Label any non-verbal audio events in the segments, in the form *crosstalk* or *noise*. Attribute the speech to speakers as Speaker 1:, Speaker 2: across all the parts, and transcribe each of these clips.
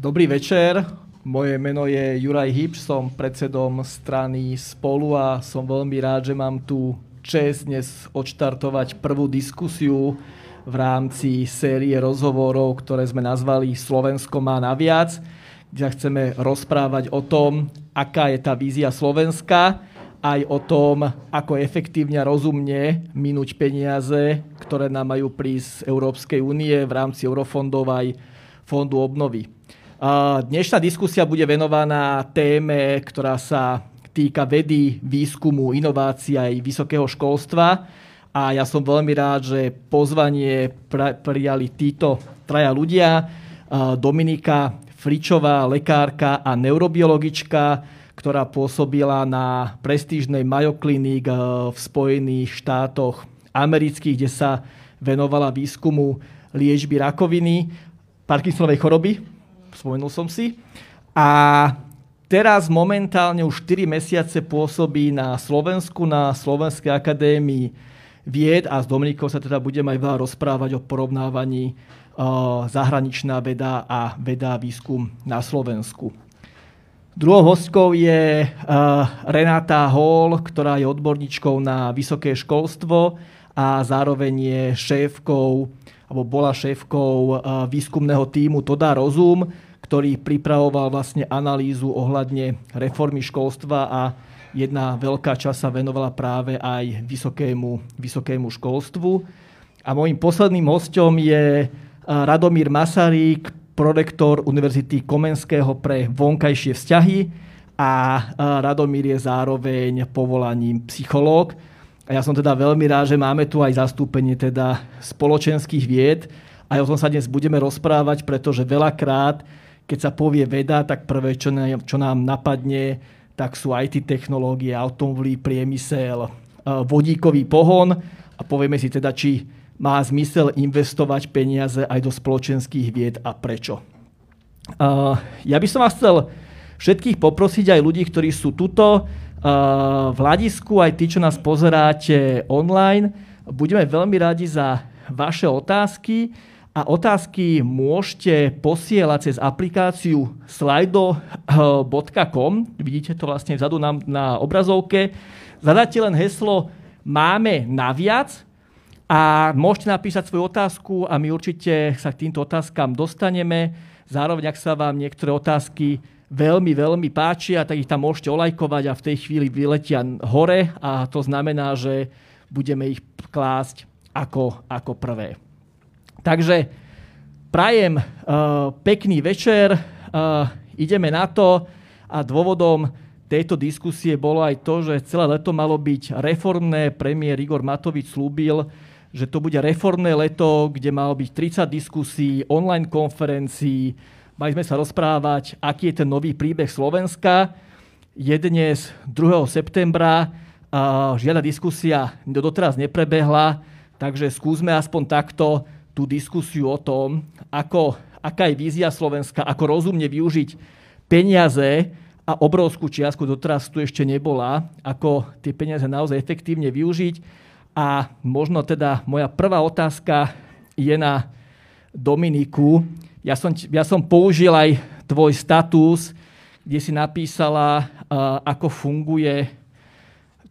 Speaker 1: Dobrý večer, moje meno je Juraj Hipš, som predsedom strany Spolu a som veľmi rád, že mám tu čest dnes odštartovať prvú diskusiu v rámci série rozhovorov, ktoré sme nazvali Slovensko má naviac, kde chceme rozprávať o tom, aká je tá vízia Slovenska, aj o tom, ako efektívne a rozumne minúť peniaze, ktoré nám majú prísť z Európskej únie v rámci eurofondov aj fondu obnovy. Dnešná diskusia bude venovaná téme, ktorá sa týka vedy, výskumu, inovácií aj vysokého školstva. A ja som veľmi rád, že pozvanie prijali títo traja ľudia. Dominika Fričová, lekárka a neurobiologička, ktorá pôsobila na prestížnej Mayo Clinic v Spojených štátoch amerických, kde sa venovala výskumu liečby rakoviny, Parkinsonovej choroby spomenul som si. A teraz momentálne už 4 mesiace pôsobí na Slovensku, na Slovenskej akadémii vied a s Dominikou sa teda budeme aj veľa rozprávať o porovnávaní uh, zahraničná veda a veda a výskum na Slovensku. Druhou hostkou je uh, Renata Hall, ktorá je odborníčkou na vysoké školstvo a zároveň je šéfkou alebo bola šéfkou uh, výskumného týmu Toda Rozum, ktorý pripravoval vlastne analýzu ohľadne reformy školstva a jedna veľká časť sa venovala práve aj vysokému, vysokému školstvu. A môjim posledným hostom je Radomír Masarík, prorektor Univerzity Komenského pre vonkajšie vzťahy a Radomír je zároveň povolaním psychológ. A ja som teda veľmi rád, že máme tu aj zastúpenie teda spoločenských vied. A o tom sa dnes budeme rozprávať, pretože veľakrát keď sa povie veda, tak prvé, čo, nám, čo nám napadne, tak sú IT technológie, automobilový priemysel, e, vodíkový pohon a povieme si teda, či má zmysel investovať peniaze aj do spoločenských vied a prečo. Ja by som vás chcel všetkých poprosiť, aj ľudí, ktorí sú tuto v hľadisku, aj tí, čo nás pozeráte online. Budeme veľmi radi za vaše otázky a otázky môžete posielať cez aplikáciu slido.com. Vidíte to vlastne vzadu na, na obrazovke. Zadáte len heslo máme naviac a môžete napísať svoju otázku a my určite sa k týmto otázkam dostaneme. Zároveň, ak sa vám niektoré otázky veľmi, veľmi páčia, tak ich tam môžete olajkovať a v tej chvíli vyletia hore a to znamená, že budeme ich klásť ako, ako prvé. Takže prajem uh, pekný večer, uh, ideme na to a dôvodom tejto diskusie bolo aj to, že celé leto malo byť reformné. Premiér Igor Matovič slúbil, že to bude reformné leto, kde malo byť 30 diskusí, online konferencií. Mali sme sa rozprávať, aký je ten nový príbeh Slovenska. Je dnes 2. septembra, žiadna diskusia doteraz neprebehla, takže skúsme aspoň takto tú diskusiu o tom, ako, aká je vízia Slovenska, ako rozumne využiť peniaze a obrovskú čiastku doteraz tu ešte nebola, ako tie peniaze naozaj efektívne využiť. A možno teda moja prvá otázka je na Dominiku. Ja som, ja som použil aj tvoj status, kde si napísala, ako funguje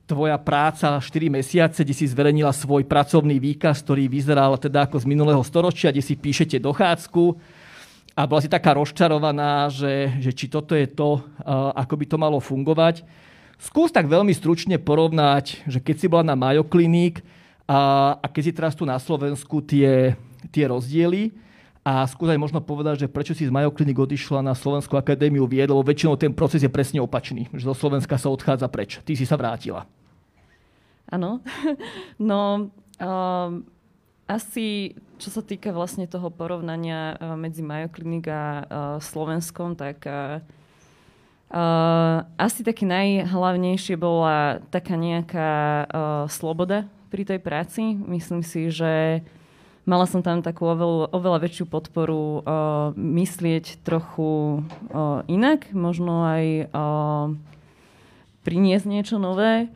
Speaker 1: tvoja práca 4 mesiace, kde si zverejnila svoj pracovný výkaz, ktorý vyzeral teda ako z minulého storočia, kde si píšete dochádzku a bola si taká rozčarovaná, že, že či toto je to, ako by to malo fungovať. Skús tak veľmi stručne porovnať, že keď si bola na Mayo Clinic a, a keď si teraz tu na Slovensku tie, tie rozdiely a skús aj možno povedať, že prečo si z Mayo Clinic odišla na Slovenskú akadémiu vied, lebo väčšinou ten proces je presne opačný, že zo Slovenska sa odchádza preč. Ty si sa vrátila.
Speaker 2: Áno. *laughs* No, um, asi čo sa týka vlastne toho porovnania uh, medzi Mayo Clinic a uh, Slovenskom, tak uh, uh, asi taký najhlavnejšie bola taká nejaká uh, sloboda pri tej práci. Myslím si, že mala som tam takú oveľa, oveľa väčšiu podporu uh, myslieť trochu uh, inak, možno aj uh, priniesť niečo nové.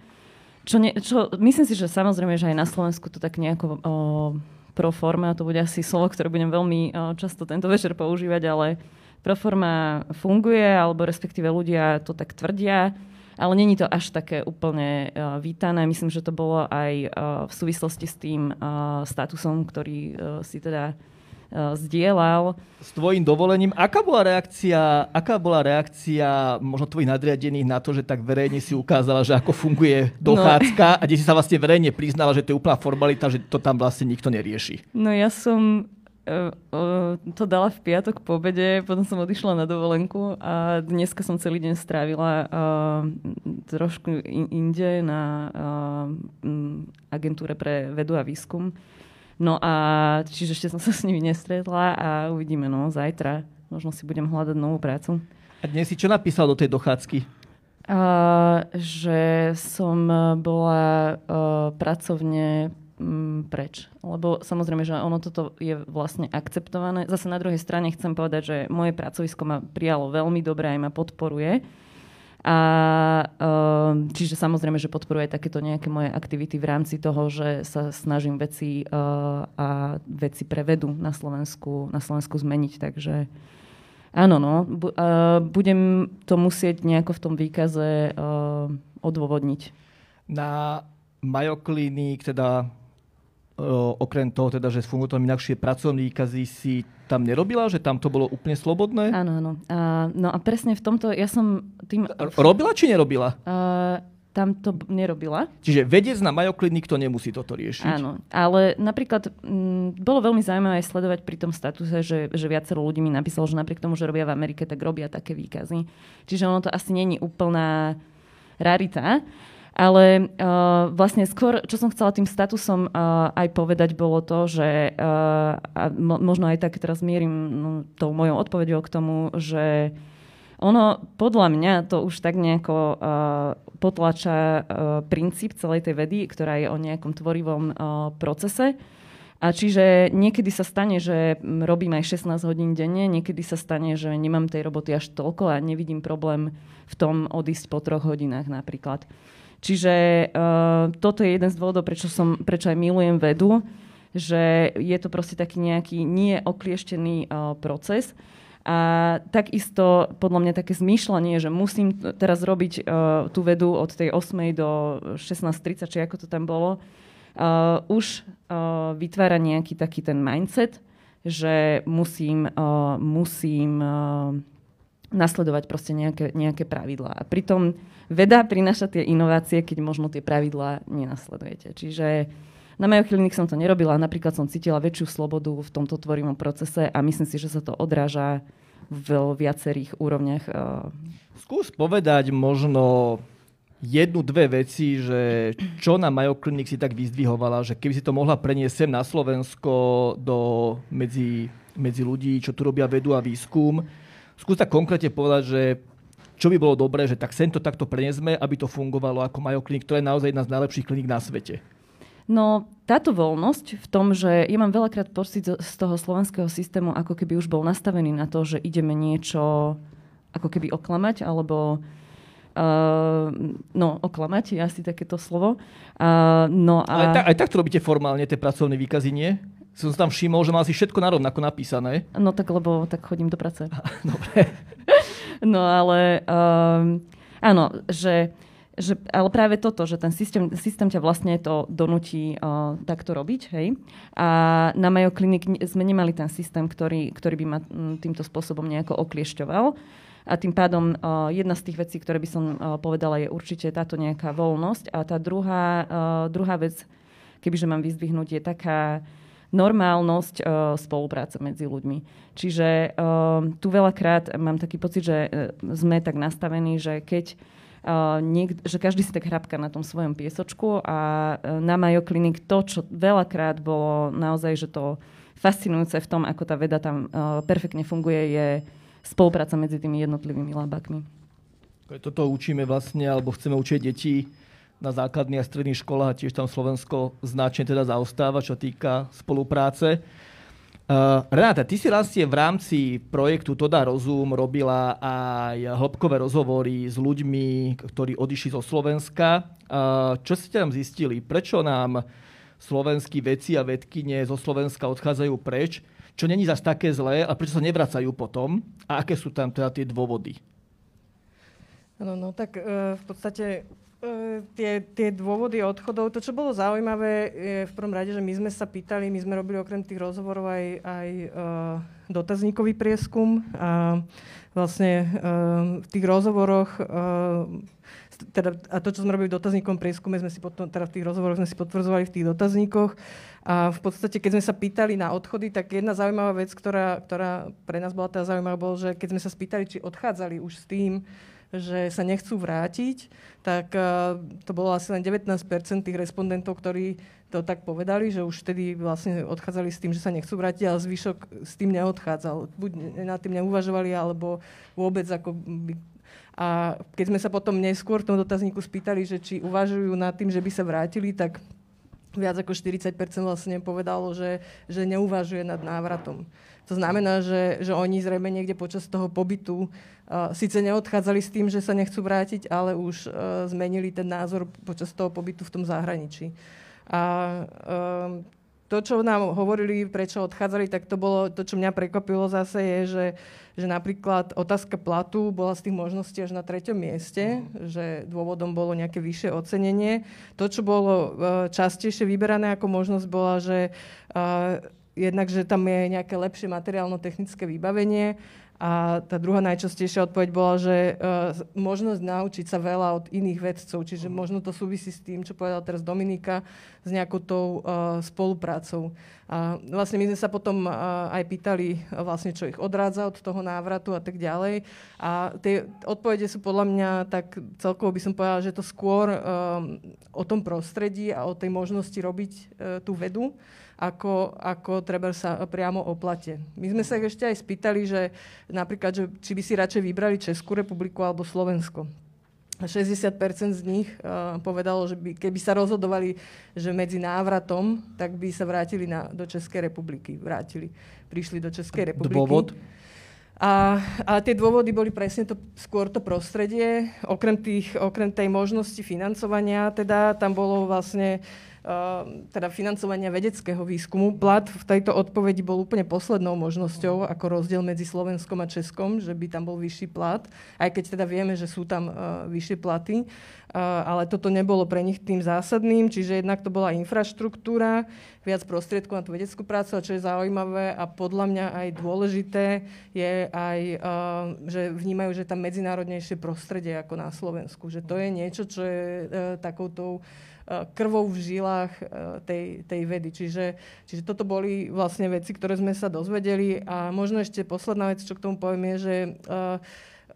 Speaker 2: čo, ne, čo, myslím si, že samozrejme, že aj na Slovensku to tak nejako o, pro forma, to bude asi slovo, ktoré budem veľmi o, často tento večer používať, ale pro forma funguje, alebo respektíve ľudia to tak tvrdia, ale není to až také úplne uh, vítané. Myslím, že to bolo aj uh, v súvislosti s tým uh, statusom, ktorý uh, si teda uh, zdieľal.
Speaker 1: S tvojim dovolením, aká bola reakcia, aká bola reakcia možno tvojich nadriadených na to, že tak verejne si ukázala, že ako funguje dochádzka no. a kde si sa vlastne verejne priznala, že to je úplná formalita, že to tam vlastne nikto nerieši?
Speaker 2: No ja som to dala v piatok po obede, potom som odišla na dovolenku a dneska som celý deň strávila uh, trošku inde na uh, agentúre pre vedu a výskum. No a čiže ešte som sa s nimi nestretla a uvidíme, no, zajtra. Možno si budem hľadať novú prácu.
Speaker 1: A dnes si čo napísal do tej dochádzky?
Speaker 2: Uh, že som bola uh, pracovne mm, preč. Lebo samozrejme, že ono toto je vlastne akceptované. Zase na druhej strane chcem povedať, že moje pracovisko ma prijalo veľmi dobre aj ma podporuje. A uh, čiže samozrejme, že podporuje takéto nejaké moje aktivity v rámci toho, že sa snažím veci uh, a veci prevedu na Slovensku, na Slovensku zmeniť. Takže áno, no, bu- budem to musieť nejako v tom výkaze uh, odôvodniť.
Speaker 1: Na Mayo Clinic, teda okrem toho, teda, že fungujú tam inakšie pracovné výkazy, si tam nerobila? Že tam to bolo úplne slobodné?
Speaker 2: Áno, áno. Uh, no a presne v tomto, ja som tým...
Speaker 1: Robila či nerobila?
Speaker 2: Uh, tam to nerobila.
Speaker 1: Čiže vedec na Mayo Clinic to nemusí toto riešiť.
Speaker 2: Áno, ale napríklad m, bolo veľmi zaujímavé aj sledovať pri tom statuse, že, že viacero ľudí mi napísalo, že napriek tomu, že robia v Amerike, tak robia také výkazy. Čiže ono to asi není úplná rarita. Ale uh, vlastne skôr, čo som chcela tým statusom uh, aj povedať, bolo to, že uh, a mo- možno aj tak teraz mierim no, tou mojou odpovedou k tomu, že ono podľa mňa to už tak nejako uh, potlača uh, princíp celej tej vedy, ktorá je o nejakom tvorivom uh, procese. A čiže niekedy sa stane, že robím aj 16 hodín denne, niekedy sa stane, že nemám tej roboty až toľko a nevidím problém v tom odísť po troch hodinách napríklad. Čiže uh, toto je jeden z dôvodov, prečo, som, prečo aj milujem vedu, že je to proste taký nejaký nie oklieštený uh, proces. A takisto podľa mňa také zmýšľanie, že musím teraz robiť uh, tú vedu od tej 8. do 16.30, či ako to tam bolo, uh, už uh, vytvára nejaký taký ten mindset, že musím, uh, musím uh, nasledovať proste nejaké, nejaké pravidlá. A pritom veda prináša tie inovácie, keď možno tie pravidlá nenasledujete. Čiže na Mayo som to nerobila, napríklad som cítila väčšiu slobodu v tomto tvorivom procese a myslím si, že sa to odráža v viacerých úrovniach.
Speaker 1: Eh. Skús povedať možno jednu, dve veci, že čo na Mayo Clinic si tak vyzdvihovala, že keby si to mohla preniesť sem na Slovensko do, medzi, medzi ľudí, čo tu robia vedu a výskum. Skús tak konkrétne povedať, že čo by bolo dobré, že tak sem to takto preniesme, aby to fungovalo ako Mayo Clinic, to je naozaj jedna z najlepších klinik na svete.
Speaker 2: No, táto voľnosť v tom, že ja mám veľakrát pocit z toho slovenského systému, ako keby už bol nastavený na to, že ideme niečo ako keby oklamať, alebo uh, no, oklamať je asi takéto slovo. Uh, no a...
Speaker 1: Ale ta, aj tak to robíte formálne, tie pracovné výkazy, nie? Som tam všimol, že má asi všetko narovnako napísané.
Speaker 2: No tak, lebo tak chodím do práce. *laughs*
Speaker 1: Dobre.
Speaker 2: No ale um, áno, že, že, ale práve toto, že ten systém, systém ťa vlastne to donutí uh, takto robiť, hej. A na Mayo Clinic sme nemali ten systém, ktorý, ktorý by ma týmto spôsobom nejako okliešťoval. A tým pádom uh, jedna z tých vecí, ktoré by som uh, povedala, je určite táto nejaká voľnosť. A tá druhá, uh, druhá vec, kebyže mám vyzdvihnúť, je taká normálnosť uh, spolupráce medzi ľuďmi. Čiže uh, tu veľakrát mám taký pocit, že uh, sme tak nastavení, že keď uh, niek- že každý si tak hrabka na tom svojom piesočku a uh, na Mayo Clinic to, čo veľakrát bolo naozaj, že to fascinujúce v tom, ako tá veda tam uh, perfektne funguje, je spolupráca medzi tými jednotlivými labakmi.
Speaker 1: Toto učíme vlastne, alebo chceme učiť deti na základných a stredných školách a tiež tam Slovensko značne teda zaostáva, čo týka spolupráce. Uh, Renáta, ty si vlastne v rámci projektu Toda Rozum robila aj hĺbkové rozhovory s ľuďmi, ktorí odišli zo Slovenska. Uh, čo ste tam zistili? Prečo nám slovenskí vedci a vedkyne zo Slovenska odchádzajú preč? Čo není zase také zlé a prečo sa nevracajú potom? A aké sú tam teda tie dôvody?
Speaker 3: No, no tak uh, v podstate E, tie, tie dôvody odchodov, to, čo bolo zaujímavé, je v prvom rade, že my sme sa pýtali, my sme robili okrem tých rozhovorov aj, aj uh, dotazníkový prieskum a vlastne uh, v tých rozhovoroch uh, teda, a to, čo sme robili v dotazníkom prieskume, sme si potom, teda v tých rozhovoroch sme si potvrdzovali v tých dotazníkoch. A v podstate, keď sme sa pýtali na odchody, tak jedna zaujímavá vec, ktorá, ktorá pre nás bola teda zaujímavá, bol, že keď sme sa spýtali, či odchádzali už s tým, že sa nechcú vrátiť, tak uh, to bolo asi len 19% tých respondentov, ktorí to tak povedali, že už vtedy vlastne odchádzali s tým, že sa nechcú vrátiť, ale zvyšok s tým neodchádzal. Buď nad tým neuvažovali, alebo vôbec ako by a keď sme sa potom neskôr v tom dotazníku spýtali, že či uvažujú nad tým, že by sa vrátili, tak viac ako 40% vlastne povedalo, že, že neuvažuje nad návratom. To znamená, že, že oni zrejme niekde počas toho pobytu uh, síce neodchádzali s tým, že sa nechcú vrátiť, ale už uh, zmenili ten názor počas toho pobytu v tom zahraničí. A uh, to, čo nám hovorili, prečo odchádzali, tak to bolo, to, čo mňa prekvapilo zase, je, že, že napríklad otázka platu bola z tých možností až na treťom mieste, mm. že dôvodom bolo nejaké vyššie ocenenie. To, čo bolo uh, častejšie vyberané ako možnosť, bola, že uh, jednak, že tam je nejaké lepšie materiálno-technické vybavenie a tá druhá najčastejšia odpoveď bola, že uh, možnosť naučiť sa veľa od iných vedcov, čiže možno to súvisí s tým, čo povedala teraz Dominika, s nejakou tou uh, spoluprácou. A vlastne my sme sa potom uh, aj pýtali, uh, vlastne, čo ich odrádza od toho návratu a tak ďalej. A tie odpovede sú podľa mňa tak celkovo by som povedala, že to skôr um, o tom prostredí a o tej možnosti robiť uh, tú vedu ako, ako treba sa priamo o plate. My sme sa ešte aj spýtali, že napríklad, že či by si radšej vybrali Českú republiku alebo Slovensko. 60% z nich uh, povedalo, že by, keby sa rozhodovali, že medzi návratom, tak by sa vrátili na, do Českej republiky. Vrátili. Prišli do Českej republiky.
Speaker 1: Dôvod?
Speaker 3: A, a tie dôvody boli presne to, skôr to prostredie. Okrem, tých, okrem tej možnosti financovania, teda tam bolo vlastne uh, teda financovania vedeckého výskumu. Plat v tejto odpovedi bol úplne poslednou možnosťou ako rozdiel medzi Slovenskom a Českom, že by tam bol vyšší plat, aj keď teda vieme, že sú tam uh, vyššie platy. Uh, ale toto nebolo pre nich tým zásadným, čiže jednak to bola infraštruktúra, viac prostriedkov na tú vedeckú prácu a čo je zaujímavé a podľa mňa aj dôležité je aj, uh, že vnímajú, že tam medzinárodnejšie prostredie ako na Slovensku. Že to je niečo, čo je takoutou krvou v žilách eh, tej, tej vedy. Čiže, čiže toto boli vlastne veci, ktoré sme sa dozvedeli. A možno ešte posledná vec, čo k tomu poviem, je, že uh,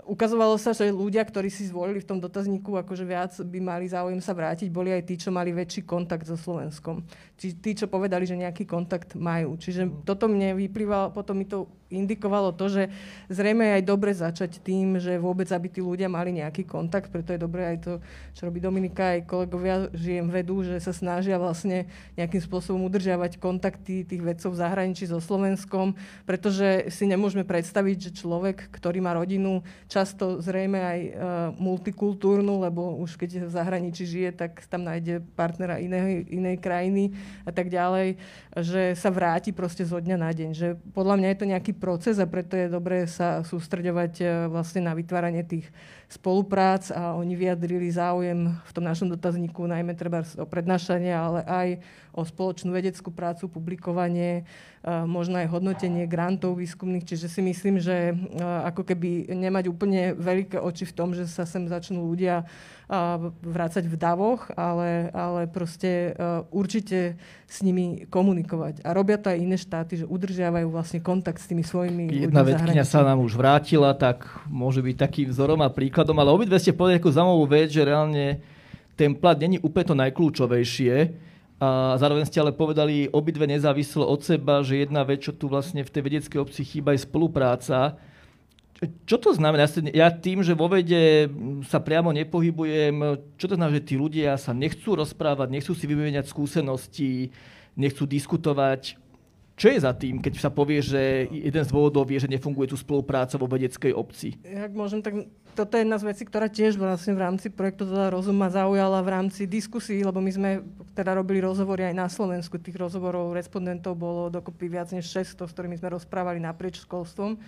Speaker 3: ukazovalo sa, že ľudia, ktorí si zvolili v tom dotazníku, akože viac by mali záujem sa vrátiť, boli aj tí, čo mali väčší kontakt so Slovenskom. Či tí, čo povedali, že nejaký kontakt majú. Čiže mhm. toto mne vyplývalo, potom mi to indikovalo to, že zrejme je aj dobre začať tým, že vôbec, aby tí ľudia mali nejaký kontakt, preto je dobré aj to, čo robí Dominika, aj kolegovia žijem vedú, že sa snažia vlastne nejakým spôsobom udržiavať kontakty tých vedcov v zahraničí so Slovenskom, pretože si nemôžeme predstaviť, že človek, ktorý má rodinu, často zrejme aj uh, multikultúrnu, lebo už keď v zahraničí žije, tak tam nájde partnera inej, inej krajiny a tak ďalej, že sa vráti proste zo dňa na deň. Že podľa mňa je to nejaký proces a preto je dobré sa sústreďovať e, vlastne na vytváranie tých spoluprác a oni vyjadrili záujem v tom našom dotazníku najmä treba o prednášanie, ale aj o spoločnú vedeckú prácu, publikovanie, e, možno aj hodnotenie grantov výskumných. Čiže si myslím, že e, ako keby nemať úplne veľké oči v tom, že sa sem začnú ľudia vrácať v davoch, ale, ale proste určite s nimi komunikovať. A robia to aj iné štáty, že udržiavajú vlastne kontakt s tými svojimi
Speaker 1: Jedna vedkynia sa nám už vrátila, tak môže byť takým vzorom a príkladom, ale obidve ste povedali takú zaujímavú vec, že reálne ten plat není úplne to najkľúčovejšie. A zároveň ste ale povedali obidve nezávislo od seba, že jedna vec, čo tu vlastne v tej vedeckej obci chýba, je spolupráca. Čo to znamená? Ja tým, že vo vede sa priamo nepohybujem, čo to znamená, že tí ľudia sa nechcú rozprávať, nechcú si vymieňať skúsenosti, nechcú diskutovať? Čo je za tým, keď sa povie, že jeden z dôvodov je, že nefunguje tu spolupráca vo vedeckej obci?
Speaker 3: Jak môžem, tak toto je jedna z vecí, ktorá tiež vlastne v rámci projektu teda Rozum ma zaujala v rámci diskusí, lebo my sme teda robili rozhovory aj na Slovensku. Tých rozhovorov respondentov bolo dokopy viac než 600, s ktorými sme rozprávali naprieč školstvom.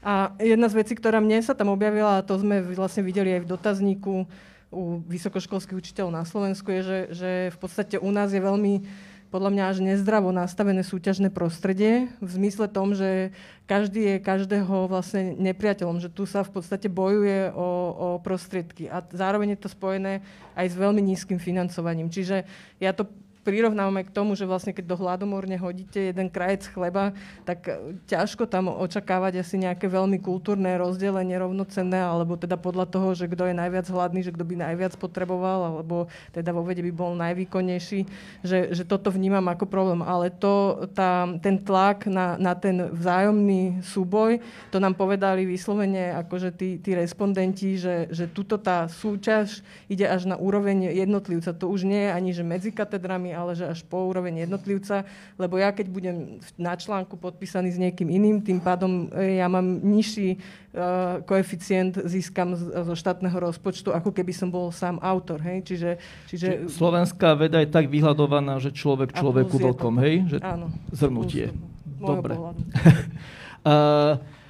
Speaker 3: A jedna z vecí, ktorá mne sa tam objavila, a to sme vlastne videli aj v dotazníku u vysokoškolských učiteľov na Slovensku, je, že, že v podstate u nás je veľmi podľa mňa až nezdravo nastavené súťažné prostredie v zmysle tom, že každý je každého vlastne nepriateľom, že tu sa v podstate bojuje o, o prostriedky a zároveň je to spojené aj s veľmi nízkym financovaním. Čiže ja to prirovnávame k tomu, že vlastne keď do hladomorne hodíte jeden krajec chleba, tak e, ťažko tam očakávať asi nejaké veľmi kultúrne rozdelenie rovnocenné, alebo teda podľa toho, že kto je najviac hladný, že kto by najviac potreboval, alebo teda vo vede by bol najvýkonnejší, že, že toto vnímam ako problém. Ale to, tá, ten tlak na, na ten vzájomný súboj, to nám povedali vyslovene akože tí, tí respondenti, že, že tuto tá súťaž ide až na úroveň jednotlivca. To už nie je ani, že medzi katedrami, ale že až po úroveň jednotlivca, lebo ja keď budem na článku podpísaný s niekým iným, tým pádom e, ja mám nižší uh, koeficient, získam zo štátneho rozpočtu, ako keby som bol sám autor. Hej? Čiže, čiže...
Speaker 1: Slovenská veda je tak vyhľadovaná, že človek človeku veľkom, hej? Že
Speaker 3: Áno.
Speaker 1: Zhrnutie. Dobre. uh, *laughs*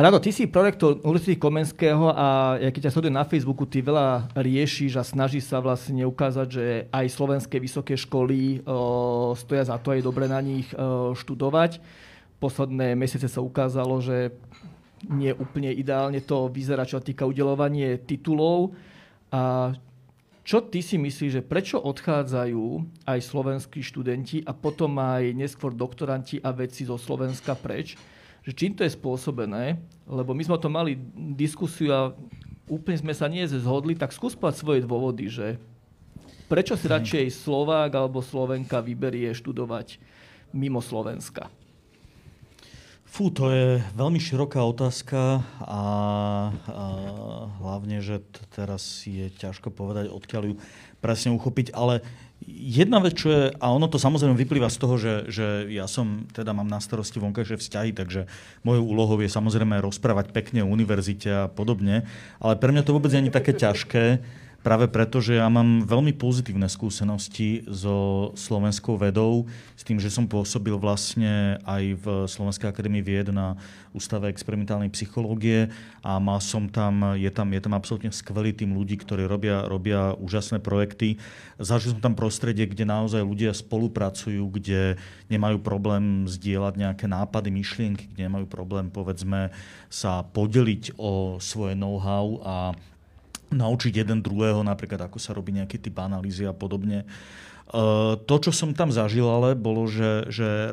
Speaker 1: Rado, ty si projektor Univerzity Komenského a ja keď ťa sledujem na Facebooku, ty veľa riešiš a snažíš sa vlastne ukázať, že aj slovenské vysoké školy o, stoja za to, aj dobre na nich o, študovať. Posledné mesiace sa ukázalo, že nie úplne ideálne to vyzerá, čo týka udelovanie titulov. A čo ty si myslíš, že prečo odchádzajú aj slovenskí študenti a potom aj neskôr doktoranti a vedci zo Slovenska preč? Že čím to je spôsobené, lebo my sme o tom mali diskusiu a úplne sme sa nie zhodli, tak skús svoje dôvody, že prečo si radšej Slovák alebo Slovenka vyberie študovať mimo Slovenska?
Speaker 4: Fú, to je veľmi široká otázka a, a hlavne, že t- teraz je ťažko povedať, odkiaľ ju presne uchopiť, ale Jedna vec, čo je, a ono to samozrejme vyplýva z toho, že, že ja som, teda mám na starosti vonkajšie vzťahy, takže mojou úlohou je samozrejme rozprávať pekne o univerzite a podobne, ale pre mňa to vôbec nie je také ťažké, Práve preto, že ja mám veľmi pozitívne skúsenosti so slovenskou vedou, s tým, že som pôsobil vlastne aj v Slovenskej akadémii vied na Ústave experimentálnej psychológie a mal som tam, je tam, je tam absolútne skvelý tým ľudí, ktorí robia, robia úžasné projekty. Zažil som tam prostredie, kde naozaj ľudia spolupracujú, kde nemajú problém zdieľať nejaké nápady, myšlienky, kde nemajú problém, povedzme, sa podeliť o svoje know-how a naučiť jeden druhého, napríklad ako sa robí nejaký typ analýzy a podobne. E, to, čo som tam zažil, ale bolo, že, že e,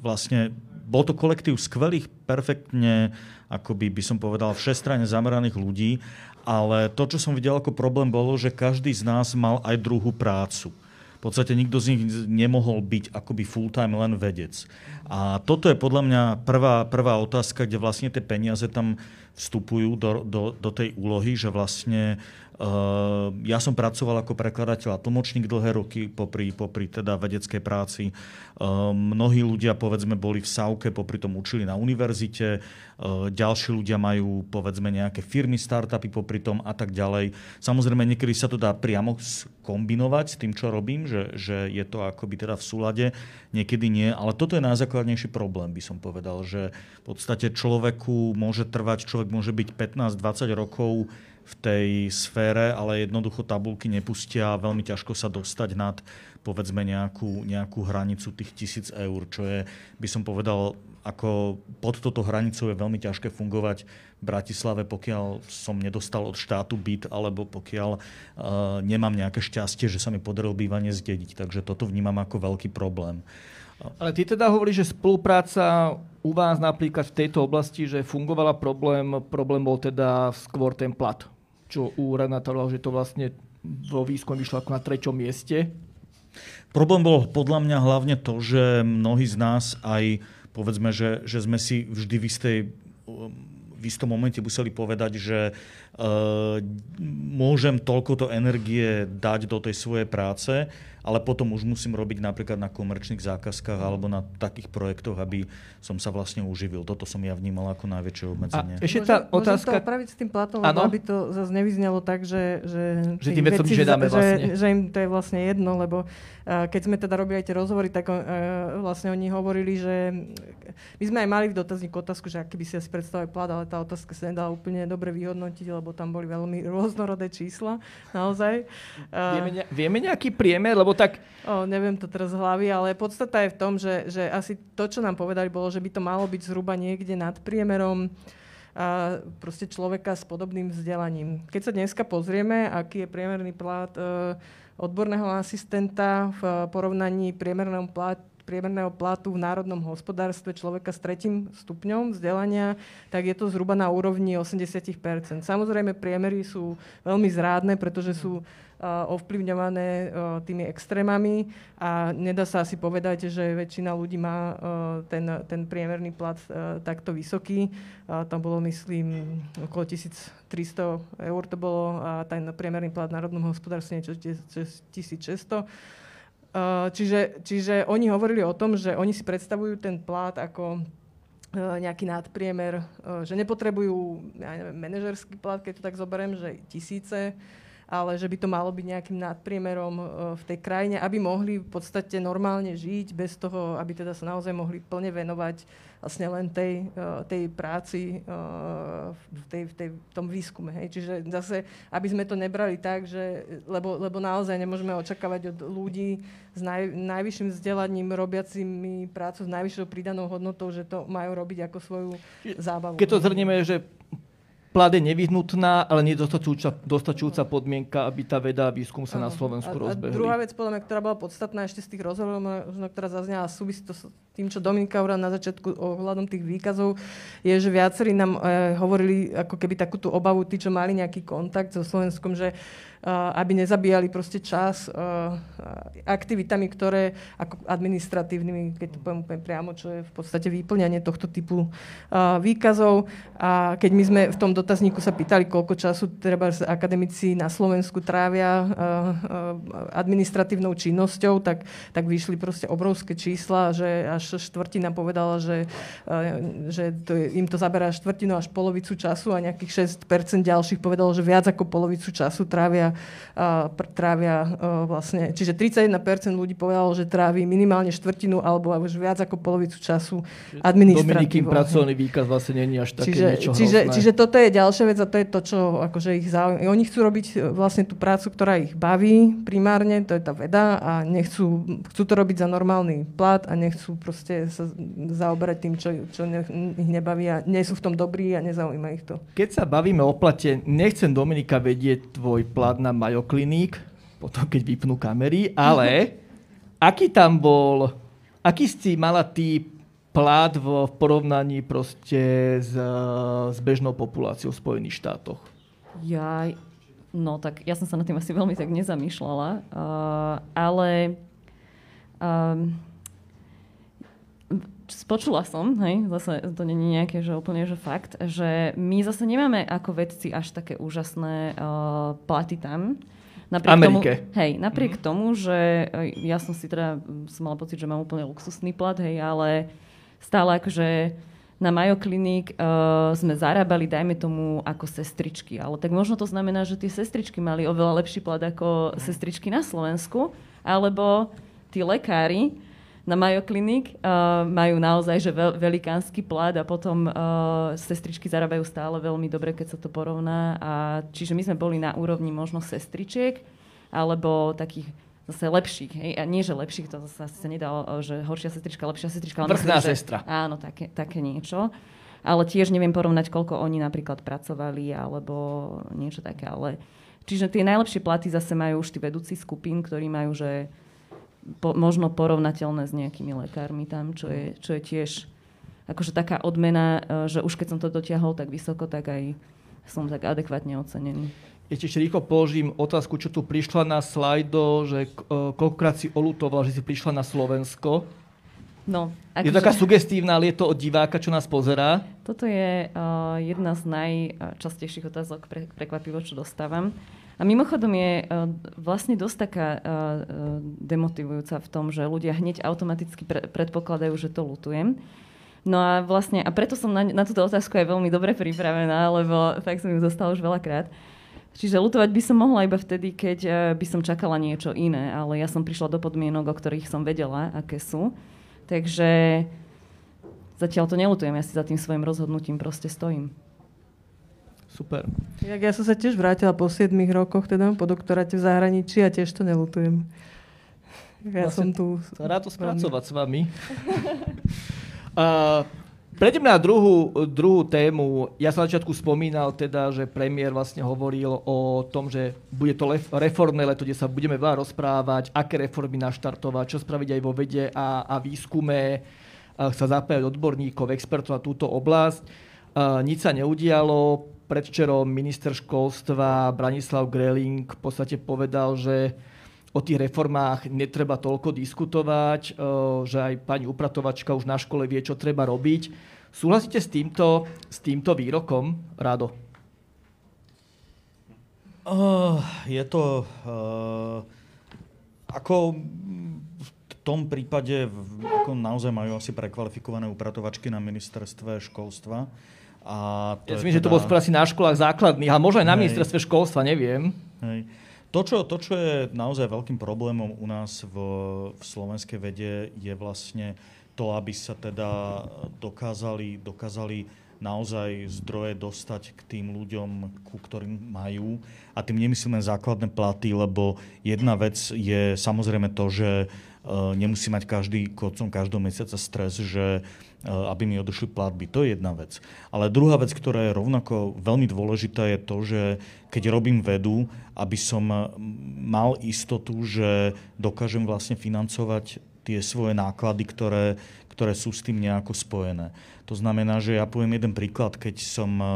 Speaker 4: vlastne bol to kolektív skvelých, perfektne, akoby by som povedal, všestranne zameraných ľudí, ale to, čo som videl ako problém, bolo, že každý z nás mal aj druhú prácu. V podstate nikto z nich nemohol byť akoby full-time len vedec. A toto je podľa mňa prvá, prvá otázka, kde vlastne tie peniaze tam vstupujú do, do, do tej úlohy, že vlastne ja som pracoval ako prekladateľ a tlmočník dlhé roky popri, popri teda vedeckej práci. Uh, mnohí ľudia povedzme boli v Sauke, popri tom učili na univerzite, uh, ďalší ľudia majú povedzme nejaké firmy, startupy popri tom a tak ďalej. Samozrejme niekedy sa to dá priamo kombinovať s tým, čo robím, že, že je to akoby teda v súlade, niekedy nie, ale toto je najzákladnejší problém, by som povedal, že v podstate človeku môže trvať, človek môže byť 15-20 rokov v tej sfére, ale jednoducho tabulky nepustia a veľmi ťažko sa dostať nad povedzme nejakú, nejakú hranicu tých tisíc eur, čo je, by som povedal, ako pod toto hranicou je veľmi ťažké fungovať v Bratislave, pokiaľ som nedostal od štátu byt, alebo pokiaľ uh, nemám nejaké šťastie, že sa mi podarilo bývanie zdediť. Takže toto vnímam ako veľký problém.
Speaker 1: Ale ty teda hovoríš, že spolupráca u vás napríklad v tejto oblasti, že fungovala problém, problém bol teda skôr ten plat. Čo u Renata že to vlastne vo výskume vyšlo ako na treťom mieste.
Speaker 4: Problém bol podľa mňa hlavne to, že mnohí z nás aj povedzme, že, že sme si vždy v istej v istom momente museli povedať, že môžem toľkoto energie dať do tej svojej práce ale potom už musím robiť napríklad na komerčných zákazkách alebo na takých projektoch, aby som sa vlastne uživil. Toto som ja vnímal ako najväčšie obmedzenie.
Speaker 1: A ešte tá
Speaker 3: môžem,
Speaker 1: otázka...
Speaker 3: Môžem to opraviť s tým platom, lebo aby to zase nevyznelo tak, že, že,
Speaker 1: že tým vecom žiadame vlastne.
Speaker 3: Že, že im to je vlastne jedno, lebo uh, keď sme teda robili aj tie rozhovory, tak uh, vlastne oni hovorili, že my sme aj mali v dotazníku otázku, že aký by si asi predstavili plat, ale tá otázka sa nedala úplne dobre vyhodnotiť, lebo tam boli veľmi rôznorodé čísla, naozaj.
Speaker 1: Vieme, ne, vieme nejaký priemer, lebo tak...
Speaker 3: O, neviem to teraz z hlavy, ale podstata je v tom, že, že asi to, čo nám povedali, bolo, že by to malo byť zhruba niekde nad priemerom a proste človeka s podobným vzdelaním. Keď sa dneska pozrieme, aký je priemerný plat e, odborného asistenta v porovnaní priemerného plat, priemerného platu v národnom hospodárstve človeka s tretím stupňom vzdelania, tak je to zhruba na úrovni 80% Samozrejme, priemery sú veľmi zrádne, pretože sú ovplyvňované tými extrémami a nedá sa asi povedať, že väčšina ľudí má ten, ten priemerný plat takto vysoký. Tam bolo, myslím, okolo 1300 eur to bolo a ten priemerný plat v národnom hospodárstve niečo 1600. Čiže, čiže oni hovorili o tom, že oni si predstavujú ten plat ako nejaký nadpriemer, že nepotrebujú ja neviem, manažerský plat, keď to tak zoberiem, že tisíce, ale že by to malo byť nejakým nadpriemerom e, v tej krajine, aby mohli v podstate normálne žiť bez toho, aby teda sa naozaj mohli plne venovať vlastne len tej, e, tej práci e, v, tej, v, tej, v tom výskume. Hej. Čiže zase, aby sme to nebrali tak, že, lebo, lebo naozaj nemôžeme očakávať od ľudí s naj, najvyšším vzdelaním, robiacimi prácu s najvyššou pridanou hodnotou, že to majú robiť ako svoju zábavu.
Speaker 1: Keď to zhrnieme, že plat je nevyhnutná, ale nie dostačujúca, podmienka, aby tá veda a výskum sa na Slovensku a, rozbehli.
Speaker 3: A druhá vec, podľa mňa, ktorá bola podstatná ešte z tých rozhovorov, ktorá zaznela, súvisí to s tým, čo Dominika hovorila na začiatku ohľadom tých výkazov, je, že viacerí nám e, hovorili ako keby takú tú obavu, tí, čo mali nejaký kontakt so Slovenskom, že aby nezabíjali proste čas aktivitami, ktoré ako administratívnymi, keď to poviem úplne priamo, čo je v podstate vyplňanie tohto typu výkazov. A keď my sme v tom dotazníku sa pýtali, koľko času treba akademici na Slovensku trávia administratívnou činnosťou, tak, tak vyšli proste obrovské čísla, že až štvrtina povedala, že, že to im to zaberá štvrtinu až polovicu času a nejakých 6% ďalších povedalo, že viac ako polovicu času trávia trávia vlastne, čiže 31% ľudí povedalo, že trávi minimálne štvrtinu alebo už viac ako polovicu času administratívou.
Speaker 1: Dominikin pracovný výkaz vlastne je až také
Speaker 3: čiže,
Speaker 1: niečo
Speaker 3: čiže, čiže toto je ďalšia vec a to je to, čo akože ich zaujíma. Oni chcú robiť e, vlastne tú prácu, ktorá ich baví primárne, to je tá veda a nechcú, chcú to robiť za normálny plat a nechcú proste sa zaoberať tým, čo, čo ich nebaví a nie sú v tom dobrí a nezaujíma ich to.
Speaker 1: Keď sa bavíme o plate, nechcem Dominika vedieť tvoj plat na Mayo Clinic, potom keď vypnú kamery, ale aký tam bol, aký si mala ty plát v porovnaní proste s, s bežnou populáciou v Spojených štátoch?
Speaker 2: Ja, no tak ja som sa na tým asi veľmi tak nezamýšľala, uh, ale um, spočula som, hej, zase to nie je nejaké, že úplne že fakt, že my zase nemáme ako vedci až také úžasné uh, platy tam.
Speaker 1: Napriek Amerike.
Speaker 2: Tomu, hej, napriek mm-hmm. tomu, že e, ja som si teda, som mala pocit, že mám úplne luxusný plat, hej, ale stále akože na Mayo Clinic uh, sme zarábali, dajme tomu, ako sestričky. Ale tak možno to znamená, že tie sestričky mali oveľa lepší plat ako sestričky na Slovensku, alebo tí lekári na Mayo Clinic uh, majú naozaj že veľ, velikánsky plat a potom uh, sestričky zarábajú stále veľmi dobre, keď sa to porovná. A, čiže my sme boli na úrovni možno sestričiek alebo takých zase lepších. Hej? A nie, že lepších, to zase sa nedá, že horšia sestrička, lepšia sestrička.
Speaker 1: Vrchná sestra.
Speaker 2: Áno, také, také niečo. Ale tiež neviem porovnať, koľko oni napríklad pracovali alebo niečo také. Ale... Čiže tie najlepšie platy zase majú už tí vedúci skupín, ktorí majú, že po, možno porovnateľné s nejakými lekármi tam, čo je, čo je tiež akože taká odmena, e, že už keď som to dotiahol tak vysoko, tak aj som tak adekvátne ocenený.
Speaker 1: Ešte rýchlo položím otázku, čo tu prišla na slajdo, že e, koľkokrát si olutoval, že si prišla na Slovensko.
Speaker 2: No,
Speaker 1: je to taká sugestívna, ale je to od diváka, čo nás pozerá?
Speaker 2: Toto je uh, jedna z najčastejších otázok, pre, prekvapivo, čo dostávam. A mimochodom je uh, vlastne dosť taká uh, demotivujúca v tom, že ľudia hneď automaticky pre- predpokladajú, že to lutujem. No a vlastne, a preto som na, na túto otázku aj veľmi dobre pripravená, lebo fakt som ju zostala už veľakrát. Čiže lutovať by som mohla iba vtedy, keď by som čakala niečo iné, ale ja som prišla do podmienok, o ktorých som vedela, aké sú. Takže zatiaľ to nelutujem, ja si za tým svojim rozhodnutím proste stojím.
Speaker 1: Super.
Speaker 3: Jak ja som sa tiež vrátila po 7 rokoch, teda po doktoráte v zahraničí a tiež to nelutujem. Ja vlastne, som tu...
Speaker 1: Rád to spracovať s vami. *laughs* uh, Prejdem na druhú, druhú tému. Ja som na začiatku spomínal teda, že premiér vlastne hovoril o tom, že bude to reformné leto, kde sa budeme veľa rozprávať, aké reformy naštartovať, čo spraviť aj vo vede a, a výskume, a sa zapájať odborníkov, expertov na túto oblasť. Uh, nič sa neudialo predvčerom minister školstva Branislav Greling v podstate povedal, že o tých reformách netreba toľko diskutovať, e, že aj pani upratovačka už na škole vie, čo treba robiť. Súhlasíte s týmto, s týmto výrokom, Rado?
Speaker 4: Uh, je to... Uh, ako v tom prípade ako naozaj majú asi prekvalifikované upratovačky na ministerstve školstva.
Speaker 1: A to ja si myslím, teda... že to bolo skôr asi na školách základných, a možno aj na Hej. ministerstve školstva, neviem.
Speaker 4: Hej. To čo, to, čo je naozaj veľkým problémom u nás v, v slovenskej vede, je vlastne to, aby sa teda dokázali, dokázali naozaj zdroje dostať k tým ľuďom, ku ktorým majú. A tým nemyslíme základné platy, lebo jedna vec je samozrejme to, že uh, nemusí mať každý koncom každého mesiaca stres, že aby mi odošli platby. To je jedna vec. Ale druhá vec, ktorá je rovnako veľmi dôležitá, je to, že keď robím vedu, aby som eh, mal istotu, že dokážem vlastne financovať tie svoje náklady, ktoré, ktoré sú s tým nejako spojené. To znamená, že ja poviem jeden príklad, keď som eh,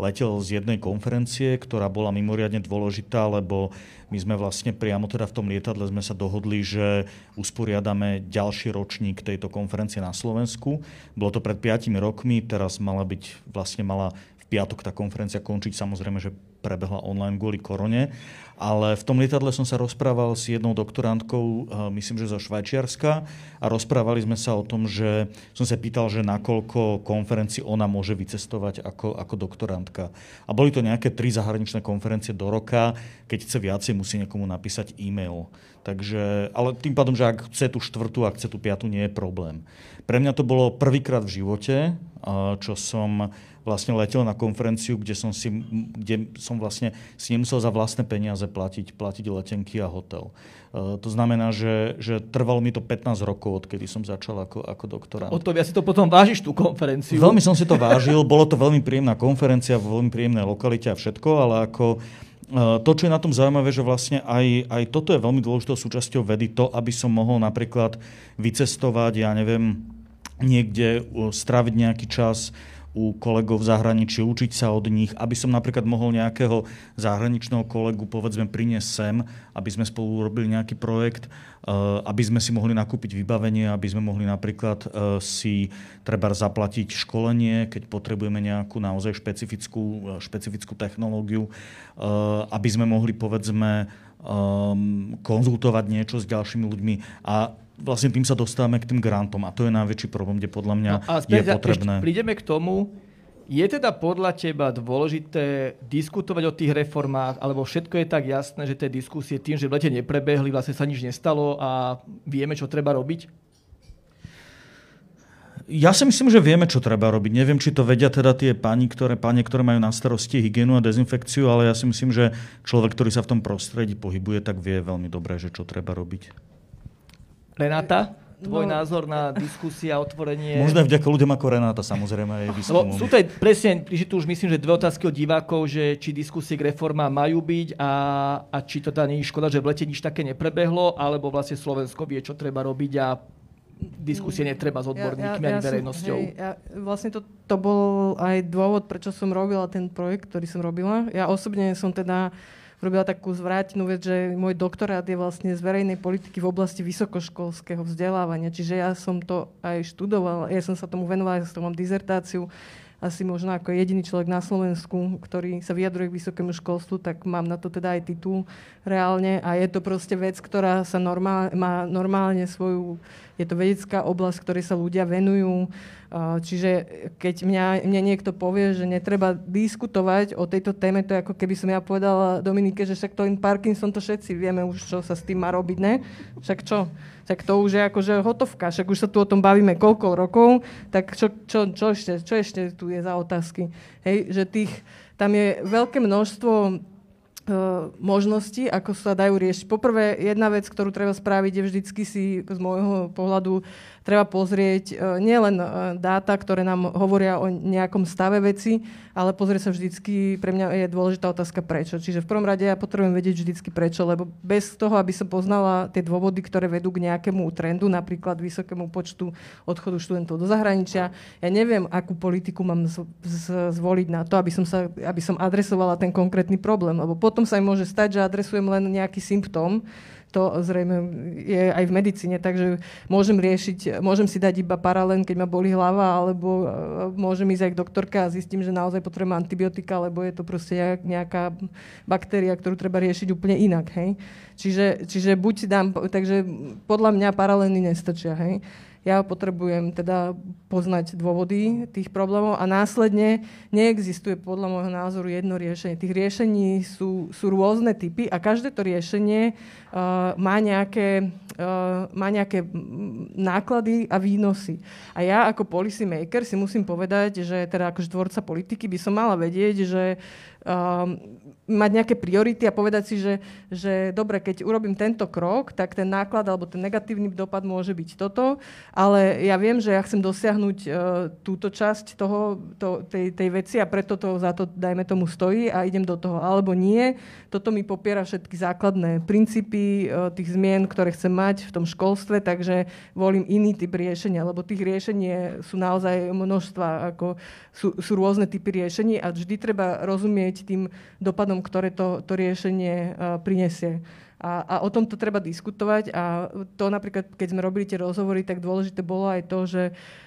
Speaker 4: letel z jednej konferencie, ktorá bola mimoriadne dôležitá, lebo my sme vlastne priamo teda v tom lietadle sme sa dohodli, že usporiadame ďalší ročník tejto konferencie na Slovensku. Bolo to pred 5 rokmi, teraz mala byť, vlastne mala v piatok tá konferencia končiť, samozrejme, že prebehla online kvôli korone. Ale v tom lietadle som sa rozprával s jednou doktorantkou, eh, myslím, že zo Švajčiarska a rozprávali sme sa o tom, že som sa pýtal, že nakoľko konferencií ona môže vycestovať ako, ako doktorantka. A boli to nejaké tri zahraničné konferencie do roka. Keď chce viacej, musí niekomu napísať e-mail. Takže, ale tým pádom, že ak chce tú štvrtú, ak chce tú piatu, nie je problém. Pre mňa to bolo prvýkrát v živote, eh, čo som vlastne letel na konferenciu, kde som, si, kde som vlastne si nemusel za vlastné peniaze platiť, platiť letenky a hotel. Uh, to znamená, že, že trvalo mi to 15 rokov, odkedy som začal ako, ako doktorant.
Speaker 1: O to ja si to potom vážiš, tú konferenciu.
Speaker 4: Veľmi som si to vážil, bolo to veľmi príjemná konferencia, v veľmi príjemnej lokalite a všetko, ale ako uh, to, čo je na tom zaujímavé, že vlastne aj, aj toto je veľmi dôležitou súčasťou vedy, to, aby som mohol napríklad vycestovať, ja neviem, niekde, uh, stráviť nejaký čas, u kolegov v zahraničí, učiť sa od nich, aby som napríklad mohol nejakého zahraničného kolegu povedzme priniesť sem, aby sme spolu robili nejaký projekt, eh, aby sme si mohli nakúpiť vybavenie, aby sme mohli napríklad eh, si treba zaplatiť školenie, keď potrebujeme nejakú naozaj špecifickú, eh, špecifickú technológiu, aby sme mohli povedzme konzultovať niečo s ďalšími ľuďmi. A vlastne tým sa dostávame k tým grantom a to je najväčší problém, kde podľa mňa no a je potrebné.
Speaker 1: Ešte prídeme k tomu, je teda podľa teba dôležité diskutovať o tých reformách, alebo všetko je tak jasné, že tie diskusie tým, že v lete neprebehli, vlastne sa nič nestalo a vieme, čo treba robiť?
Speaker 4: Ja si myslím, že vieme, čo treba robiť. Neviem, či to vedia teda tie pani, ktoré, pani, ktoré majú na starosti hygienu a dezinfekciu, ale ja si myslím, že človek, ktorý sa v tom prostredí pohybuje, tak vie veľmi dobre, že čo treba robiť.
Speaker 1: Renáta? Tvoj no, názor na diskusia, otvorenie...
Speaker 4: Možno aj vďaka ľuďom ako Renáta, samozrejme, aj výskumom.
Speaker 1: Sú to aj presne, že tu už myslím, že dve otázky od divákov, že či diskusie k reformám majú byť a, a či to teda nie je škoda, že v lete nič také neprebehlo, alebo vlastne Slovensko vie, čo treba robiť a diskusie netreba s odborníkmi ja, ja, ani ja verejnosťou. Som, hej,
Speaker 3: ja, vlastne to, to bol aj dôvod, prečo som robila ten projekt, ktorý som robila. Ja osobne som teda robila takú zvrátenú vec, že môj doktorát je vlastne z verejnej politiky v oblasti vysokoškolského vzdelávania. Čiže ja som to aj študovala, ja som sa tomu venovala, ja som mám dizertáciu asi možno ako jediný človek na Slovensku, ktorý sa vyjadruje k vysokému školstvu, tak mám na to teda aj titul reálne a je to proste vec, ktorá sa normál, má normálne svoju, je to vedecká oblasť, ktorej sa ľudia venujú, Čiže keď mňa, mňa niekto povie, že netreba diskutovať o tejto téme, to je ako keby som ja povedala Dominike, že však to in Parkinson to všetci vieme už, čo sa s tým má robiť, ne? Však čo? Však to už je akože hotovka, však už sa tu o tom bavíme koľko rokov, tak čo, čo, čo, ešte, čo ešte tu je za otázky? Hej, že tých, tam je veľké množstvo možnosti, ako sa dajú riešiť. Poprvé, jedna vec, ktorú treba spraviť, je vždycky si z môjho pohľadu treba pozrieť e, nielen e, dáta, ktoré nám hovoria o nejakom stave veci, ale pozrieť sa vždycky, pre mňa je dôležitá otázka prečo. Čiže v prvom rade ja potrebujem vedieť vždycky prečo, lebo bez toho, aby som poznala tie dôvody, ktoré vedú k nejakému trendu, napríklad vysokému počtu odchodu študentov do zahraničia, ja neviem, akú politiku mám zvoliť na to, aby som, sa, aby som adresovala ten konkrétny problém, lebo potom sa im môže stať, že adresujem len nejaký symptóm, to zrejme je aj v medicíne, takže môžem riešiť, môžem si dať iba paralén, keď ma boli hlava, alebo e, môžem ísť aj k doktorke a zistím, že naozaj potrebujem antibiotika, lebo je to proste nejaká baktéria, ktorú treba riešiť úplne inak. Hej? Čiže, čiže buď si dám, takže podľa mňa paralény nestačia. Hej? Ja potrebujem teda poznať dôvody tých problémov a následne neexistuje podľa môjho názoru jedno riešenie. Tých riešení sú, sú rôzne typy a každé to riešenie uh, má, nejaké, uh, má nejaké náklady a výnosy. A ja ako policy maker si musím povedať, že teda ako tvorca politiky by som mala vedieť, že mať nejaké priority a povedať si, že, že dobre, keď urobím tento krok, tak ten náklad alebo ten negatívny dopad môže byť toto, ale ja viem, že ja chcem dosiahnuť uh, túto časť toho, to, tej, tej veci a preto to za to, dajme tomu, stojí a idem do toho. Alebo nie, toto mi popiera všetky základné princípy uh, tých zmien, ktoré chcem mať v tom školstve, takže volím iný typ riešenia, lebo tých riešení sú naozaj množstva, ako sú, sú rôzne typy riešení a vždy treba rozumieť tým dopadom ktoré to, to riešenie uh, prinesie. A, a o tomto treba diskutovať a to napríklad, keď sme robili tie rozhovory, tak dôležité bolo aj to, že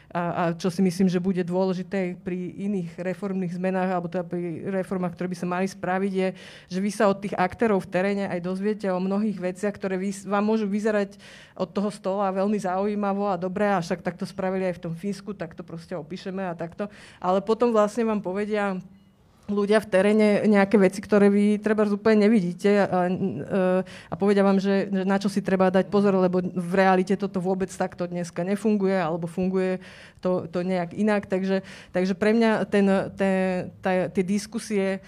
Speaker 3: a, a čo si myslím, že bude dôležité pri iných reformných zmenách alebo teda pri reformách, ktoré by sa mali spraviť, je, že vy sa od tých aktérov v teréne aj dozviete o mnohých veciach, ktoré vy, vám môžu vyzerať od toho stola veľmi zaujímavo a dobre, a však takto spravili aj v tom Fínsku, tak to proste opíšeme a takto. Ale potom vlastne vám povedia, ľudia v teréne nejaké veci, ktoré vy treba úplne nevidíte a, a povedia vám, že, že na čo si treba dať pozor, lebo v realite toto vôbec takto dneska nefunguje alebo funguje to, to nejak inak. Takže, takže pre mňa ten, ten, tá, tie diskusie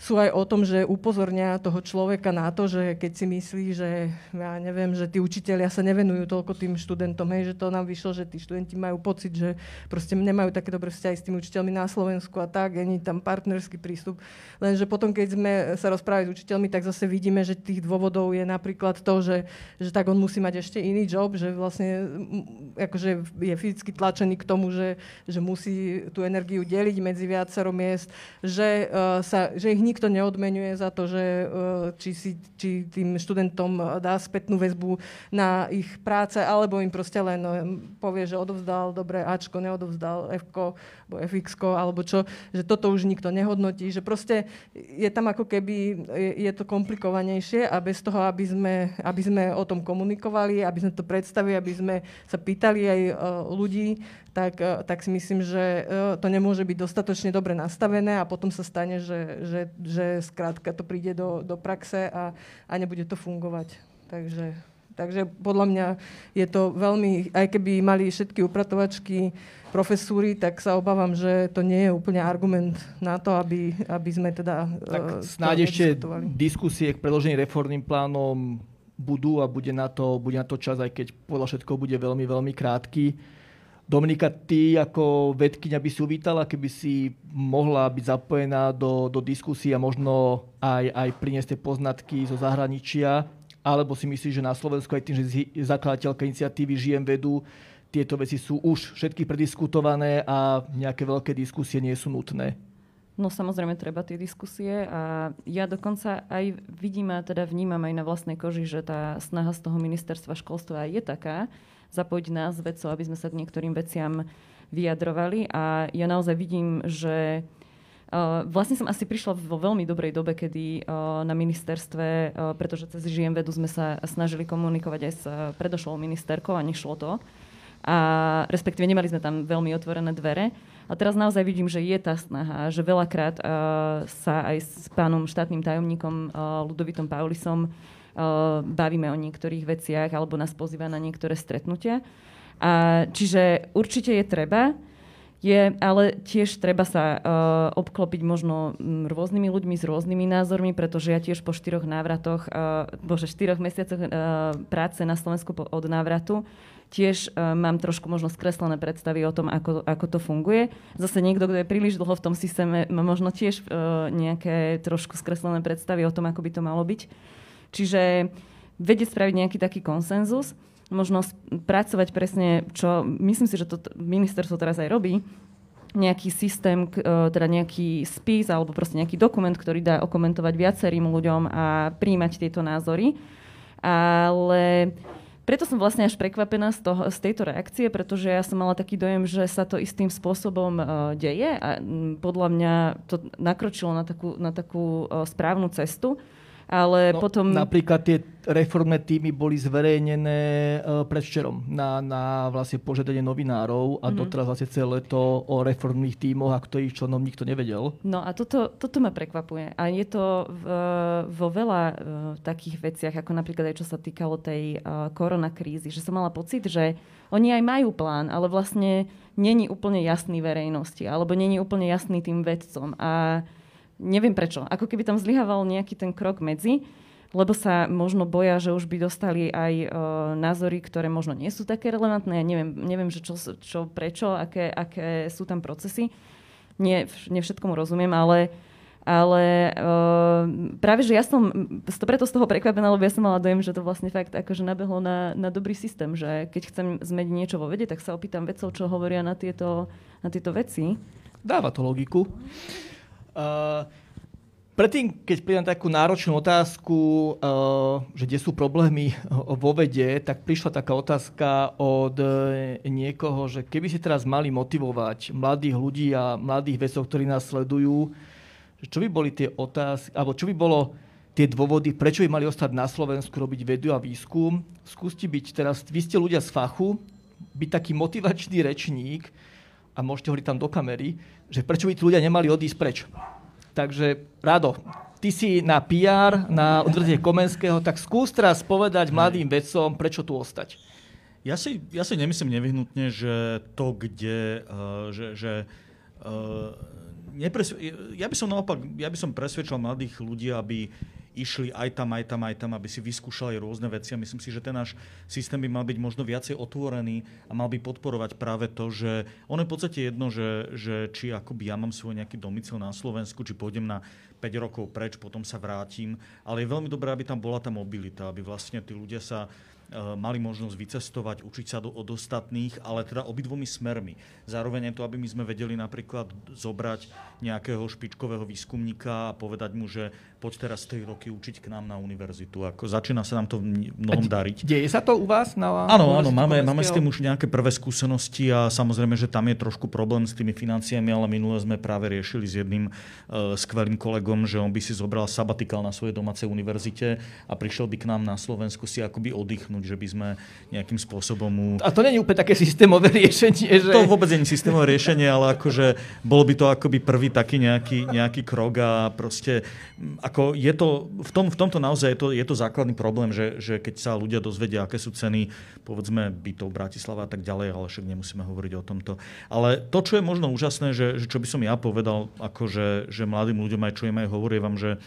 Speaker 3: sú aj o tom, že upozornia toho človeka na to, že keď si myslí, že ja neviem, že tí učiteľia sa nevenujú toľko tým študentom, hej, že to nám vyšlo, že tí študenti majú pocit, že proste nemajú také dobré vzťahy s tými učiteľmi na Slovensku a tak, ani tam partnerský prístup. Lenže potom, keď sme sa rozprávali s učiteľmi, tak zase vidíme, že tých dôvodov je napríklad to, že, že tak on musí mať ešte iný job, že vlastne akože je fyzicky tlačený k tomu, že, že musí tú energiu deliť medzi viacero miest, že, uh, sa, že ich nikto neodmenuje za to, že e, či, si, či tým študentom dá spätnú väzbu na ich práce, alebo im proste len e, povie, že odovzdal dobre Ačko, neodovzdal Fko, alebo FXko, alebo čo, že toto už nikto nehodnotí, že proste je tam ako keby, je, je to komplikovanejšie a bez toho, aby sme, aby sme o tom komunikovali, aby sme to predstavili, aby sme sa pýtali aj ľudí, tak, tak si myslím, že to nemôže byť dostatočne dobre nastavené a potom sa stane, že, že, že skrátka to príde do, do praxe a, a nebude to fungovať. Takže, takže podľa mňa je to veľmi, aj keby mali všetky upratovačky profesúry, tak sa obávam, že to nie je úplne argument na to, aby, aby sme teda...
Speaker 1: Tak uh, snáď ešte diskusie k predloženým reformným plánom budú a bude na, to, bude na to čas, aj keď podľa všetko bude veľmi, veľmi krátky. Dominika, ty ako vedkynia by si uvítala, keby si mohla byť zapojená do, do diskusie a možno aj, aj priniesť tie poznatky zo zahraničia, alebo si myslíš, že na Slovensku aj tým, že zakladateľka iniciatívy Žijem vedu, tieto veci sú už všetky prediskutované a nejaké veľké diskusie nie sú nutné.
Speaker 2: No samozrejme treba tie diskusie a ja dokonca aj vidím a teda vnímam aj na vlastnej koži, že tá snaha z toho ministerstva školstva je taká, zapojiť nás vedcov, aby sme sa k niektorým veciam vyjadrovali a ja naozaj vidím, že Uh, vlastne som asi prišla vo veľmi dobrej dobe, kedy uh, na ministerstve, uh, pretože cez Žijem vedu sme sa snažili komunikovať aj s predošlou ministerkou a nešlo to. A respektíve nemali sme tam veľmi otvorené dvere. A teraz naozaj vidím, že je tá snaha, že veľakrát sa aj s pánom štátnym tajomníkom Ludovitom Paulisom bavíme o niektorých veciach alebo nás pozýva na niektoré stretnutia. A, čiže určite je treba, je, ale tiež treba sa uh, obklopiť možno rôznymi ľuďmi s rôznymi názormi, pretože ja tiež po štyroch návratoch, uh, bože, štyroch mesiacoch uh, práce na Slovensku po, od návratu tiež uh, mám trošku možno skreslené predstavy o tom, ako, ako to funguje. Zase niekto, kto je príliš dlho v tom systéme, má možno tiež uh, nejaké trošku skreslené predstavy o tom, ako by to malo byť. Čiže vedieť spraviť nejaký taký konsenzus možno pracovať presne, čo myslím si, že to ministerstvo teraz aj robí, nejaký systém, e, teda nejaký spis alebo proste nejaký dokument, ktorý dá okomentovať viacerým ľuďom a príjmať tieto názory. Ale preto som vlastne až prekvapená z, toho, z tejto reakcie, pretože ja som mala taký dojem, že sa to istým spôsobom uh, deje a podľa mňa to nakročilo na takú, na takú uh, správnu cestu ale no, potom...
Speaker 1: Napríklad tie reformné týmy boli zverejnené uh, predvčerom na, na vlastne požiadanie novinárov a mm-hmm. doteraz vlastne celé to o reformných týmoch a ktorých členom nikto nevedel.
Speaker 2: No a toto, toto ma prekvapuje. A je to v, vo veľa uh, takých veciach, ako napríklad aj čo sa týkalo tej koronakrízy, že som mala pocit, že oni aj majú plán, ale vlastne není úplne jasný verejnosti, alebo není úplne jasný tým vedcom. A neviem prečo. Ako keby tam zlyhával nejaký ten krok medzi, lebo sa možno boja, že už by dostali aj uh, názory, ktoré možno nie sú také relevantné. Ja neviem, neviem že čo, čo, prečo, aké, aké sú tam procesy. Nie, nie rozumiem, ale ale uh, práve, že ja som to preto z toho prekvapená, lebo ja som mala dojem, že to vlastne fakt akože nabehlo na, na dobrý systém, že keď chcem zmeniť niečo vo vede, tak sa opýtam vedcov, čo hovoria na tieto, na tieto veci.
Speaker 1: Dáva to logiku. Uh, predtým, keď prídem takú náročnú otázku, uh, že kde sú problémy vo vede, tak prišla taká otázka od niekoho, že keby si teraz mali motivovať mladých ľudí a mladých vedcov, ktorí nás sledujú, čo by boli tie otázky, alebo čo by bolo tie dôvody, prečo by mali ostať na Slovensku robiť vedu a výskum. Skúste byť teraz, vy ste ľudia z fachu, byť taký motivačný rečník a môžete hovoriť tam do kamery, že prečo by tí ľudia nemali odísť preč. Takže, Rado, ty si na PR, na odvrtie Komenského, tak skús teraz povedať mladým vedcom, prečo tu ostať.
Speaker 4: Ja si, ja si nemyslím nevyhnutne, že to, kde, uh, že, že uh, nepresv- ja by som naopak, ja by som presvedčal mladých ľudí, aby išli aj tam, aj tam, aj tam, aby si vyskúšali rôzne veci. A myslím si, že ten náš systém by mal byť možno viacej otvorený a mal by podporovať práve to, že ono je v podstate jedno, že, že či akoby ja mám svoj nejaký domicil na Slovensku, či pôjdem na 5 rokov preč, potom sa vrátim, ale je veľmi dobré, aby tam bola tá mobilita, aby vlastne tí ľudia sa mali možnosť vycestovať, učiť sa do, od ostatných, ale teda obidvomi smermi. Zároveň aj to, aby my sme vedeli napríklad zobrať nejakého špičkového výskumníka a povedať mu, že poď teraz 3 roky učiť k nám na univerzitu. Ako začína sa nám to mnohom dariť.
Speaker 1: Deje sa to u vás? Na
Speaker 4: áno, áno, máme, máme s tým už nejaké prvé skúsenosti a samozrejme, že tam je trošku problém s tými financiami, ale minule sme práve riešili s jedným uh, skvelým kolegom, že on by si zobral sabatikál na svojej domácej univerzite a prišiel by k nám na Slovensku si akoby oddychnúť navrhnúť, že by sme nejakým spôsobom mu...
Speaker 1: A to nie je úplne také systémové *laughs* riešenie, že...
Speaker 4: To vôbec nie je systémové riešenie, ale akože bolo by to akoby prvý taký nejaký, nejaký krok a proste ako je to, v, tom, v tomto naozaj je to, je to základný problém, že, že keď sa ľudia dozvedia, aké sú ceny, povedzme bytov Bratislava a tak ďalej, ale však nemusíme hovoriť o tomto. Ale to, čo je možno úžasné, že, že čo by som ja povedal, akože, že mladým ľuďom aj čo im aj hovorí vám, že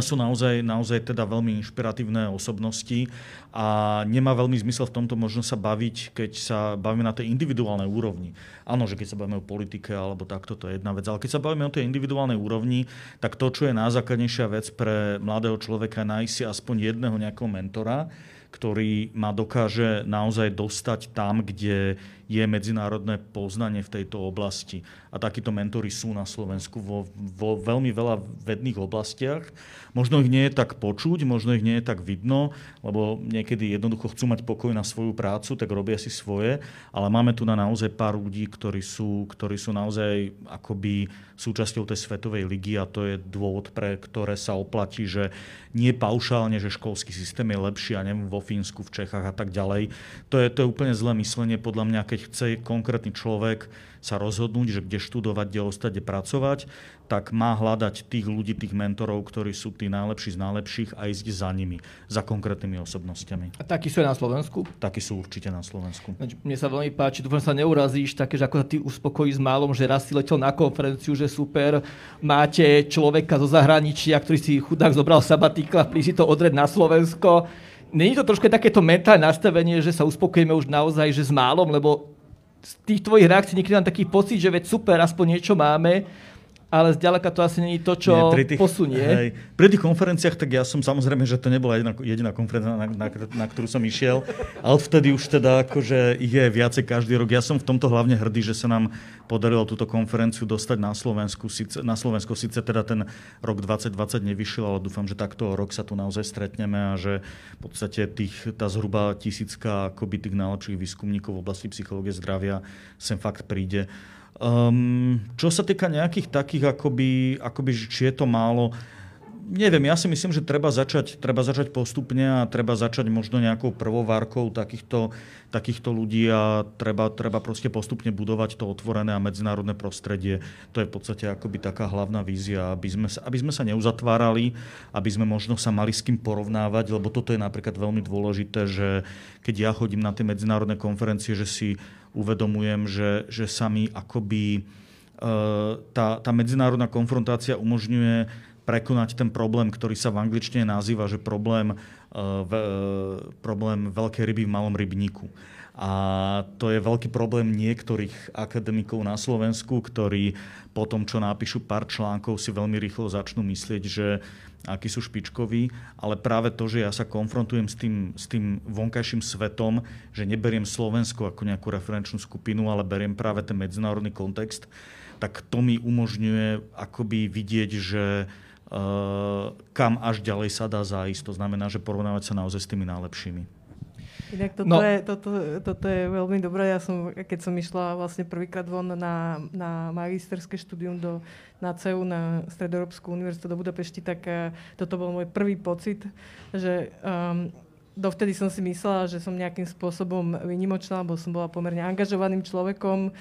Speaker 4: sú naozaj, naozaj teda veľmi inšpiratívne osobnosti a nemá veľmi zmysel v tomto možno sa baviť, keď sa bavíme na tej individuálnej úrovni. Áno, že keď sa bavíme o politike alebo takto, to je jedna vec, ale keď sa bavíme o tej individuálnej úrovni, tak to, čo je najzákladnejšia vec pre mladého človeka, nájsť si aspoň jedného nejakého mentora, ktorý ma dokáže naozaj dostať tam, kde je medzinárodné poznanie v tejto oblasti. A takíto mentory sú na Slovensku vo, vo veľmi veľa vedných oblastiach. Možno ich nie je tak počuť, možno ich nie je tak vidno, lebo niekedy jednoducho chcú mať pokoj na svoju prácu, tak robia si svoje, ale máme tu na naozaj pár ľudí, ktorí sú, ktorí sú naozaj akoby súčasťou tej svetovej ligy a to je dôvod, pre ktoré sa oplatí, že nie paušálne, že školský systém je lepší, a neviem, vo Fínsku, v Čechách a tak ďalej. To je, to je úplne zlé myslenie podľa mňa, keď chce konkrétny človek sa rozhodnúť, že kde študovať, kde ostať, kde pracovať, tak má hľadať tých ľudí, tých mentorov, ktorí sú tí najlepší z najlepších a ísť za nimi, za konkrétnymi osobnostiami.
Speaker 1: A takí sú aj na Slovensku?
Speaker 4: Takí sú určite na Slovensku.
Speaker 1: Mne sa veľmi páči, dúfam, sa neurazíš, také, že ako sa ty uspokojí s málom, že raz si letel na konferenciu, že super, máte človeka zo zahraničia, ktorý si chudák zobral sabatikla, prísi to odreť na Slovensko. Není to trošku takéto mentálne nastavenie, že sa uspokojíme už naozaj že s málom, lebo z tých tvojich reakcií niekedy mám taký pocit, že veď super, aspoň niečo máme, ale zďaleka to asi je to, čo nie, pri tých, posunie. Hej,
Speaker 4: pri tých konferenciách, tak ja som samozrejme, že to nebola jediná, jediná konferencia, na, na, na ktorú som išiel, ale vtedy už teda akože je viacej každý rok. Ja som v tomto hlavne hrdý, že sa nám podarilo túto konferenciu dostať na Slovensku. Sice, na Slovensku síce teda ten rok 2020 nevyšiel, ale dúfam, že takto rok sa tu naozaj stretneme a že v podstate tých, tá zhruba tisícka akoby tých najlepších výskumníkov v oblasti psychológie zdravia sem fakt príde. Um, čo sa týka nejakých takých, akoby, akoby, či je to málo, neviem, ja si myslím, že treba začať, treba začať postupne a treba začať možno nejakou prvovárkou takýchto, takýchto ľudí a treba, treba proste postupne budovať to otvorené a medzinárodné prostredie. To je v podstate akoby taká hlavná vízia, aby sme, sa, aby sme sa neuzatvárali, aby sme možno sa mali s kým porovnávať, lebo toto je napríklad veľmi dôležité, že keď ja chodím na tie medzinárodné konferencie, že si uvedomujem, že, že sa mi akoby e, tá, tá medzinárodná konfrontácia umožňuje prekonať ten problém, ktorý sa v angličtine nazýva, že problém, e, e, problém veľkej ryby v malom rybníku. A to je veľký problém niektorých akademikov na Slovensku, ktorí po tom, čo napíšu pár článkov, si veľmi rýchlo začnú myslieť, že akí sú špičkoví, ale práve to, že ja sa konfrontujem s tým, s tým vonkajším svetom, že neberiem Slovensko ako nejakú referenčnú skupinu, ale beriem práve ten medzinárodný kontext, tak to mi umožňuje akoby vidieť, že uh, kam až ďalej sa dá zájsť. To znamená, že porovnávať sa naozaj s tými najlepšími.
Speaker 3: Inak toto, no. je, toto, toto je veľmi dobré. Ja som, keď som išla vlastne prvýkrát von na, na magisterské štúdium do, na CEU, na Stredoeurópsku univerzitu do Budapešti, tak uh, toto bol môj prvý pocit, že um, dovtedy som si myslela, že som nejakým spôsobom vynimočná, lebo som bola pomerne angažovaným človekom.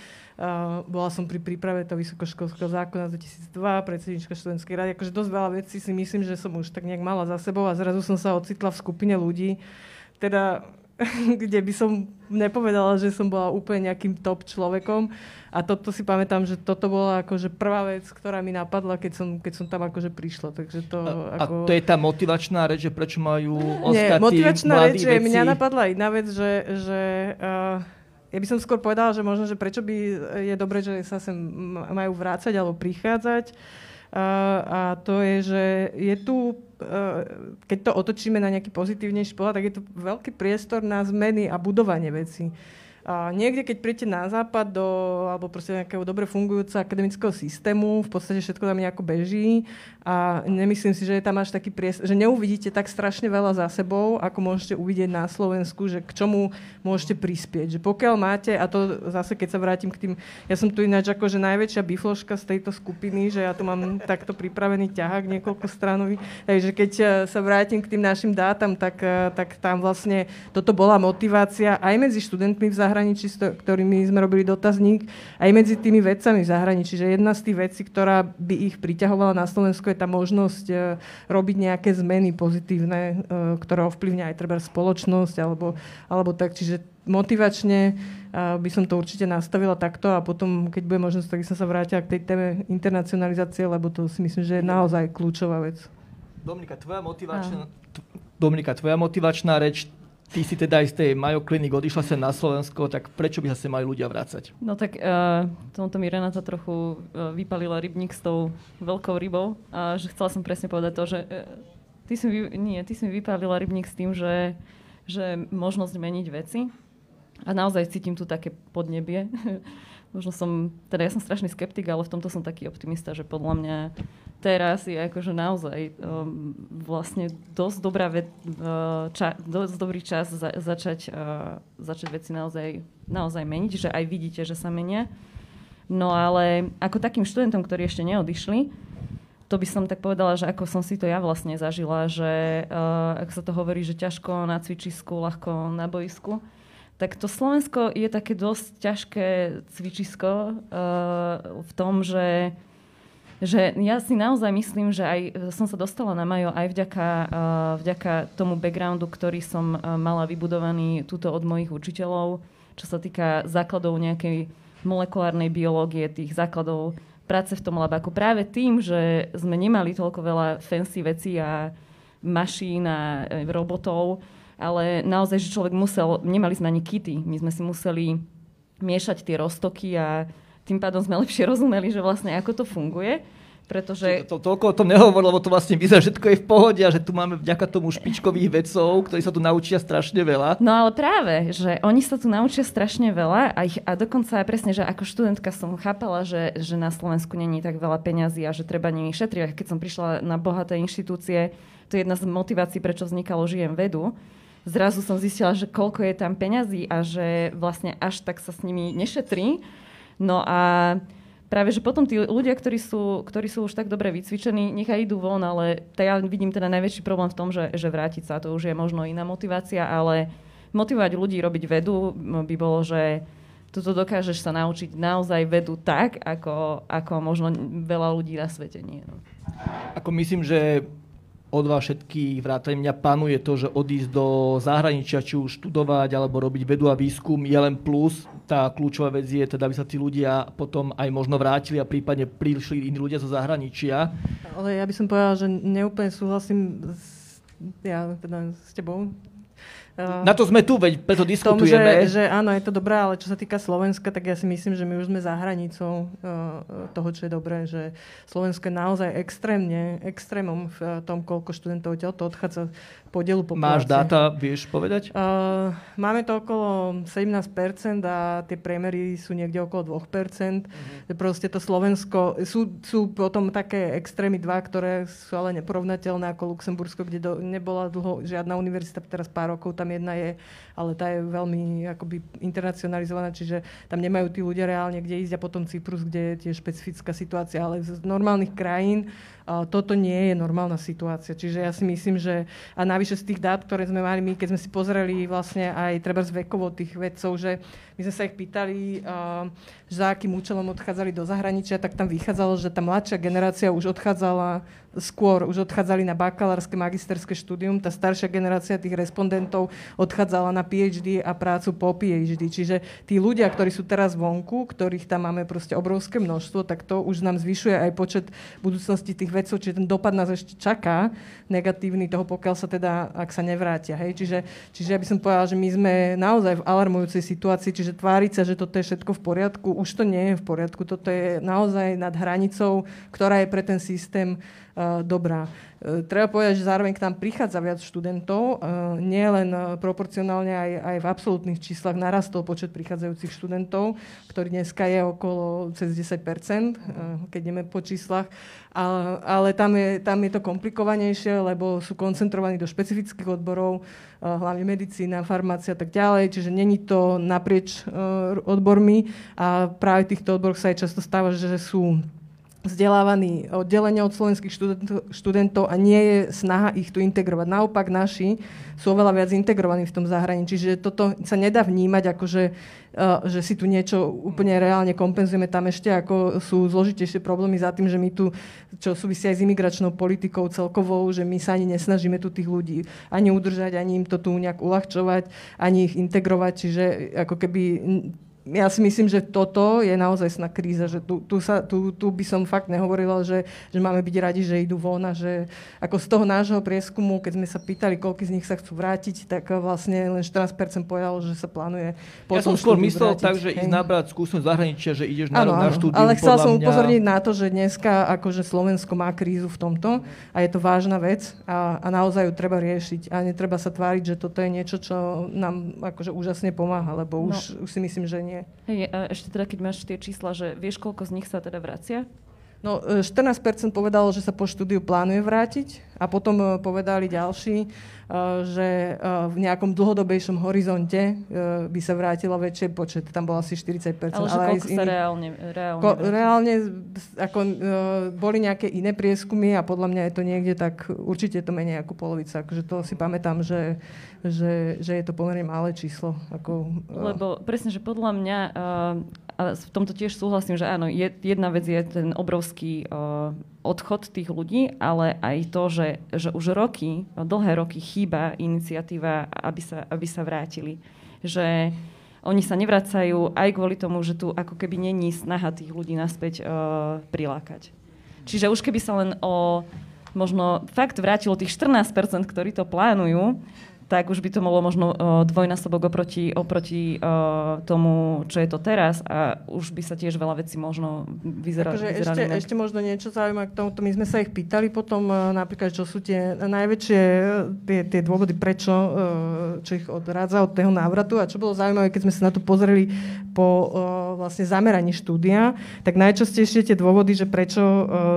Speaker 3: Bola som pri príprave toho vysokoškolského zákona z 2002, predsednička študentskej rady. Akože dosť veľa vecí si myslím, že som už tak nejak mala za sebou a zrazu som sa ocitla v skupine ľudí, teda *laughs* kde by som nepovedala, že som bola úplne nejakým top človekom. A toto si pamätám, že toto bola akože prvá vec, ktorá mi napadla, keď som, keď som tam akože prišla. Takže to,
Speaker 1: a, ako... a to je tá motivačná reč, že prečo majú
Speaker 3: ostatní Nie, motivačná reč, že mňa napadla iná vec, že, že uh, ja by som skôr povedala, že možno, že prečo by je dobre, že sa sem majú vrácať alebo prichádzať. Uh, a to je, že je tu Eh, keď to otočíme na nejaký pozitívnejší pohľad, tak je to veľký priestor na zmeny a budovanie veci. Niekde, keď príjete na západ do, alebo proste nejakého dobre fungujúceho akademického systému, v podstate všetko tam nejako beží a nemyslím si, že je tam až taký priestor, že neuvidíte tak strašne veľa za sebou, ako môžete uvidieť na Slovensku, že k čomu môžete prispieť. Že pokiaľ máte, a to zase keď sa vrátim k tým, ja som tu ináč akože najväčšia bifloška z tejto skupiny, že ja tu mám takto pripravený ťahák niekoľko stranový, takže keď eh, sa vrátim k tým našim dátam, tak, eh, tak tam vlastne toto bola motivácia aj medzi študentmi v zahraničí, zahraničí, s ktorými sme robili dotazník, aj medzi tými vedcami v zahraničí. Že jedna z tých vecí, ktorá by ich priťahovala na Slovensku, je tá možnosť e, robiť nejaké zmeny pozitívne, e, ktoré ovplyvňa aj treba spoločnosť alebo, alebo tak. Čiže motivačne e, by som to určite nastavila takto a potom, keď bude možnosť, tak som sa vrátila k tej téme internacionalizácie, lebo to si myslím, že je naozaj kľúčová vec.
Speaker 1: Dominika, tvoja motivačná, Dominika, tvoja motivačná reč ty si teda aj z tej Mayo Clinic odišla sa na Slovensko, tak prečo by sa mali ľudia vrácať?
Speaker 2: No tak uh, tomto mi Renata trochu uh, vypalila rybník s tou veľkou rybou a že chcela som presne povedať to, že uh, ty, si mi, nie, ty si mi vypalila rybník s tým, že že možnosť meniť veci. A naozaj cítim tu také podnebie. *laughs* Možno som, teda ja som strašný skeptik, ale v tomto som taký optimista, že podľa mňa teraz je akože naozaj um, vlastne dosť, dobrá ve- uh, ča- dosť dobrý čas za- začať, uh, začať veci naozaj, naozaj meniť, že aj vidíte, že sa menia. No ale ako takým študentom, ktorí ešte neodišli, to by som tak povedala, že ako som si to ja vlastne zažila, že uh, ako sa to hovorí, že ťažko na cvičisku, ľahko na boisku, tak to Slovensko je také dosť ťažké cvičisko uh, v tom, že, že ja si naozaj myslím, že aj som sa dostala na Majo aj vďaka, uh, vďaka tomu backgroundu, ktorý som uh, mala vybudovaný túto od mojich učiteľov, čo sa týka základov nejakej molekulárnej biológie, tých základov práce v tom labaku. Práve tým, že sme nemali toľko veľa fancy vecí a mašín a robotov, ale naozaj, že človek musel, nemali sme ani kity, my sme si museli miešať tie roztoky a tým pádom sme *laughs* lepšie rozumeli, že vlastne ako to funguje. Pretože...
Speaker 1: To, to, toľko o tom nehovor, lebo to vlastne vyzerá, že všetko je v pohode a že tu máme vďaka tomu špičkových vedcov, ktorí sa tu naučia strašne veľa.
Speaker 2: No ale práve, že oni sa tu naučia strašne veľa a, ich, a dokonca aj presne, že ako študentka som chápala, že, že na Slovensku není tak veľa peňazí a že treba nimi šetriť. Keď som prišla na bohaté inštitúcie, to je jedna z motivácií, prečo vznikalo Žijem vedu, zrazu som zistila, že koľko je tam peňazí a že vlastne až tak sa s nimi nešetrí. No a práve, že potom tí ľudia, ktorí sú, ktorí sú už tak dobre vycvičení, nechaj idú von, ale ja vidím teda najväčší problém v tom, že, že vrátiť sa, to už je možno iná motivácia, ale motivovať ľudí robiť vedu by bolo, že toto dokážeš sa naučiť naozaj vedu tak, ako, ako možno veľa ľudí na svete nie. No.
Speaker 1: Ako myslím, že od vás všetkých vrátane mňa panuje to, že odísť do zahraničia, či už študovať alebo robiť vedu a výskum je len plus. Tá kľúčová vec je teda, aby sa tí ľudia potom aj možno vrátili a prípadne prišli iní ľudia zo zahraničia.
Speaker 3: Ale ja by som povedala, že neúplne súhlasím s, ja, teda s tebou,
Speaker 1: na to sme tu, veď preto diskutujeme.
Speaker 3: Tom, že, že áno, je to dobré, ale čo sa týka Slovenska, tak ja si myslím, že my už sme za hranicou uh, toho, čo je dobré, že Slovensko je naozaj extrémne, extrémom v tom, koľko študentov to odchádza podielu populácie.
Speaker 1: Máš dáta, vieš povedať?
Speaker 3: Uh, máme to okolo 17% a tie priemery sú niekde okolo 2%. Uh-huh. Proste to Slovensko, sú, sú potom také extrémy dva, ktoré sú ale neporovnateľné ako Luxembursko, kde do, nebola dlho žiadna univerzita, teraz pár rokov tam jedna je, ale tá je veľmi akoby internacionalizovaná, čiže tam nemajú tí ľudia reálne kde ísť a potom Cyprus, kde je tiež špecifická situácia, ale z normálnych krajín toto nie je normálna situácia. Čiže ja si myslím, že a navyše z tých dát, ktoré sme mali my, keď sme si pozreli vlastne aj treba z vekovo tých vedcov, že my sme sa ich pýtali, že za akým účelom odchádzali do zahraničia, tak tam vychádzalo, že tá mladšia generácia už odchádzala skôr, už odchádzali na bakalárske, magisterské štúdium, tá staršia generácia tých respondentov odchádzala na PhD a prácu po PhD. Čiže tí ľudia, ktorí sú teraz vonku, ktorých tam máme proste obrovské množstvo, tak to už nám zvyšuje aj počet budúcnosti tých vedcov, čiže ten dopad nás ešte čaká negatívny toho, pokiaľ sa teda, ak sa nevrátia. Hej? Čiže, čiže ja by som povedala, že my sme naozaj v alarmujúcej situácii, čiže tváriť sa, že toto je všetko v poriadku, už to nie je v poriadku. Toto je naozaj nad hranicou, ktorá je pre ten systém dobrá. Uh, treba povedať, že zároveň k nám prichádza viac študentov, uh, nie len proporcionálne, aj, aj v absolútnych číslach narastol počet prichádzajúcich študentov, ktorý dneska je okolo cez 10%, keď ideme po číslach ale, ale tam, je, tam je to komplikovanejšie, lebo sú koncentrovaní do špecifických odborov, eh, hlavne medicína, farmácia a tak ďalej, čiže není to naprieč eh, odbormi a práve v týchto odboroch sa aj často stáva, že sú vzdelávaní oddelenia od slovenských študentov a nie je snaha ich tu integrovať. Naopak naši sú oveľa viac integrovaní v tom zahraničí, čiže toto sa nedá vnímať ako, že, uh, že si tu niečo úplne reálne kompenzujeme. Tam ešte ako sú zložitejšie problémy za tým, že my tu, čo súvisia aj s imigračnou politikou celkovou, že my sa ani nesnažíme tu tých ľudí ani udržať, ani im to tu nejak uľahčovať, ani ich integrovať. Čiže ako keby ja si myslím, že toto je naozaj sná kríza, že tu, tu, sa, tu, tu by som fakt nehovorila, že, že máme byť radi, že idú von a že ako z toho nášho prieskumu, keď sme sa pýtali, koľko z nich sa chcú vrátiť, tak vlastne len 14% povedalo, že sa plánuje
Speaker 1: Ja som skôr myslel vrátiť, tak, že ísť nabrať skúsenosť zahraničia, že ideš na, ano, na štúdium.
Speaker 3: Ale chcela som mňa... upozorniť na to, že dneska akože Slovensko má krízu v tomto a je to vážna vec a, a naozaj ju treba riešiť a netreba sa tváriť, že toto je niečo, čo nám akože úžasne pomáha, lebo no. už, už si myslím, že nie nie.
Speaker 2: Hej, a ešte teda, keď máš tie čísla, že vieš, koľko z nich sa teda vracia?
Speaker 3: No, 14% e, povedalo, že sa po štúdiu plánuje vrátiť a potom e, povedali ďalší, e, že v nejakom dlhodobejšom horizonte by sa vrátilo väčšie počet. Tam bolo asi 40%.
Speaker 2: Ale, ale že koľko sa iných... reálne, reálne,
Speaker 3: ko, reálne ako, boli nejaké iné prieskumy a podľa mňa je to niekde tak, určite to menej ako polovica. Akože to si pamätám, že, že, že je to pomerne malé číslo. Ako,
Speaker 2: Lebo presne, že podľa mňa a v tomto tiež súhlasím, že áno, je, jedna vec je ten obrovský uh, odchod tých ľudí, ale aj to, že, že už roky, dlhé roky chýba iniciatíva, aby sa, aby sa vrátili. Že oni sa nevracajú aj kvôli tomu, že tu ako keby není snaha tých ľudí naspäť uh, prilákať. Čiže už keby sa len o možno fakt vrátilo tých 14%, ktorí to plánujú, tak už by to bolo možno dvojnásobok oproti, oproti tomu, čo je to teraz a už by sa tiež veľa vecí možno.
Speaker 3: Akože ešte, ešte možno niečo zaujímavé k tomuto. My sme sa ich pýtali potom uh, napríklad, čo sú tie najväčšie tie, tie dôvody, prečo uh, čo ich odrádza od toho návratu a čo bolo zaujímavé, keď sme sa na to pozreli po vlastne zameraní štúdia, tak najčastejšie tie dôvody, že prečo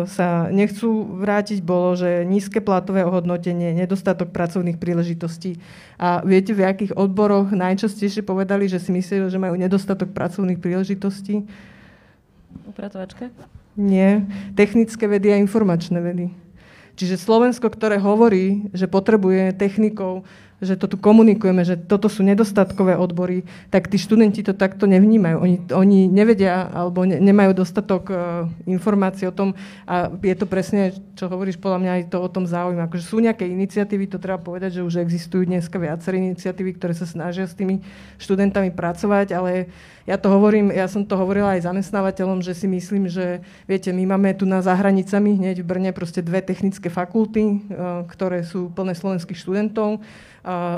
Speaker 3: sa nechcú vrátiť, bolo, že nízke platové ohodnotenie, nedostatok pracovných príležitostí, a viete, v akých odboroch najčastejšie povedali, že si mysleli, že majú nedostatok pracovných príležitostí?
Speaker 2: Upratovačka?
Speaker 3: Nie. Technické vedy a informačné vedy. Čiže Slovensko, ktoré hovorí, že potrebuje technikov, že to tu komunikujeme, že toto sú nedostatkové odbory, tak tí študenti to takto nevnímajú. Oni, oni nevedia alebo ne, nemajú dostatok uh, informácií o tom a je to presne, čo hovoríš, podľa mňa aj to o tom záujme. Akože sú nejaké iniciatívy, to treba povedať, že už existujú dneska viaceré iniciatívy, ktoré sa snažia s tými študentami pracovať, ale ja to hovorím, ja som to hovorila aj zamestnávateľom, že si myslím, že viete, my máme tu na zahranicami hneď v Brne proste dve technické fakulty, uh, ktoré sú plné slovenských študentov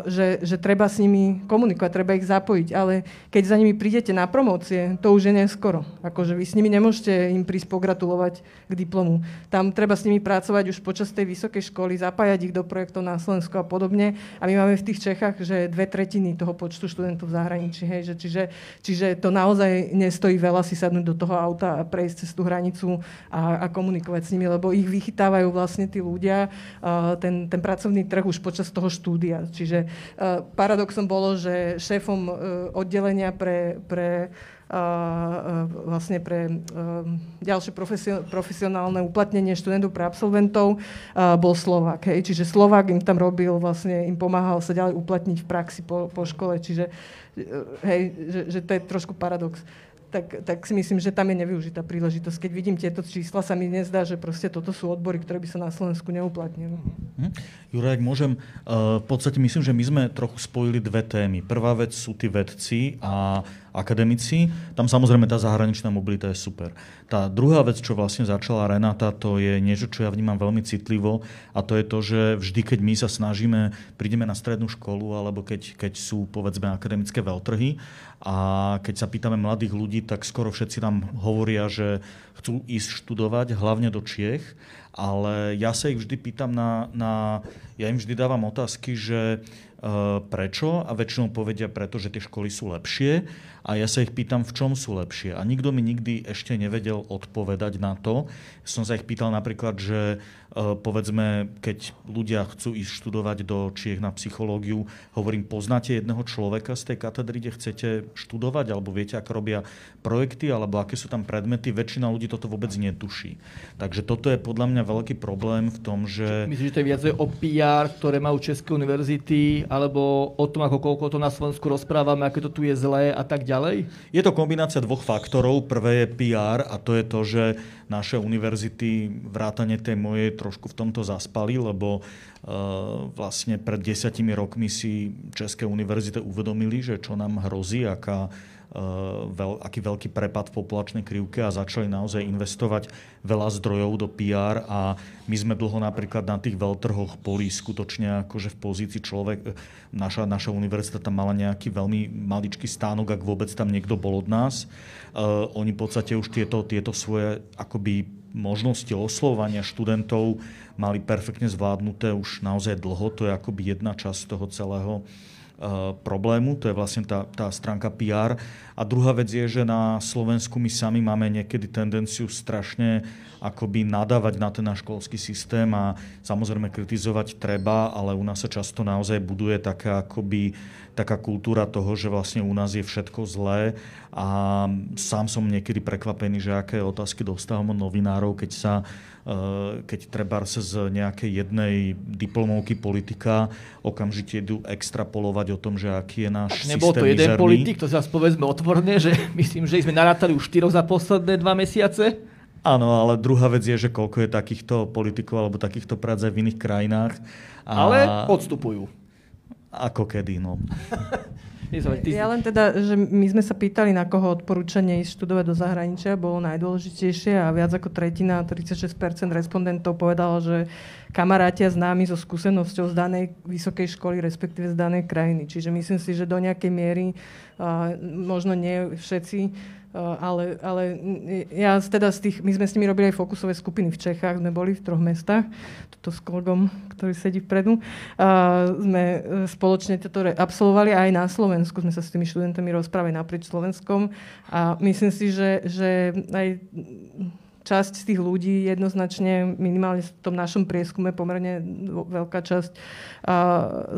Speaker 3: že, že treba s nimi komunikovať, treba ich zapojiť, ale keď za nimi prídete na promócie, to už je neskoro. Akože vy s nimi nemôžete im prísť pogratulovať k diplomu. Tam treba s nimi pracovať už počas tej vysokej školy, zapájať ich do projektov na Slovensku a podobne. A my máme v tých Čechách, že dve tretiny toho počtu študentov v zahraničí. Hej, že čiže, čiže to naozaj nestojí veľa si sadnúť do toho auta a prejsť cez tú hranicu a, a komunikovať s nimi, lebo ich vychytávajú vlastne tí ľudia, ten, ten pracovný trh už počas toho štúdia. Čiže uh, paradoxom bolo, že šéfom uh, oddelenia pre, pre uh, vlastne pre ďalšie profesio- profesionálne uplatnenie študentov pre absolventov bol Slovak. Hej. Čiže Slovak im tam robil, vlastne im pomáhal sa ďalej uplatniť v praxi po, po škole. Čiže hej, že, že to je trošku paradox tak, tak si myslím, že tam je nevyužitá príležitosť. Keď vidím tieto čísla, sa mi nezdá, že proste toto sú odbory, ktoré by sa na Slovensku neuplatnili.
Speaker 4: Hm. Juraj, môžem, uh, v podstate myslím, že my sme trochu spojili dve témy. Prvá vec sú tí vedci a akademici. Tam samozrejme tá zahraničná mobilita je super. Tá druhá vec, čo vlastne začala Renata, to je niečo, čo ja vnímam veľmi citlivo a to je to, že vždy, keď my sa snažíme, prídeme na strednú školu alebo keď, keď sú povedzme akademické veľtrhy a keď sa pýtame mladých ľudí, tak skoro všetci nám hovoria, že chcú ísť študovať, hlavne do Čiech ale ja sa ich vždy pýtam na, na ja im vždy dávam otázky, že uh, prečo a väčšinou povedia preto, že tie školy sú lepšie a ja sa ich pýtam, v čom sú lepšie. A nikto mi nikdy ešte nevedel odpovedať na to. Som sa ich pýtal napríklad, že povedzme, keď ľudia chcú ísť študovať do Čiech na psychológiu, hovorím, poznáte jedného človeka z tej katedry, kde chcete študovať, alebo viete, ako robia projekty, alebo aké sú tam predmety. Väčšina ľudí toto vôbec netuší. Takže toto je podľa mňa veľký problém v tom, že...
Speaker 1: Myslíš, že to je viac o PR, ktoré majú České univerzity, alebo o tom, ako koľko to na Slovensku rozprávame, aké to tu je zlé a tak ďalej?
Speaker 4: Je to kombinácia dvoch faktorov. Prvé je PR a to je to, že naše univerzity, vrátane tej mojej, trošku v tomto zaspali, lebo uh, vlastne pred desiatimi rokmi si České univerzity uvedomili, že čo nám hrozí, aká veľ, aký veľký prepad v populačnej krivke a začali naozaj investovať veľa zdrojov do PR a my sme dlho napríklad na tých veľtrhoch boli skutočne akože v pozícii človek, naša, naša univerzita tam mala nejaký veľmi maličký stánok, ak vôbec tam niekto bol od nás. Uh, oni v podstate už tieto, tieto svoje akoby možnosti oslovania študentov mali perfektne zvládnuté už naozaj dlho. To je akoby jedna časť toho celého Eh, problému, to je vlastne tá, tá stránka PR. A druhá vec je, že na Slovensku my sami máme niekedy tendenciu strašne akoby nadávať na ten náš školský systém a samozrejme kritizovať treba, ale u nás sa často naozaj buduje taká akoby taká kultúra toho, že vlastne u nás je všetko zlé a sám som niekedy prekvapený, že aké otázky dostávam od novinárov, keď sa Eh, keď treba z nejakej jednej diplomovky politika okamžite idú extrapolovať o tom, že aký je náš systém
Speaker 1: Nebol to jeden mizerný. politik, to zase povedzme otvorne, že *laughs* myslím, že sme narátali už štyroch za posledné dva mesiace.
Speaker 4: Áno, ale druhá vec je, že koľko je takýchto politikov alebo takýchto prác aj v iných krajinách.
Speaker 1: A... Ale odstupujú.
Speaker 4: Ako kedy, no. *laughs*
Speaker 3: Ja len teda, že my sme sa pýtali, na koho odporúčanie ísť študovať do zahraničia bolo najdôležitejšie a viac ako tretina, 36% respondentov povedala, že kamarátia s nami so skúsenosťou z danej vysokej školy, respektíve z danej krajiny. Čiže myslím si, že do nejakej miery, možno nie všetci, ale, ale ja teda z tých, my sme s nimi robili aj fokusové skupiny v Čechách, sme boli v troch mestách, toto s kolegom, ktorý sedí vpredu. A sme e, spoločne toto absolvovali aj na Slovensku, sme sa s tými študentami rozprávali naprieč Slovenskom a myslím si, že, že aj časť z tých ľudí jednoznačne, minimálne v tom našom prieskume, pomerne veľká časť,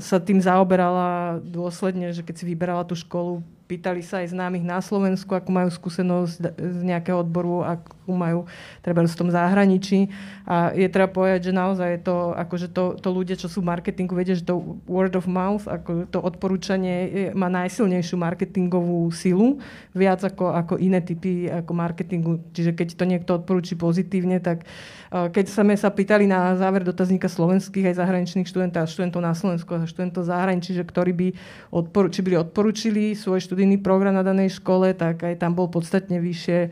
Speaker 3: sa tým zaoberala dôsledne, že keď si vyberala tú školu, pýtali sa aj známych na Slovensku, ako majú skúsenosť z nejakého odboru, akú majú treba v tom zahraničí. A je treba povedať, že naozaj je to, akože to, to ľudia, čo sú v marketingu, vedia, že to word of mouth, ako to odporúčanie má najsilnejšiu marketingovú silu, viac ako, ako iné typy ako marketingu. Čiže keď to niekto odporúči pozitívne, tak keď sme sa pýtali na záver dotazníka slovenských aj zahraničných študentov študentov na Slovensku a študentov zahraničí, že ktorí by odporu, či byli odporúčili svoj študijný program na danej škole, tak aj tam bol podstatne vyššie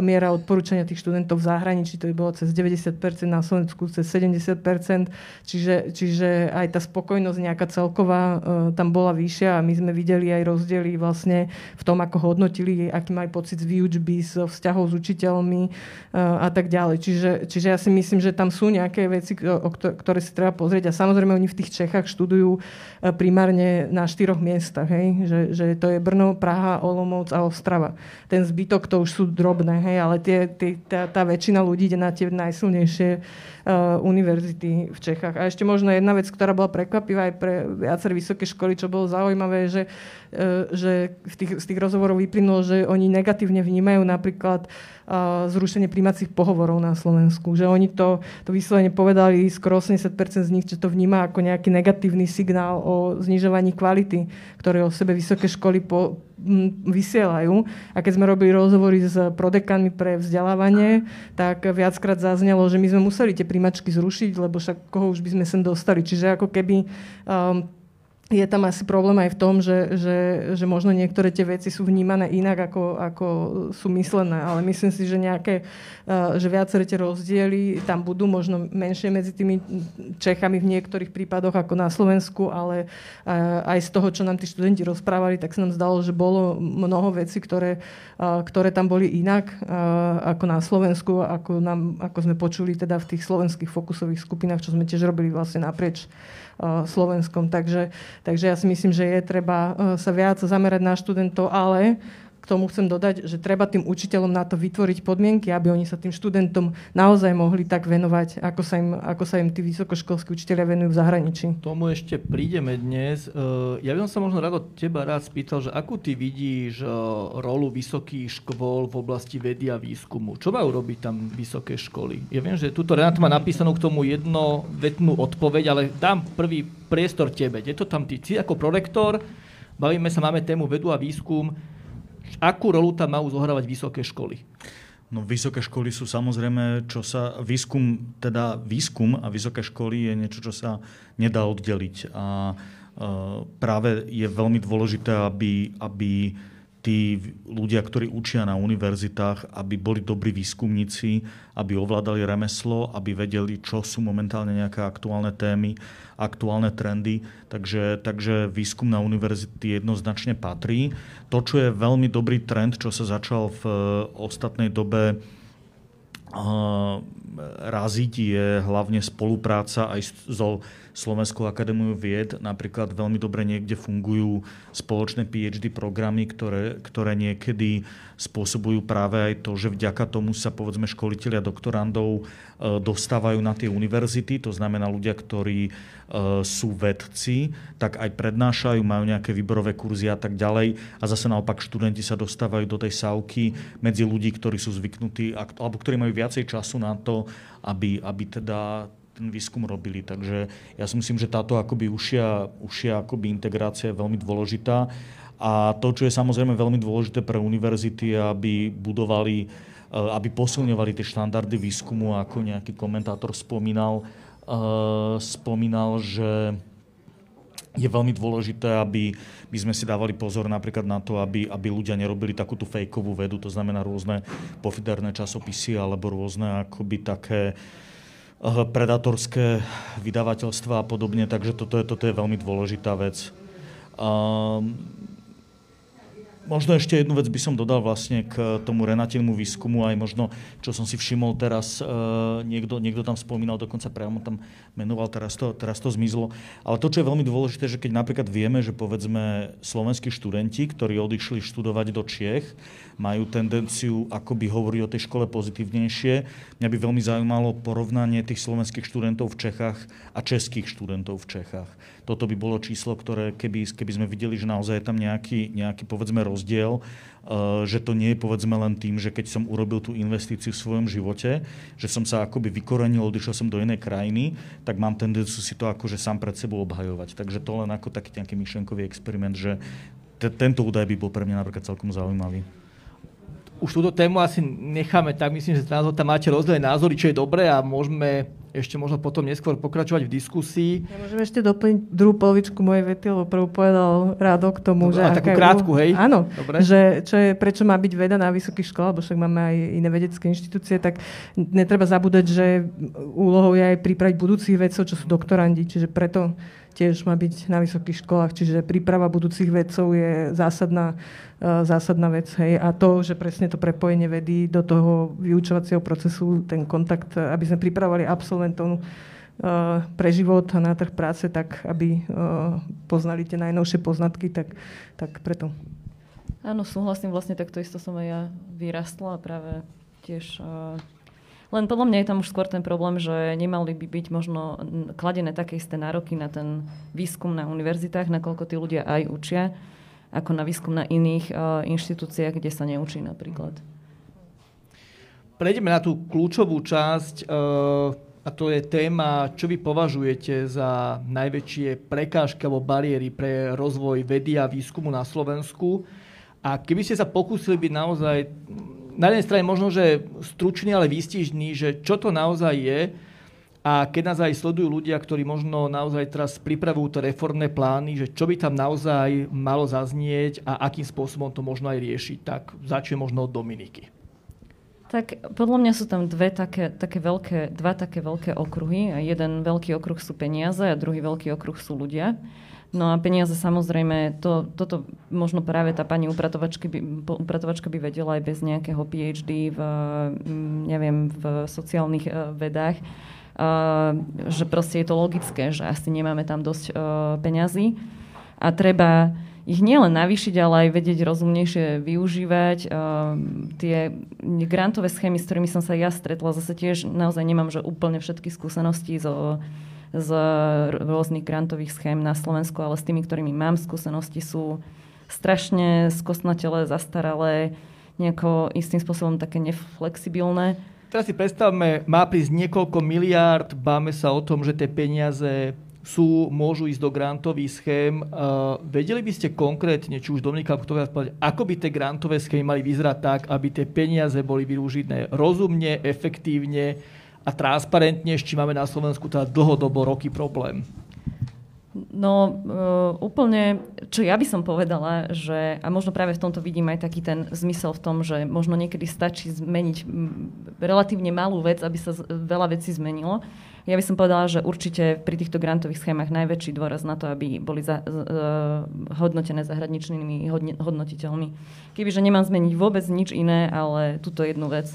Speaker 3: miera odporúčania tých študentov v zahraničí, to by bolo cez 90%, na Slovensku cez 70%, čiže, čiže aj tá spokojnosť nejaká celková uh, tam bola vyššia a my sme videli aj rozdiely vlastne v tom, ako hodnotili, aký majú pocit z výučby, z vzťahov s učiteľmi uh, a tak ďalej. Čiže, čiže ja si myslím, že tam sú nejaké veci, ktoré si treba pozrieť a samozrejme oni v tých Čechách študujú uh, primárne na štyroch miestach, hej? Že, že to je Brno, Praha, Olomouc a Ostrava. Ten zbytok to už sú drobné hej, ale tie, tie, tá, tá väčšina ľudí ide na tie najsilnejšie uh, univerzity v Čechách. A ešte možno jedna vec, ktorá bola prekvapivá aj pre viaceré vysoké školy, čo bolo zaujímavé, že, uh, že v tých, z tých rozhovorov vyplynulo, že oni negatívne vnímajú napríklad uh, zrušenie príjmacích pohovorov na Slovensku. Že oni to, to vyslovene povedali, skoro 80% z nich, že to vníma ako nejaký negatívny signál o znižovaní kvality, ktoré o sebe vysoké školy po, vysielajú. A keď sme robili rozhovory s prodekanmi pre vzdelávanie, tak viackrát zaznelo, že my sme museli tie príjmačky zrušiť, lebo však koho už by sme sem dostali. Čiže ako keby um, je tam asi problém aj v tom, že, že, že možno niektoré tie veci sú vnímané inak, ako, ako sú myslené. Ale myslím si, že nejaké, uh, že viaceré tie rozdiely tam budú možno menšie medzi tými Čechami v niektorých prípadoch ako na Slovensku, ale uh, aj z toho, čo nám tí študenti rozprávali, tak sa nám zdalo, že bolo mnoho vecí, ktoré, uh, ktoré tam boli inak ako na Slovensku, ako, nám, ako sme počuli teda v tých slovenských fokusových skupinách, čo sme tiež robili vlastne naprieč Slovenskom. Takže, takže ja si myslím, že je treba sa viac zamerať na študentov, ale k tomu chcem dodať, že treba tým učiteľom na to vytvoriť podmienky, aby oni sa tým študentom naozaj mohli tak venovať, ako sa im, ako sa im tí vysokoškolskí učiteľia venujú v zahraničí.
Speaker 1: Tomu ešte prídeme dnes. Ja by som sa možno rád od teba rád spýtal, že akú ty vidíš rolu vysokých škôl v oblasti vedy a výskumu? Čo majú robiť tam vysoké školy? Ja viem, že túto Renát má napísanú k tomu jednovetnú odpoveď, ale dám prvý priestor tebe. Je to tam ty, ty ako prorektor, bavíme sa, máme tému vedu a výskum akú rolu tam majú zohrávať vysoké školy?
Speaker 4: No, vysoké školy sú samozrejme, čo sa výskum, teda výskum a vysoké školy je niečo, čo sa nedá oddeliť. A e, práve je veľmi dôležité, aby, aby tí ľudia, ktorí učia na univerzitách, aby boli dobrí výskumníci, aby ovládali remeslo, aby vedeli, čo sú momentálne nejaké aktuálne témy, aktuálne trendy. Takže, takže výskum na univerzity jednoznačne patrí. To, čo je veľmi dobrý trend, čo sa začal v ostatnej dobe raziť, je hlavne spolupráca aj so Slovenskou akadémiu vied. Napríklad veľmi dobre niekde fungujú spoločné PhD programy, ktoré, ktoré niekedy spôsobujú práve aj to, že vďaka tomu sa povedzme školiteľia doktorandov e, dostávajú na tie univerzity, to znamená ľudia, ktorí e, sú vedci, tak aj prednášajú, majú nejaké výborové kurzy a tak ďalej. A zase naopak študenti sa dostávajú do tej sávky medzi ľudí, ktorí sú zvyknutí, alebo ktorí majú viacej času na to, aby, aby teda ten výskum robili. Takže ja si myslím, že táto akoby užšia, užšia akoby integrácia je veľmi dôležitá. A to, čo je samozrejme veľmi dôležité pre univerzity, aby budovali, eh, aby posilňovali tie štandardy výskumu, ako nejaký komentátor spomínal, eh, spomínal, že je veľmi dôležité, aby my sme si dávali pozor napríklad na to, aby, aby ľudia nerobili takúto fejkovú vedu, to znamená rôzne pofiderné časopisy alebo rôzne akoby také Eh, predatorské vydavateľstva a podobne, takže toto je, toto je veľmi dôležitá vec. Um, Možno ešte jednu vec by som dodal vlastne k tomu Renatinnemu výskumu, aj možno, čo som si všimol teraz, e, niekto, niekto tam spomínal, dokonca priamo tam menoval, teraz to, teraz to zmizlo. Ale to, čo je veľmi dôležité, že keď napríklad vieme, že povedzme slovenskí študenti, ktorí odišli študovať do Čiech, majú tendenciu akoby hovoriť o tej škole pozitívnejšie. Mňa by veľmi zaujímalo porovnanie tých slovenských študentov v Čechách a českých študentov v Čechách. Toto by bolo číslo, ktoré keby, keby sme videli, že naozaj je tam nejaký, nejaký povedzme rozdiel, eh, že to nie je povedzme len tým, že keď som urobil tú investíciu v svojom živote, že som sa akoby vykorenil, odišiel som do inej krajiny, tak mám tendenciu si to akože sám pred sebou obhajovať. Takže to len ako taký nejaký myšlenkový experiment, že tento údaj by bol pre mňa napríklad celkom zaujímavý
Speaker 1: už túto tému asi necháme tak. Myslím, že tam máte rozdielne názory, čo je dobré a môžeme ešte možno potom neskôr pokračovať v diskusii.
Speaker 3: Ja môžem ešte doplniť druhú polovičku mojej vety, lebo prvú povedal Rádo k tomu,
Speaker 1: Dobre, že... A takú krátku, hej?
Speaker 3: Áno, Dobre. že čo je, prečo má byť veda na vysokých školách, lebo však máme aj iné vedecké inštitúcie, tak netreba zabúdať, že úlohou je aj pripraviť budúcich vedcov, čo sú doktorandi, čiže preto tiež má byť na vysokých školách, čiže príprava budúcich vedcov je zásadná, e, zásadná vec. Hej. A to, že presne to prepojenie vedy do toho vyučovacieho procesu, ten kontakt, aby sme pripravovali absolventov e, pre život a na trh práce, tak aby e, poznali tie najnovšie poznatky, tak, tak preto.
Speaker 2: Áno, súhlasím, vlastne takto isto som aj ja vyrastla a práve tiež len podľa mňa je tam už skôr ten problém, že nemali by byť možno kladené také isté nároky na ten výskum na univerzitách, nakoľko tí ľudia aj učia, ako na výskum na iných uh, inštitúciách, kde sa neučí napríklad.
Speaker 1: Prejdeme na tú kľúčovú časť uh, a to je téma, čo vy považujete za najväčšie prekážky alebo bariéry pre rozvoj vedy a výskumu na Slovensku. A keby ste sa pokúsili byť naozaj na jednej strane možno, že stručný, ale výstižný, že čo to naozaj je a keď nás aj sledujú ľudia, ktorí možno naozaj teraz pripravujú to reformné plány, že čo by tam naozaj malo zaznieť a akým spôsobom to možno aj riešiť, tak začne možno od Dominiky.
Speaker 2: Tak podľa mňa sú tam dve také, také veľké, dva také veľké okruhy. Jeden veľký okruh sú peniaze a druhý veľký okruh sú ľudia. No a peniaze samozrejme, to, toto možno práve tá pani upratovačka by, upratovačka by vedela aj bez nejakého PhD v, mm, neviem, v sociálnych uh, vedách, uh, že proste je to logické, že asi nemáme tam dosť uh, peňazí a treba ich nielen navýšiť, ale aj vedieť rozumnejšie využívať. Tie grantové schémy, s ktorými som sa ja stretla, zase tiež naozaj nemám že úplne všetky skúsenosti zo z rôznych grantových schém na Slovensku, ale s tými, ktorými mám skúsenosti, sú strašne skosnatele, zastaralé, nejako istým spôsobom také neflexibilné.
Speaker 1: Teraz si predstavme, má prísť niekoľko miliárd, báme sa o tom, že tie peniaze sú, môžu ísť do grantových schém. Uh, vedeli by ste konkrétne, či už Dominika, kto povedať, ako by tie grantové schémy mali vyzerať tak, aby tie peniaze boli využité rozumne, efektívne, a transparentne, s čím máme na Slovensku teda dlhodobo roky problém.
Speaker 2: No uh, úplne, čo ja by som povedala, že a možno práve v tomto vidím aj taký ten zmysel v tom, že možno niekedy stačí zmeniť relatívne malú vec, aby sa veľa vecí zmenilo. Ja by som povedala, že určite pri týchto grantových schémach najväčší dôraz na to, aby boli za, uh, hodnotené zahraničnými hodne, hodnotiteľmi. Kebyže nemám zmeniť vôbec nič iné, ale túto jednu vec.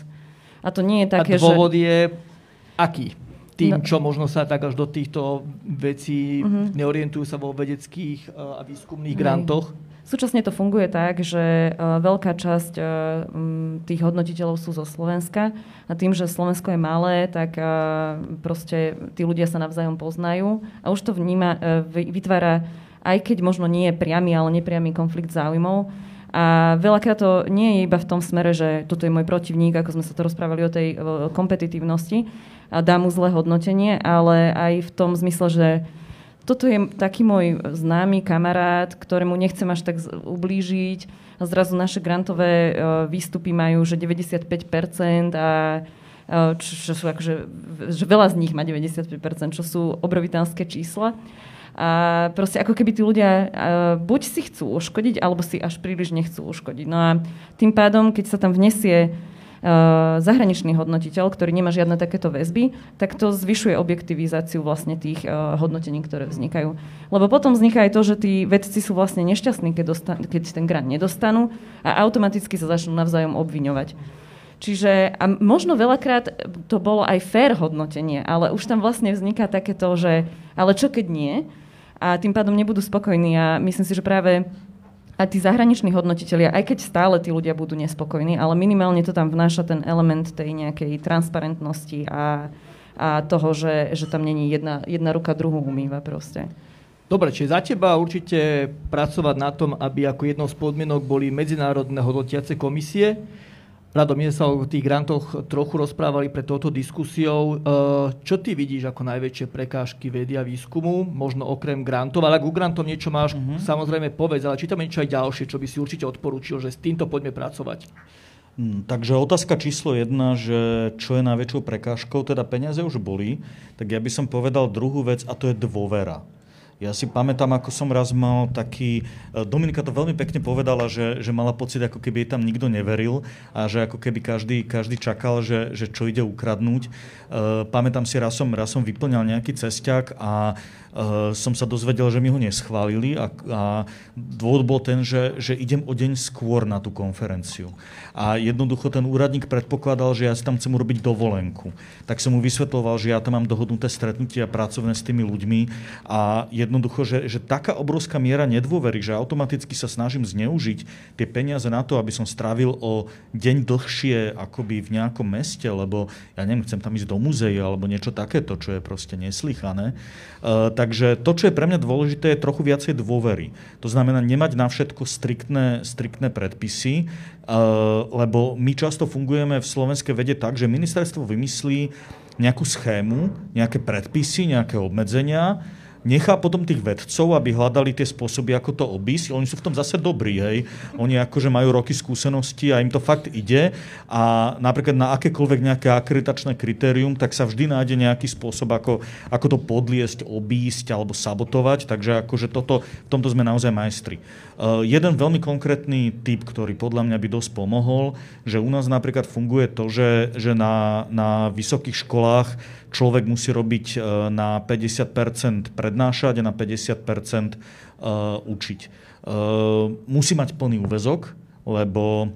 Speaker 2: A to nie je také,
Speaker 1: a dôvod že... je aký? tým, no. čo možno sa tak až do týchto vecí uh-huh. neorientujú sa vo vedeckých uh, a výskumných Hej. grantoch?
Speaker 2: Súčasne to funguje tak, že uh, veľká časť uh, tých hodnotiteľov sú zo Slovenska a tým, že Slovensko je malé, tak proste tí ľudia sa navzájom poznajú a už to vníma, vytvára, aj keď možno nie je priamy, ale nepriamy konflikt záujmov. A veľakrát to nie je iba v tom smere, že toto je môj protivník, ako sme sa to rozprávali o tej kompetitívnosti, a dá mu zlé hodnotenie, ale aj v tom zmysle, že toto je taký môj známy kamarát, ktorému nechcem až tak ublížiť. A zrazu naše grantové e, výstupy majú, že 95% a e, čo, sú akože, že veľa z nich má 95%, čo sú obrovitánske čísla. A proste ako keby tí ľudia uh, buď si chcú uškodiť, alebo si až príliš nechcú uškodiť. No a tým pádom, keď sa tam vnesie zahraničný hodnotiteľ, ktorý nemá žiadne takéto väzby, tak to zvyšuje objektivizáciu vlastne tých uh, hodnotení, ktoré vznikajú. Lebo potom vzniká aj to, že tí vedci sú vlastne nešťastní, keď, dostan- keď ten grant nedostanú a automaticky sa začnú navzájom obviňovať. Čiže a možno veľakrát to bolo aj fair hodnotenie, ale už tam vlastne vzniká takéto, že ale čo keď nie? a tým pádom nebudú spokojní. A myslím si, že práve a tí zahraniční hodnotitelia, aj keď stále tí ľudia budú nespokojní, ale minimálne to tam vnáša ten element tej nejakej transparentnosti a, a toho, že, že tam není jedna, jedna ruka druhú umýva proste.
Speaker 1: Dobre, čiže za teba určite pracovať na tom, aby ako jednou z podmienok boli medzinárodné hodnotiace komisie, Rado, my sa o tých grantoch trochu rozprávali pred touto diskusiou. E, čo ty vidíš ako najväčšie prekážky vedy a výskumu, možno okrem grantov? Ale ak u grantov niečo máš, uh-huh. samozrejme povedz, ale či tam niečo aj ďalšie, čo by si určite odporúčil, že s týmto poďme pracovať?
Speaker 4: Hmm, takže otázka číslo jedna, že čo je najväčšou prekážkou, teda peniaze už boli, tak ja by som povedal druhú vec a to je dôvera. Ja si pamätám, ako som raz mal taký... E, Dominika to veľmi pekne povedala, že, že mala pocit, ako keby jej tam nikto neveril a že ako keby každý, každý čakal, že, že čo ide ukradnúť. E, pamätám si, raz som, raz som vyplňal nejaký cesťak a uh, som sa dozvedel, že mi ho neschválili a, a dôvod bol ten, že, že idem o deň skôr na tú konferenciu. A jednoducho ten úradník predpokladal, že ja si tam chcem urobiť dovolenku. Tak som mu vysvetloval, že ja tam mám dohodnuté stretnutia pracovné s tými ľuďmi a jednoducho, že, že taká obrovská miera nedôvery, že automaticky sa snažím zneužiť tie peniaze na to, aby som strávil o deň dlhšie akoby v nejakom meste, lebo ja neviem, chcem tam ísť do múzeia alebo niečo takéto, čo je proste neslychané. Uh, takže to, čo je pre mňa dôležité, je trochu viacej dôvery. To znamená nemať na všetko striktné, striktné predpisy, lebo my často fungujeme v slovenskej vede tak, že ministerstvo vymyslí nejakú schému, nejaké predpisy, nejaké obmedzenia, nechá potom tých vedcov, aby hľadali tie spôsoby, ako to obísť. Oni sú v tom zase dobrí, hej. Oni akože majú roky skúsenosti a im to fakt ide. A napríklad na akékoľvek nejaké akreditačné kritérium, tak sa vždy nájde nejaký spôsob, ako, ako to podliesť, obísť alebo sabotovať. Takže akože toto, v tomto sme naozaj majstri. Uh, jeden veľmi konkrétny typ, ktorý podľa mňa by dosť pomohol, že u nás napríklad funguje to, že, že na, na vysokých školách človek musí robiť e, na 50% prednášať a na 50% e, učiť. E, musí mať plný úvezok, lebo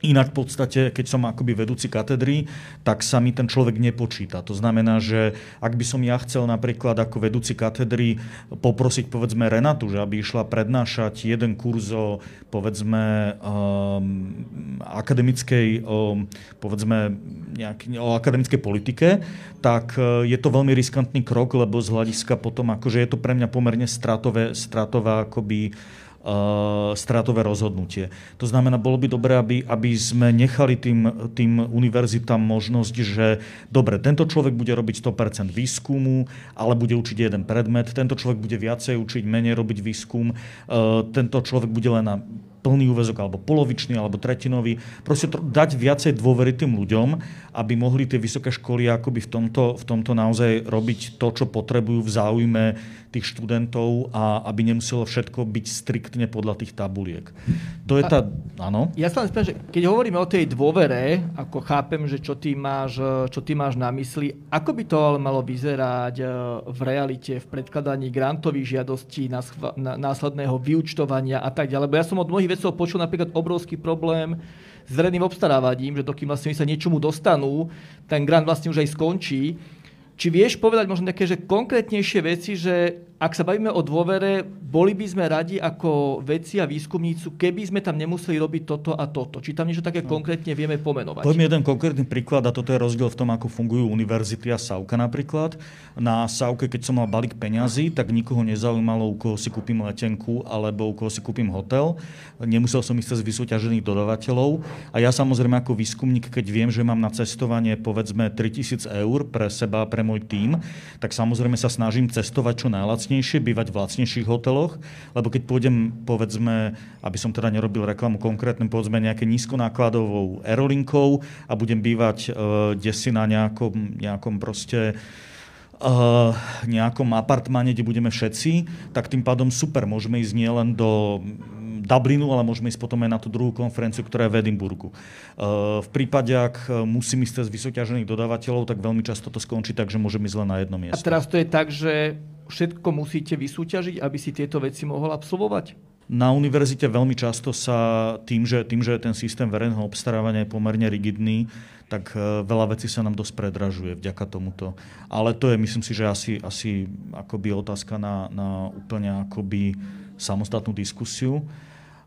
Speaker 4: Inak v podstate, keď som akoby vedúci katedry, tak sa mi ten človek nepočíta. To znamená, že ak by som ja chcel napríklad ako vedúci katedry poprosiť povedzme Renatu, že aby išla prednášať jeden kurz o povedzme um, akademickej, um, povedzme nejaký, o akademickej politike, tak uh, je to veľmi riskantný krok, lebo z hľadiska potom akože je to pre mňa pomerne stratové, stratové akoby uh, stratové rozhodnutie. To znamená, bolo by dobré, aby, aby sme nechali tým, tým univerzitám možnosť, že dobre, tento človek bude robiť 100% výskumu, ale bude učiť jeden predmet, tento človek bude viacej učiť, menej robiť výskum, uh, tento človek bude len na plný úvezok, alebo polovičný, alebo tretinový. Proste dať viacej dôvery tým ľuďom, aby mohli tie vysoké školy akoby v tomto, v tomto naozaj robiť to, čo potrebujú v záujme tých študentov a aby nemuselo všetko byť striktne podľa tých tabuliek. To je tá... Áno?
Speaker 1: Ja sa len spýtam, že keď hovoríme o tej dôvere, ako chápem, že čo ty máš, čo ty máš na mysli, ako by to ale malo vyzerať e, v realite, v predkladaní grantových žiadostí, následného vyučtovania a tak ďalej. Lebo ja som od mnohých vedcov počul napríklad obrovský problém s verejným obstarávaním, že dokým vlastne sa niečomu dostanú, ten grant vlastne už aj skončí či vieš povedať možno také, že konkrétnejšie veci, že ak sa bavíme o dôvere, boli by sme radi ako vedci a výskumníci, keby sme tam nemuseli robiť toto a toto. Či tam niečo také no. konkrétne vieme pomenovať?
Speaker 4: Poviem jeden konkrétny príklad a toto je rozdiel v tom, ako fungujú univerzity a Savka napríklad. Na Savke, keď som mal balík peňazí, tak nikoho nezaujímalo, u koho si kúpim letenku alebo u koho si kúpim hotel. Nemusel som ísť cez vysúťažených dodavateľov. A ja samozrejme ako výskumník, keď viem, že mám na cestovanie povedzme 3000 eur pre seba a pre môj tím, tak samozrejme sa snažím cestovať čo najlacnejšie, bývať v lacnejších hoteloch, lebo keď pôjdem, povedzme, aby som teda nerobil reklamu konkrétne, povedzme nejaké nízkonákladovou aerolinkou a budem bývať uh, desi na nejakom, nejakom proste uh, nejakom apartmáne, kde budeme všetci, tak tým pádom super, môžeme ísť nielen do Dublinu, ale môžeme ísť potom aj na tú druhú konferenciu, ktorá je v Edinburgu. Uh, v prípade, ak musím ísť cez vysoťažených dodávateľov, tak veľmi často to skončí tak, že môžem ísť len na jedno miesto.
Speaker 1: A teraz to je tak, že všetko musíte vysúťažiť, aby si tieto veci mohol absolvovať?
Speaker 4: Na univerzite veľmi často sa tým, že, tým, že ten systém verejného obstarávania je pomerne rigidný, tak e, veľa vecí sa nám dosť predražuje vďaka tomuto. Ale to je, myslím si, že asi, asi akoby otázka na, na úplne akoby samostatnú diskusiu.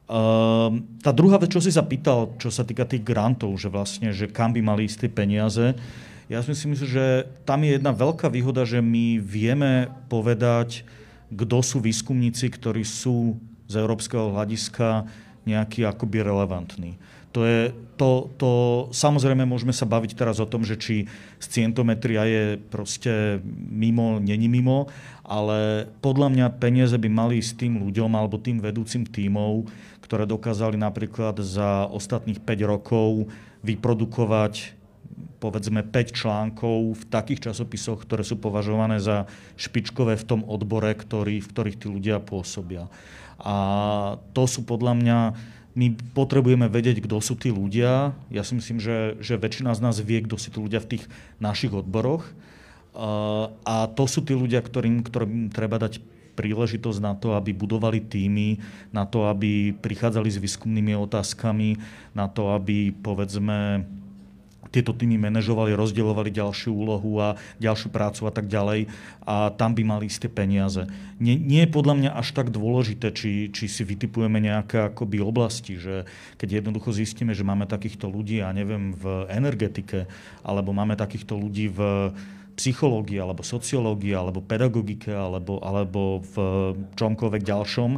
Speaker 4: Uh, tá druhá vec, čo si sa čo sa týka tých grantov, že vlastne, že kam by mali ísť tie peniaze, ja si myslím, že tam je jedna veľká výhoda, že my vieme povedať, kto sú výskumníci, ktorí sú z európskeho hľadiska nejaký akoby relevantní. To je, to, to, samozrejme môžeme sa baviť teraz o tom, že či scientometria je proste mimo, není mimo, ale podľa mňa peniaze by mali s tým ľuďom alebo tým vedúcim tímov, ktoré dokázali napríklad za ostatných 5 rokov vyprodukovať povedzme 5 článkov v takých časopisoch, ktoré sú považované za špičkové v tom odbore, ktorý, v ktorých tí ľudia pôsobia. A to sú podľa mňa, my potrebujeme vedieť, kto sú tí ľudia. Ja si myslím, že, že väčšina z nás vie, kto sú tí ľudia v tých našich odboroch. A to sú tí ľudia, ktorým, ktorým treba dať príležitosť na to, aby budovali týmy, na to, aby prichádzali s výskumnými otázkami, na to, aby povedzme tieto týmy manažovali, rozdielovali ďalšiu úlohu a ďalšiu prácu a tak ďalej a tam by mali isté peniaze. Nie, nie je podľa mňa až tak dôležité, či, či si vytipujeme nejaké akoby oblasti, že keď jednoducho zistíme, že máme takýchto ľudí, ja neviem, v energetike, alebo máme takýchto ľudí v psychológii, alebo sociológii, alebo pedagogike, alebo, alebo v čomkoľvek ďalšom,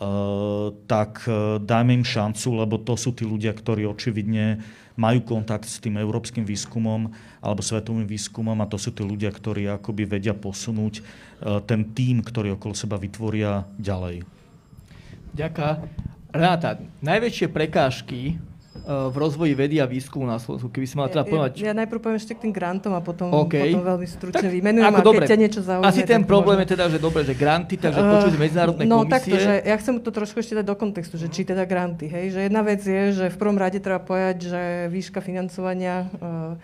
Speaker 4: Uh, tak uh, dajme im šancu, lebo to sú tí ľudia, ktorí očividne majú kontakt s tým európskym výskumom alebo svetovým výskumom a to sú tí ľudia, ktorí akoby vedia posunúť uh, ten tým, ktorý okolo seba vytvoria ďalej.
Speaker 1: Ďakujem. Renáta, najväčšie prekážky v rozvoji vedy a výskumu na Slovensku, keby si mala teda povedať...
Speaker 3: Ja, ja najprv poviem ešte k tým grantom a potom, okay. potom veľmi stručne tak, vymenujem, ako a
Speaker 1: dobre.
Speaker 3: keď ťa niečo zaujíma.
Speaker 1: Asi ten problém je teda, že dobre, že granty, takže uh, počuť medzinárodné
Speaker 3: no,
Speaker 1: komisie... No
Speaker 3: takto, že ja chcem to trošku ešte dať do kontextu, že či teda granty, hej, že jedna vec je, že v prvom rade treba povedať, že výška financovania uh,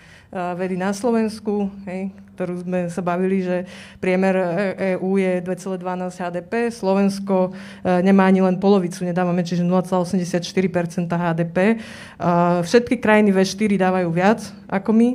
Speaker 3: vedy na Slovensku, hej, ktorú sme sa bavili, že priemer EÚ je 2,12 HDP, Slovensko e, nemá ani len polovicu, nedávame, čiže 0,84 HDP. Všetky krajiny V4 dávajú viac ako my.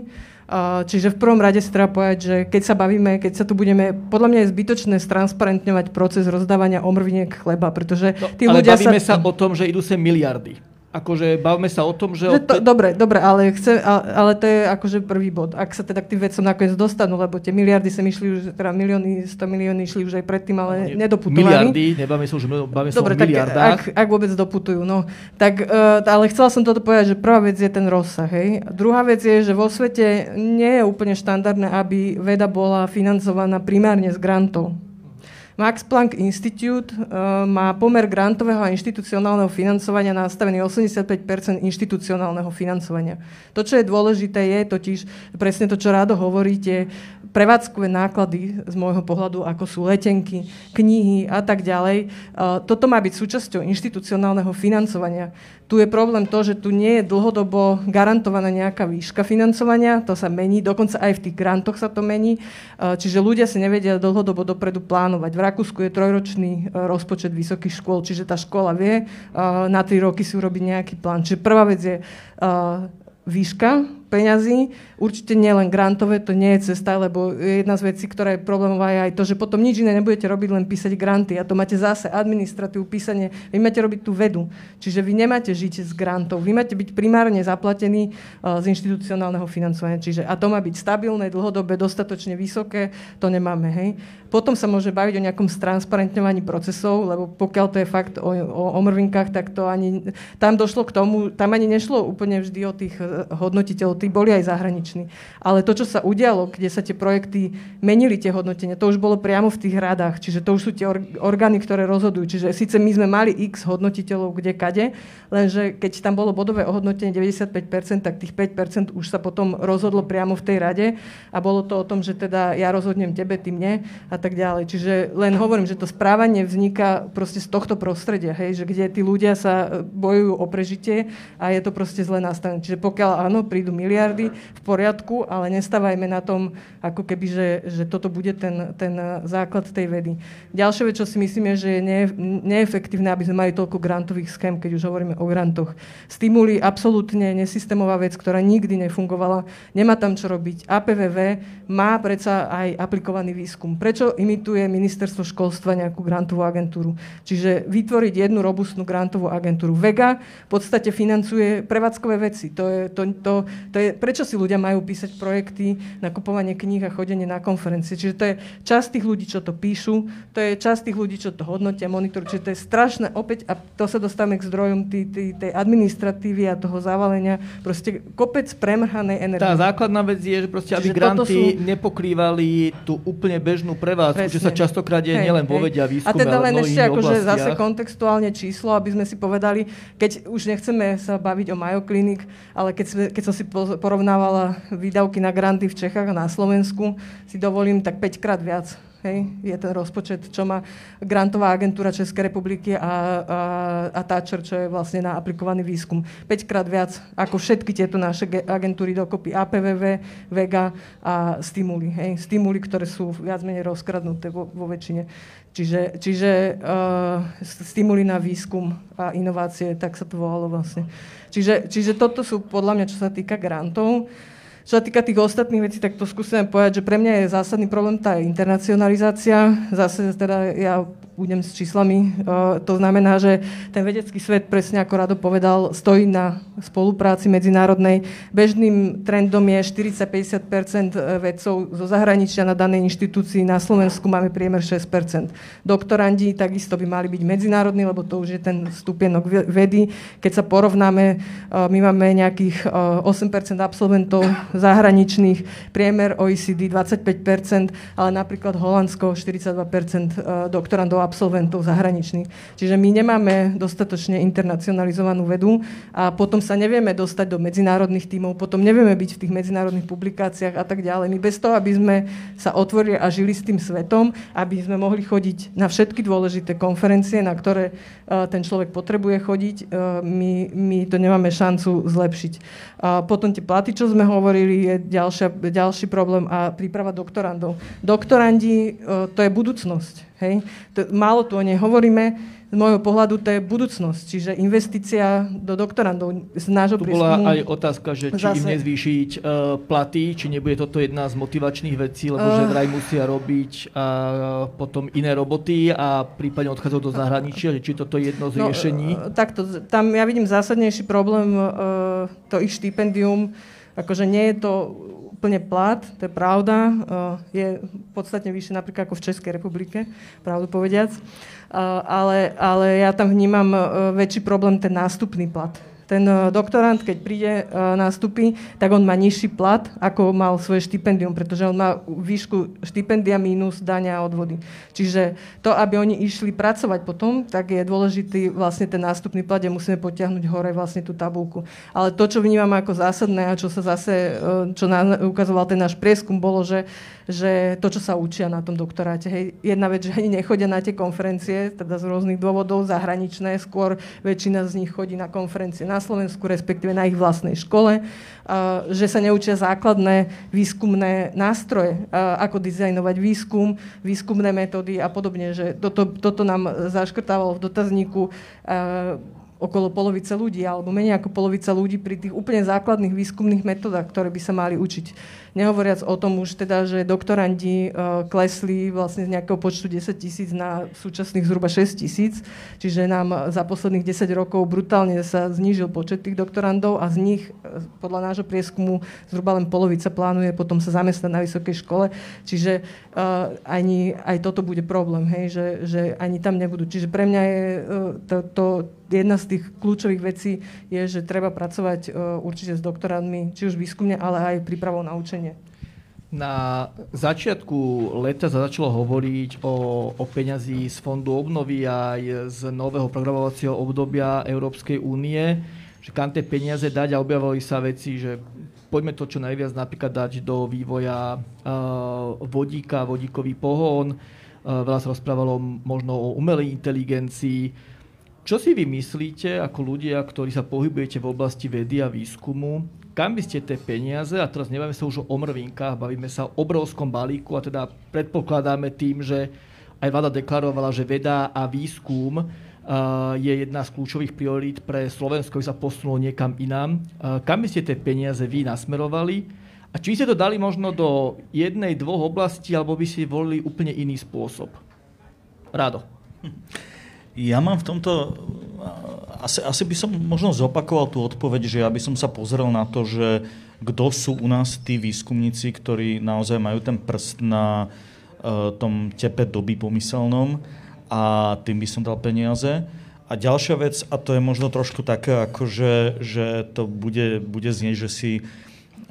Speaker 3: Čiže v prvom rade si treba povedať, že keď sa bavíme, keď sa tu budeme, podľa mňa je zbytočné stransparentňovať proces rozdávania omrviniek chleba, pretože
Speaker 1: no, tí ale ľudia bavíme sa... sa o tom, že idú sem miliardy. Akože bavme sa o tom, že... že
Speaker 3: to, dobre, dobre, ale, chce, ale, to je akože prvý bod. Ak sa teda k tým vecom nakoniec dostanú, lebo tie miliardy sa išli už, teda milióny, 100 milióny išli už aj predtým, ale no, nedoputovali.
Speaker 1: Miliardy, nebavme sa už dobre, sa o miliardách.
Speaker 3: Ak, ak vôbec doputujú, no. Tak, uh, ale chcela som toto povedať, že prvá vec je ten rozsah, hej. Druhá vec je, že vo svete nie je úplne štandardné, aby veda bola financovaná primárne z grantov Max Planck Institute uh, má pomer grantového a inštitucionálneho financovania nastavený 85% inštitucionálneho financovania. To, čo je dôležité, je totiž presne to, čo rádo hovoríte, prevádzkové náklady z môjho pohľadu, ako sú letenky, knihy a tak ďalej. Uh, toto má byť súčasťou inštitucionálneho financovania. Tu je problém to, že tu nie je dlhodobo garantovaná nejaká výška financovania, to sa mení, dokonca aj v tých grantoch sa to mení, čiže ľudia si nevedia dlhodobo dopredu plánovať. V Rakúsku je trojročný e, rozpočet vysokých škôl, čiže tá škola vie na tri roky si urobiť nejaký plán. Čiže prvá vec je výška peňazí. Určite nie len grantové, to nie je cesta, lebo jedna z vecí, ktorá je problémová, je aj to, že potom nič iné nebudete robiť, len písať granty. A to máte zase administratívu, písanie. Vy máte robiť tú vedu. Čiže vy nemáte žiť z grantov. Vy máte byť primárne zaplatení uh, z inštitucionálneho financovania. Čiže, a to má byť stabilné, dlhodobé, dostatočne vysoké. To nemáme. Hej. Potom sa môže baviť o nejakom stransparentňovaní procesov, lebo pokiaľ to je fakt o, o omrvinkách, tak to ani... Tam došlo k tomu, tam ani nešlo úplne vždy o tých e, hodnotiteľov, tí boli aj zahraniční. Ale to, čo sa udialo, kde sa tie projekty menili, tie hodnotenia, to už bolo priamo v tých radách, čiže to už sú tie orgány, ktoré rozhodujú. Čiže síce my sme mali x hodnotiteľov kde kade, lenže keď tam bolo bodové ohodnotenie 95%, tak tých 5% už sa potom rozhodlo priamo v tej rade a bolo to o tom, že teda ja rozhodnem tebe, ty mne a tak ďalej. Čiže len hovorím, že to správanie vzniká proste z tohto prostredia, hej, že kde tí ľudia sa e, bojujú o prežitie a je to proste zle nastavené. Čiže pokiaľ áno, prídu miliardy, v poriadku, ale nestávajme na tom, ako keby, že, že toto bude ten, ten základ tej vedy. Ďalšia vec, čo si myslím, je, že je ne, neefektívne, aby sme mali toľko grantových schém, keď už hovoríme o grantoch. Stimuli absolútne nesystémová vec, ktorá nikdy nefungovala, nemá tam čo robiť. APVV má predsa aj aplikovaný výskum. Prečo imituje ministerstvo školstva nejakú grantovú agentúru. Čiže vytvoriť jednu robustnú grantovú agentúru. Vega v podstate financuje prevádzkové veci. To je, to, to, to prečo si ľudia majú písať projekty, nakupovanie kníh a chodenie na konferencie. Čiže to je časť tých ľudí, čo to píšu, to je časť tých ľudí, čo to hodnotia, monitorujú. Čiže to je strašné opäť, a to sa dostávame k zdrojom tý, tý, tej administratívy a toho zavalenia, proste kopec premrhanej energie.
Speaker 1: Tá základná vec je, že proste, aby granty sú... nepokrývali tú úplne bežnú prevádzku prevádzku, že sa častokrát je nielen vo vede a výskume,
Speaker 3: A teda len ešte akože zase kontextuálne číslo, aby sme si povedali, keď už nechceme sa baviť o Mayo Clinic, ale keď, sme, keď som si porovnávala výdavky na granty v Čechách a na Slovensku, si dovolím tak 5 krát viac Hej, je ten rozpočet, čo má grantová agentúra Českej republiky a, a, a Thatcher, čo je vlastne na aplikovaný výskum. 5 krát viac ako všetky tieto naše agentúry dokopy. APVV, Vega a Stimuli. Hej. Stimuli, ktoré sú viac menej rozkradnuté vo, vo väčšine. Čiže, čiže uh, stimuli na výskum a inovácie, tak sa to volalo vlastne. Čiže, čiže toto sú podľa mňa, čo sa týka grantov. Čo sa týka tých ostatných vecí, tak to skúsim povedať, že pre mňa je zásadný problém tá internacionalizácia. Zase teda ja budem s číslami. To znamená, že ten vedecký svet, presne ako Rado povedal, stojí na spolupráci medzinárodnej. Bežným trendom je 40-50 vedcov zo zahraničia na danej inštitúcii. Na Slovensku máme priemer 6% Doktorandi takisto by mali byť medzinárodní, lebo to už je ten stupienok vedy. Keď sa porovnáme, my máme nejakých 8% absolventov zahraničných, priemer OECD 25% ale napríklad Holandsko 42% doktorandov absolventov zahraničných. Čiže my nemáme dostatočne internacionalizovanú vedu a potom sa nevieme dostať do medzinárodných tímov, potom nevieme byť v tých medzinárodných publikáciách a tak ďalej. My bez toho, aby sme sa otvorili a žili s tým svetom, aby sme mohli chodiť na všetky dôležité konferencie, na ktoré uh, ten človek potrebuje chodiť, uh, my, my to nemáme šancu zlepšiť. A potom tie platy, čo sme hovorili, je ďalšia, ďalší problém a príprava doktorandov. Doktorandi, to je budúcnosť. Hej? To, málo tu o nej hovoríme. Z môjho pohľadu to je budúcnosť, čiže investícia do doktorandov z nášho
Speaker 1: tu prieskumu. bola aj otázka, že či zase... im nezvýšiť uh, platy, či nebude toto jedna z motivačných vecí, lebo uh... že vraj musia robiť uh, potom iné roboty a prípadne odchádzajú do zahraničia, že či toto je jedno z no, riešení. Uh,
Speaker 3: takto, tam ja vidím zásadnejší problém, uh, to ich štipendium, akože nie je to úplne plat, to je pravda, je podstatne vyššie napríklad ako v Českej republike, pravdu povediac, ale, ale ja tam vnímam väčší problém ten nástupný plat ten e, doktorant, keď príde e, nástupy, tak on má nižší plat, ako mal svoje štipendium, pretože on má výšku štipendia mínus dania a odvody. Čiže to, aby oni išli pracovať potom, tak je dôležitý vlastne ten nástupný plat, kde musíme potiahnuť hore vlastne tú tabulku. Ale to, čo vnímam ako zásadné a čo sa zase, e, čo ukazoval ten náš prieskum, bolo, že že to, čo sa učia na tom doktoráte. Hej, jedna vec, že ani nechodia na tie konferencie, teda z rôznych dôvodov zahraničné, skôr väčšina z nich chodí na konferencie na Slovensku, respektíve na ich vlastnej škole, že sa neučia základné výskumné nástroje, ako dizajnovať výskum, výskumné metódy a podobne. Že toto, toto nám zaškrtávalo v dotazníku okolo polovice ľudí, alebo menej ako polovica ľudí pri tých úplne základných výskumných metodách, ktoré by sa mali učiť. Nehovoriac o tom už teda, že doktorandi uh, klesli vlastne z nejakého počtu 10 tisíc na súčasných zhruba 6 tisíc, čiže nám za posledných 10 rokov brutálne sa znížil počet tých doktorandov a z nich uh, podľa nášho prieskumu zhruba len polovica plánuje potom sa zamestnať na vysokej škole, čiže uh, ani aj toto bude problém, hej, že, že ani tam nebudú. Čiže pre mňa je to, to jedna z tých kľúčových vecí je, že treba pracovať určite s doktorandmi, či už výskumne, ale aj prípravou na učenie
Speaker 1: na začiatku leta sa začalo hovoriť o, o peňazí z Fondu obnovy aj z nového programovacieho obdobia Európskej únie, že kam tie peniaze dať a objavovali sa veci, že poďme to čo najviac napríklad dať do vývoja uh, vodíka, vodíkový pohon. Uh, veľa sa rozprávalo možno o umelej inteligencii. Čo si vy myslíte ako ľudia, ktorí sa pohybujete v oblasti vedy a výskumu, kam by ste tie peniaze, a teraz nebavíme sa už o mrvinkách, bavíme sa o obrovskom balíku a teda predpokladáme tým, že aj vláda deklarovala, že veda a výskum je jedna z kľúčových priorít pre Slovensko, aby sa posunulo niekam inám. Kam by ste tie peniaze vy nasmerovali? A či ste to dali možno do jednej, dvoch oblastí, alebo by ste volili úplne iný spôsob? Rado. *laughs*
Speaker 4: Ja mám v tomto asi, asi by som možno zopakoval tú odpoveď, že ja by som sa pozrel na to, že kto sú u nás tí výskumníci, ktorí naozaj majú ten prst na uh, tom tepe doby pomyselnom a tým by som dal peniaze. A ďalšia vec, a to je možno trošku také, ako že, to bude, bude znieť, že si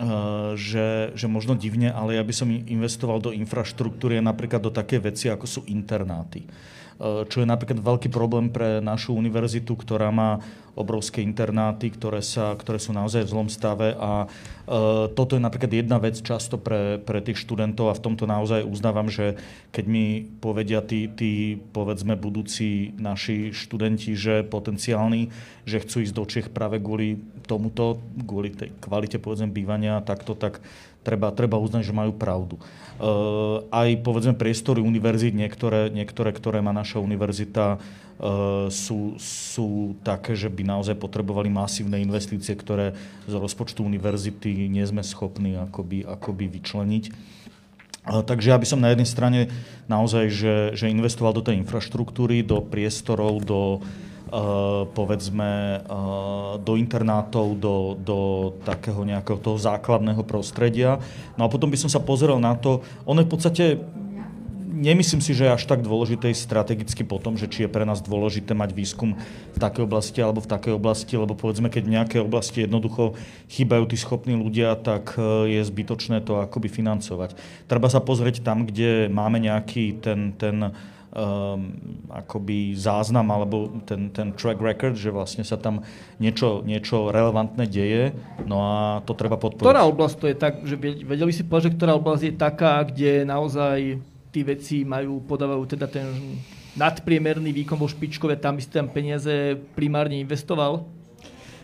Speaker 4: Uh, že, že možno divne, ale ja by som investoval do infraštruktúry napríklad do také veci, ako sú internáty. Eh, čo je napríklad veľký problém pre našu univerzitu, ktorá má obrovské internáty, ktoré, sa, ktoré sú naozaj v zlom stave a uh, toto je napríklad jedna vec často pre, pre tých študentov a v tomto naozaj uznávam, že keď mi povedia tí, tí povedzme budúci naši študenti, že potenciálni, že chcú ísť do Čech práve kvôli tomuto, kvôli tej kvalite povedzme bývania takto, tak treba, treba uznať, že majú pravdu. Aj povedzme priestory univerzít, niektoré, niektoré, ktoré má naša univerzita, uh, sú, sú také, že by naozaj potrebovali masívne investície, ktoré z rozpočtu univerzity nie sme schopní akoby, akoby vyčleniť. Uh, takže ja by som na jednej strane naozaj, že, že investoval do tej infraštruktúry, do priestorov, do, Uh, povedzme uh, do internátov, do, do takého nejakého toho základného prostredia. No a potom by som sa pozrel na to, ono je v podstate nemyslím si, že je až tak dôležité strategicky potom, že či je pre nás dôležité mať výskum v takej oblasti alebo v takej oblasti, lebo povedzme, keď v nejakej oblasti jednoducho chýbajú tí schopní ľudia, tak uh, je zbytočné to akoby financovať. Treba sa pozrieť tam, kde máme nejaký ten, ten um, akoby záznam alebo ten, ten track record, že vlastne sa tam niečo, niečo relevantné deje, no a to treba podporiť.
Speaker 1: Ktorá oblasť to je tak, že vedeli si povedať, že ktorá oblasť je taká, kde naozaj tí veci majú, podávajú teda ten nadpriemerný výkon vo špičkové, tam by si tam peniaze primárne investoval?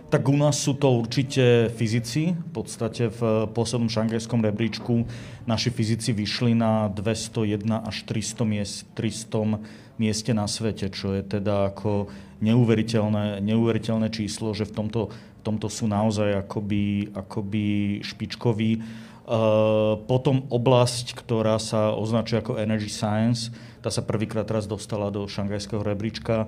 Speaker 4: Tak u nás sú to určite fyzici. V podstate v poslednom šangajskom rebríčku naši fyzici vyšli na 201 až 300 miest, 300 mieste na svete, čo je teda ako neuveriteľné, neuveriteľné číslo, že v tomto, v tomto sú naozaj akoby, akoby špičkoví. Uh, potom oblasť, ktorá sa označuje ako Energy Science, tá sa prvýkrát teraz dostala do šangajského rebríčka.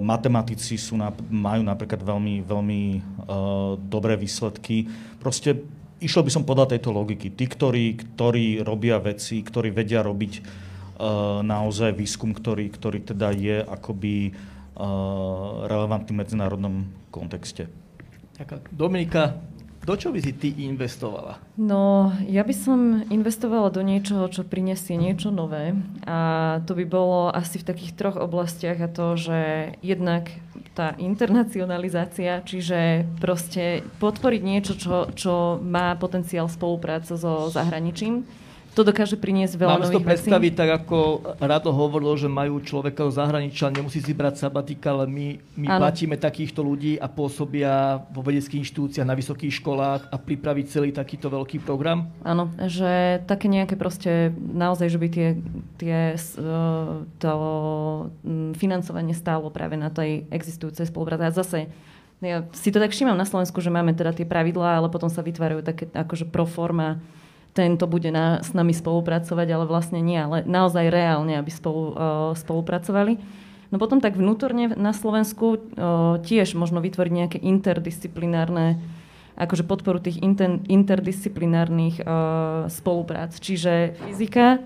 Speaker 4: Matematici sú majú napríklad veľmi, veľmi uh, dobré výsledky. Proste išiel by som podľa tejto logiky. Tí, ktorí, ktorí robia veci, ktorí vedia robiť uh, naozaj výskum, ktorý, ktorý teda je akoby relevantným medzinárodnom kontexte.
Speaker 1: Dominika, do čo by si ty investovala?
Speaker 2: No, ja by som investovala do niečoho, čo prinesie niečo nové. A to by bolo asi v takých troch oblastiach a to, že jednak tá internacionalizácia, čiže proste podporiť niečo, čo, čo má potenciál spolupráce so zahraničím to dokáže priniesť veľa
Speaker 1: Mám si to predstaviť tak, ako Rado hovorilo, že majú človeka do zahraničia, nemusí si brať sabatika, ale my, my platíme takýchto ľudí a pôsobia vo vedeckých inštitúciách, na vysokých školách a pripraviť celý takýto veľký program?
Speaker 2: Áno, že také nejaké proste, naozaj, že by tie, tie to financovanie stálo práve na tej existujúcej spolupráci. A zase ja si to tak všímam na Slovensku, že máme teda tie pravidlá, ale potom sa vytvárajú také akože pro forma tento bude na, s nami spolupracovať, ale vlastne nie, ale naozaj reálne, aby spolu, uh, spolupracovali. No potom tak vnútorne na Slovensku uh, tiež možno vytvoriť nejaké interdisciplinárne, akože podporu tých inter, interdisciplinárnych uh, spoluprác. Čiže fyzika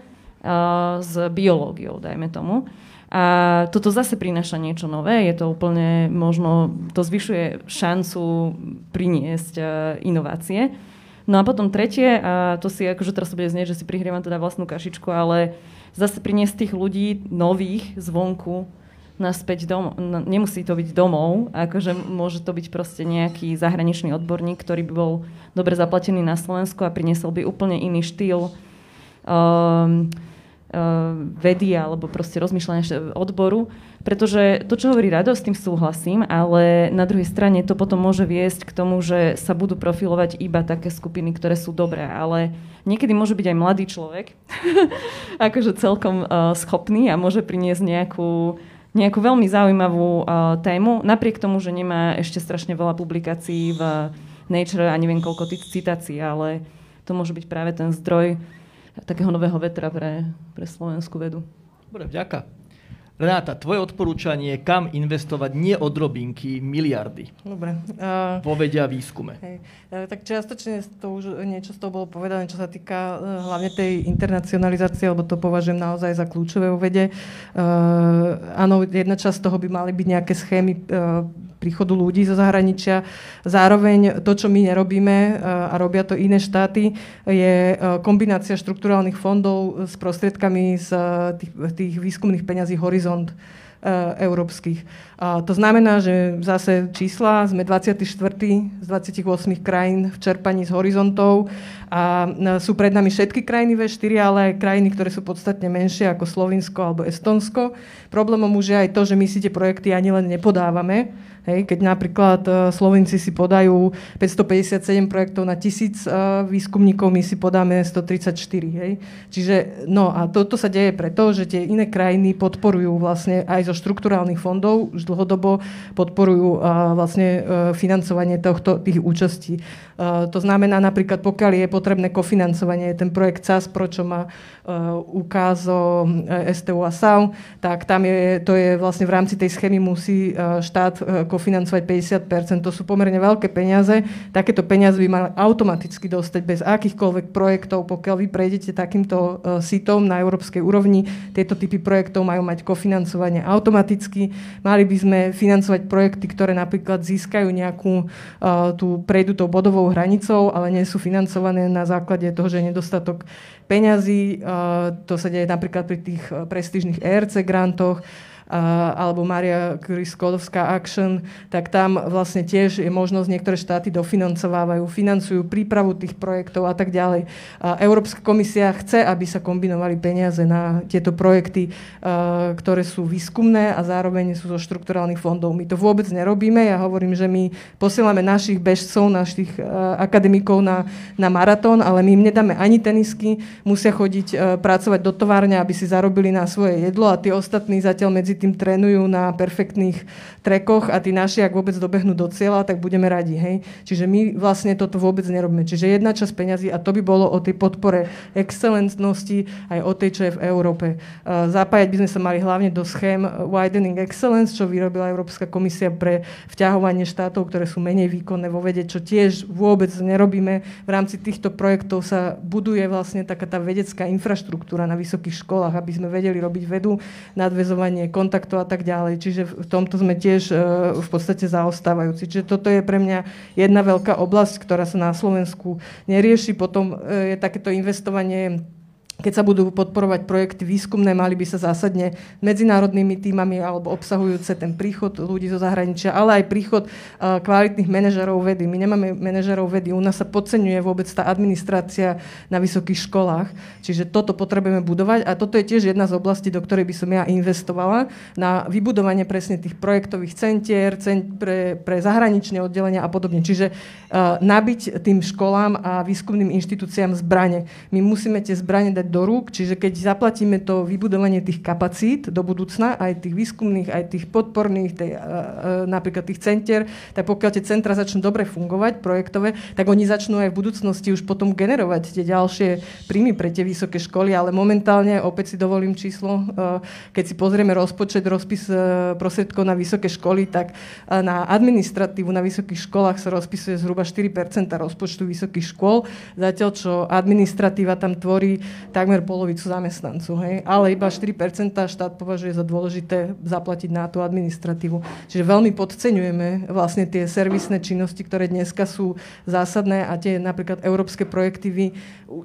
Speaker 2: s biológiou, dajme tomu. A toto zase prináša niečo nové, je to úplne možno, to zvyšuje šancu priniesť inovácie. No a potom tretie, a to si akože teraz bude znieť, že si prihrievam teda vlastnú kašičku, ale zase priniesť tých ľudí nových zvonku naspäť domov. No, nemusí to byť domov, akože môže to byť proste nejaký zahraničný odborník, ktorý by bol dobre zaplatený na Slovensku a priniesol by úplne iný štýl um, vedy alebo proste rozmýšľania odboru pretože to, čo hovorí Rado, s tým súhlasím, ale na druhej strane to potom môže viesť k tomu, že sa budú profilovať iba také skupiny, ktoré sú dobré, ale niekedy môže byť aj mladý človek, *laughs* akože celkom uh, schopný a môže priniesť nejakú, nejakú veľmi zaujímavú uh, tému, napriek tomu, že nemá ešte strašne veľa publikácií v Nature a neviem koľko citácií, ale to môže byť práve ten zdroj takého nového vetra pre, pre slovenskú vedu.
Speaker 1: Dobre, vďaka. Renáta, tvoje odporúčanie, kam investovať nie odrobinky, miliardy?
Speaker 3: Dobre.
Speaker 1: Uh, vo vede a výskume.
Speaker 3: Hej. Uh, tak čiastočne to už niečo z toho bolo povedané, čo sa týka uh, hlavne tej internacionalizácie, lebo to považujem naozaj za kľúčové vo vede. Uh, áno, jedna časť toho by mali byť nejaké schémy uh, príchodu ľudí zo zahraničia. Zároveň to, čo my nerobíme a robia to iné štáty, je kombinácia štrukturálnych fondov s prostriedkami z tých, tých výskumných peňazí Horizont európskych. A to znamená, že zase čísla, sme 24. z 28 krajín v čerpaní z horizontov a sú pred nami všetky krajiny V4, ale aj krajiny, ktoré sú podstatne menšie ako Slovinsko alebo Estonsko. Problémom už je aj to, že my si tie projekty ani len nepodávame, Hej, keď napríklad uh, Slovenci si podajú 557 projektov na tisíc uh, výskumníkov, my si podáme 134. Hej. Čiže, no a toto sa deje preto, že tie iné krajiny podporujú vlastne aj zo štrukturálnych fondov, už dlhodobo podporujú uh, vlastne financovanie tohto, tých účastí. To znamená napríklad, pokiaľ je potrebné kofinancovanie, ten projekt CASPRO, čo má ukázo STU a SAU, tak tam je, to je vlastne v rámci tej schémy musí štát kofinancovať 50%, to sú pomerne veľké peniaze. Takéto peniaze by mali automaticky dostať bez akýchkoľvek projektov, pokiaľ vy prejdete takýmto uh, sitom na európskej úrovni. Tieto typy projektov majú mať kofinancovanie automaticky. Mali by sme financovať projekty, ktoré napríklad získajú nejakú uh, tú, prejdú tou bodovou hranicou, ale nie sú financované na základe toho, že je nedostatok peňazí. Uh, to sa deje napríklad pri tých prestížnych ERC grantoch alebo Maria Skłodowská Action, tak tam vlastne tiež je možnosť, niektoré štáty dofinancovávajú, financujú prípravu tých projektov a tak ďalej. Európska komisia chce, aby sa kombinovali peniaze na tieto projekty, ktoré sú výskumné a zároveň sú zo štrukturálnych fondov. My to vôbec nerobíme. Ja hovorím, že my posielame našich bežcov, našich akademikov na, na maratón, ale my im nedáme ani tenisky, musia chodiť pracovať do továrne, aby si zarobili na svoje jedlo a tí ostatní zatiaľ medzi medzi tým trénujú na perfektných trekoch a tí naši, ak vôbec dobehnú do cieľa, tak budeme radi. Hej? Čiže my vlastne toto vôbec nerobíme. Čiže jedna časť peňazí, a to by bolo o tej podpore excelentnosti, aj o tej, čo je v Európe. Zapájať by sme sa mali hlavne do schém Widening Excellence, čo vyrobila Európska komisia pre vťahovanie štátov, ktoré sú menej výkonné vo vede, čo tiež vôbec nerobíme. V rámci týchto projektov sa buduje vlastne taká tá vedecká infraštruktúra na vysokých školách, aby sme vedeli robiť vedu, nadvezovanie, kontaktov a tak ďalej. Čiže v tomto sme tiež v podstate zaostávajúci. Čiže toto je pre mňa jedna veľká oblasť, ktorá sa na Slovensku nerieši. Potom je takéto investovanie keď sa budú podporovať projekty výskumné, mali by sa zásadne medzinárodnými týmami alebo obsahujúce ten príchod ľudí zo zahraničia, ale aj príchod uh, kvalitných manažerov vedy. My nemáme manažerov vedy, u nás sa podceňuje vôbec tá administrácia na vysokých školách, čiže toto potrebujeme budovať a toto je tiež jedna z oblastí, do ktorej by som ja investovala na vybudovanie presne tých projektových centier, cent pre, pre zahraničné oddelenia a podobne. Čiže uh, nabiť tým školám a výskumným inštitúciám zbrane. My musíme tie zbrane dať do rúk, čiže keď zaplatíme to vybudovanie tých kapacít do budúcna, aj tých výskumných, aj tých podporných, tej, uh, napríklad tých centier, tak pokiaľ tie centra začnú dobre fungovať, projektové, tak oni začnú aj v budúcnosti už potom generovať tie ďalšie príjmy pre tie vysoké školy, ale momentálne, opäť si dovolím číslo, uh, keď si pozrieme rozpočet, rozpis prostriedkov na vysoké školy, tak na administratívu na vysokých školách sa rozpisuje zhruba 4% rozpočtu vysokých škôl, zatiaľ čo administratíva tam tvorí takmer polovicu zamestnancov. Hej? Ale iba 4% štát považuje za dôležité zaplatiť na tú administratívu. Čiže veľmi podceňujeme vlastne tie servisné činnosti, ktoré dneska sú zásadné a tie napríklad európske projekty,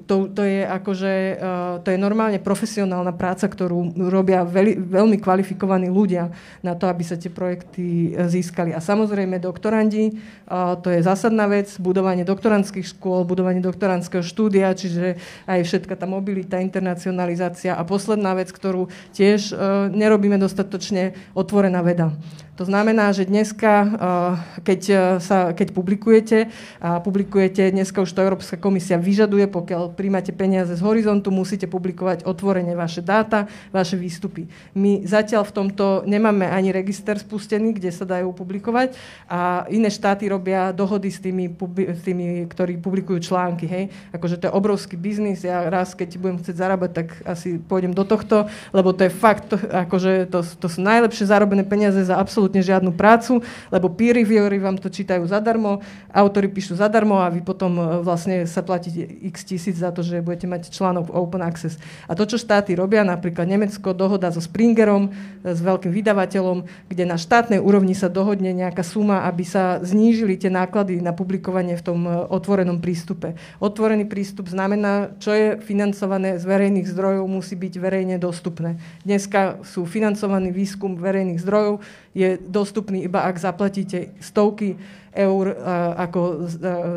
Speaker 3: to, to je akože, uh, to je normálne profesionálna práca, ktorú robia veľi, veľmi kvalifikovaní ľudia na to, aby sa tie projekty e, získali. A samozrejme doktorandi, uh, to je zásadná vec, budovanie doktorandských škôl, budovanie doktorandského štúdia, čiže aj všetka tá mobilita internacionalizácia a posledná vec, ktorú tiež nerobíme dostatočne, otvorená veda. To znamená, že dneska, eh, keď, eh, sa, keď publikujete, a publikujete, dneska už to Európska komisia vyžaduje, pokiaľ príjmate peniaze z horizontu, musíte publikovať otvorene vaše dáta, vaše výstupy. My zatiaľ v tomto nemáme ani register spustený, kde sa dajú publikovať a iné štáty robia dohody s tými, s tými ktorí publikujú články. Hej? Akože to je obrovský biznis. Ja raz, keď budem chcieť zarábať, tak asi pôjdem do tohto, lebo to je fakt, akože to, to sú najlepšie zarobené peniaze za absolútne absolútne žiadnu prácu, lebo peer reviewery vám to čítajú zadarmo, autory píšu zadarmo a vy potom e, vlastne sa platíte x tisíc za to, že budete mať článok open access. A to, čo štáty robia, napríklad Nemecko dohoda so Springerom, e, s veľkým vydavateľom, kde na štátnej úrovni sa dohodne nejaká suma, aby sa znížili tie náklady na publikovanie v tom e, otvorenom prístupe. Otvorený prístup znamená, čo je financované z verejných zdrojov, musí byť verejne dostupné. Dneska sú financovaný výskum verejných zdrojov, je dostupný iba ak zaplatíte stovky eur ako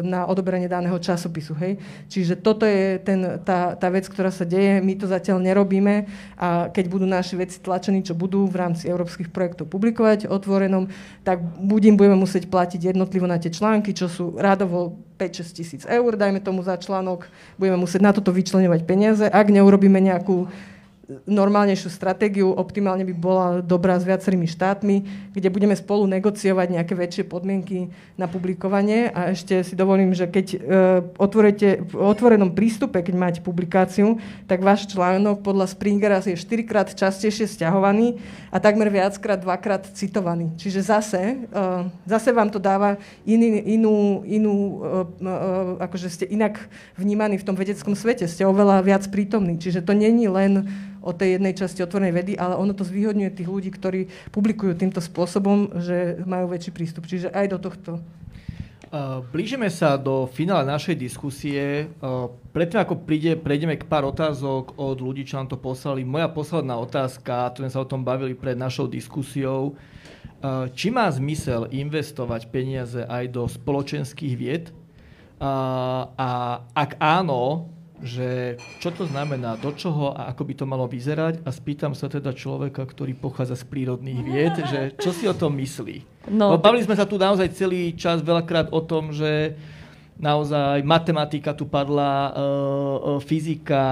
Speaker 3: na odoberanie daného časopisu. Hej? Čiže toto je ten, tá, tá vec, ktorá sa deje. My to zatiaľ nerobíme a keď budú naši veci tlačení, čo budú v rámci európskych projektov publikovať otvorenom, tak budem, budeme musieť platiť jednotlivo na tie články, čo sú radovo 5-6 tisíc eur, dajme tomu za článok. Budeme musieť na toto vyčlenovať peniaze. Ak neurobíme nejakú normálnejšiu stratégiu, optimálne by bola dobrá s viacerými štátmi, kde budeme spolu negociovať nejaké väčšie podmienky na publikovanie. A ešte si dovolím, že keď otvorete v otvorenom prístupe, keď máte publikáciu, tak váš článok podľa Springera je 4 krát častejšie stiahovaný a takmer viackrát, dvakrát citovaný. Čiže zase, uh, zase vám to dáva iný, inú, inú uh, uh, akože ste inak vnímaní v tom vedeckom svete, ste oveľa viac prítomní. Čiže to není len o tej jednej časti otvorenej vedy, ale ono to zvýhodňuje tých ľudí, ktorí publikujú týmto spôsobom, že majú väčší prístup. Čiže aj do tohto.
Speaker 1: Blížime sa do finále našej diskusie. Predtým, ako príde, prejdeme k pár otázok od ľudí, čo nám to poslali. Moja posledná otázka, to sme sa o tom bavili pred našou diskusiou. Či má zmysel investovať peniaze aj do spoločenských vied? A ak áno, že čo to znamená, do čoho a ako by to malo vyzerať a spýtam sa teda človeka, ktorý pochádza z prírodných vied, že čo si o tom myslí. No, bavili sme sa tu naozaj celý čas veľakrát o tom, že naozaj matematika tu padla, e, e, fyzika,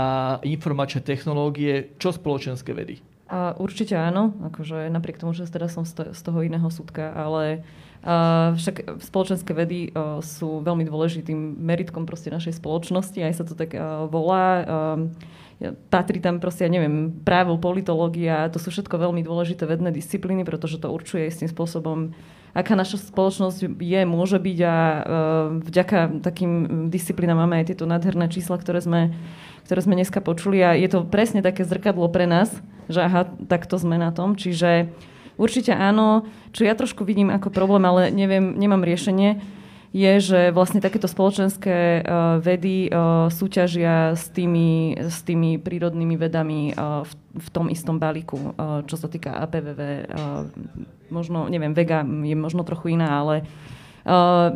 Speaker 1: informačné technológie, čo spoločenské vedy?
Speaker 2: A určite áno, akože napriek tomu, že teda som z toho iného súdka, ale však spoločenské vedy uh, sú veľmi dôležitým meritkom proste našej spoločnosti, aj sa to tak uh, volá. Uh, patrí tam proste, ja neviem, právo, politológia, to sú všetko veľmi dôležité vedné disciplíny, pretože to určuje istým spôsobom aká naša spoločnosť je, môže byť a uh, vďaka takým disciplínám máme aj tieto nádherné čísla, ktoré sme, ktoré sme dneska počuli a je to presne také zrkadlo pre nás, že aha, takto sme na tom. Čiže určite áno, čo ja trošku vidím ako problém, ale neviem, nemám riešenie, je, že vlastne takéto spoločenské uh, vedy uh, súťažia s tými, s tými prírodnými vedami uh, v, v tom istom balíku, čo sa týka APVV. Možno, neviem, vega je možno trochu iná, ale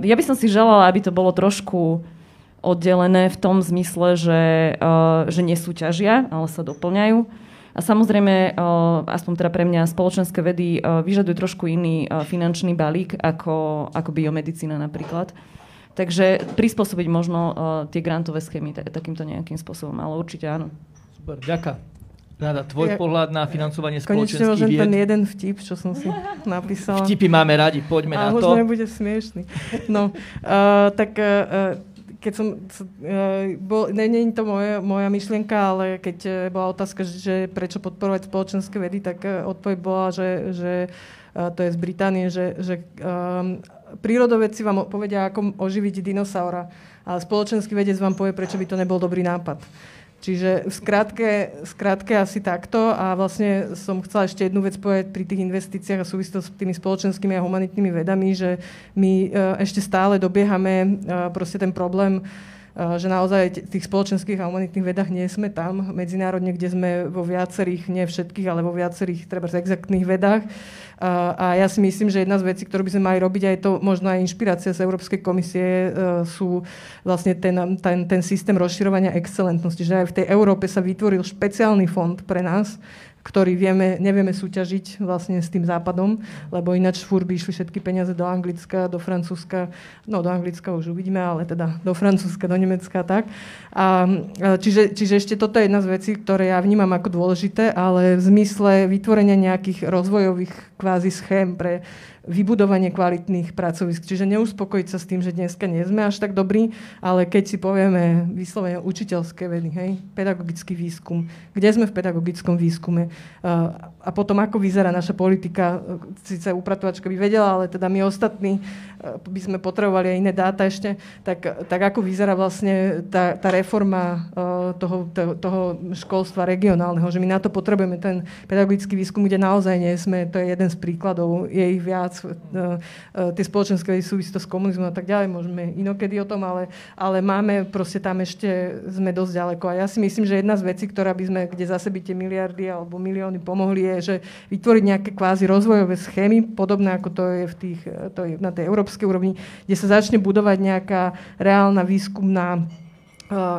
Speaker 2: ja by som si želala, aby to bolo trošku oddelené v tom zmysle, že, že nesúťažia, ale sa doplňajú. A samozrejme, aspoň teda pre mňa, spoločenské vedy vyžadujú trošku iný finančný balík ako, ako biomedicína napríklad. Takže prispôsobiť možno tie grantové schémy takýmto nejakým spôsobom, ale určite áno.
Speaker 1: Super, ďaká. Rada, tvoj ja, pohľad na financovanie spoločenských
Speaker 3: vied?
Speaker 1: Konečne
Speaker 3: ten jeden vtip, čo som si *laughs* napísala.
Speaker 1: Vtipy máme radi, poďme
Speaker 3: A
Speaker 1: na to.
Speaker 3: A možno nebude smiešný. No, uh, tak uh, keď som, uh, bol, nie, nie je to moja, moja myšlienka, ale keď uh, bola otázka, že prečo podporovať spoločenské vedy, tak uh, odpoveď bola, že, že to je z Británie, že, že um, prírodovedci vám povedia, ako oživiť dinosaura, ale spoločenský vedec vám povie, prečo by to nebol dobrý nápad. Čiže v skratke, skratke asi takto a vlastne som chcela ešte jednu vec povedať pri tých investíciách a súvislosti s tými spoločenskými a humanitnými vedami, že my e, ešte stále dobiehame e, proste ten problém Eh, že naozaj v tých spoločenských a humanitných vedách nie sme tam medzinárodne, kde sme vo viacerých, nie všetkých, ale vo viacerých treba exaktných vedách. A, ja si myslím, že jedna z vecí, ktorú by sme mali robiť, aj to možno aj inšpirácia z Európskej komisie, uh, sú vlastne ten, ten, ten systém rozširovania excelentnosti, že aj v tej Európe sa vytvoril špeciálny fond pre nás, ktorý vieme, nevieme súťažiť vlastne s tým západom, lebo ináč fúr by išli všetky peniaze do Anglicka, do Francúzska, no do Anglicka už uvidíme, ale teda do Francúzska, do Nemecka tak. A, čiže, čiže ešte toto je jedna z vecí, ktoré ja vnímam ako dôležité, ale v zmysle vytvorenia nejakých rozvojových kvázi schém pre vybudovanie kvalitných pracovisk. Čiže neuspokojiť sa s tým, že dneska nie sme až tak dobrí, ale keď si povieme vyslovene učiteľské vedy, hej, pedagogický výskum, kde sme v pedagogickom výskume a potom ako vyzerá naša politika, síce upratovačka by vedela, ale teda my ostatní by sme potrebovali aj iné dáta ešte, tak, tak ako vyzerá vlastne tá, tá reforma toho, toho, toho školstva regionálneho, že my na to potrebujeme ten pedagogický výskum, kde naozaj nie sme, to je jeden z príkladov, je ich viac, E, e, tie spoločenské súvisí to s komunizmom a tak ďalej, môžeme inokedy o tom, ale, ale máme proste tam ešte, sme dosť ďaleko. A ja si myslím, že jedna z vecí, ktorá by sme, kde zase by tie miliardy alebo milióny pomohli, je, že vytvoriť nejaké kvázi rozvojové schémy, podobné ako to je, v tých, to je na tej európskej úrovni, kde sa začne budovať nejaká reálna výskumná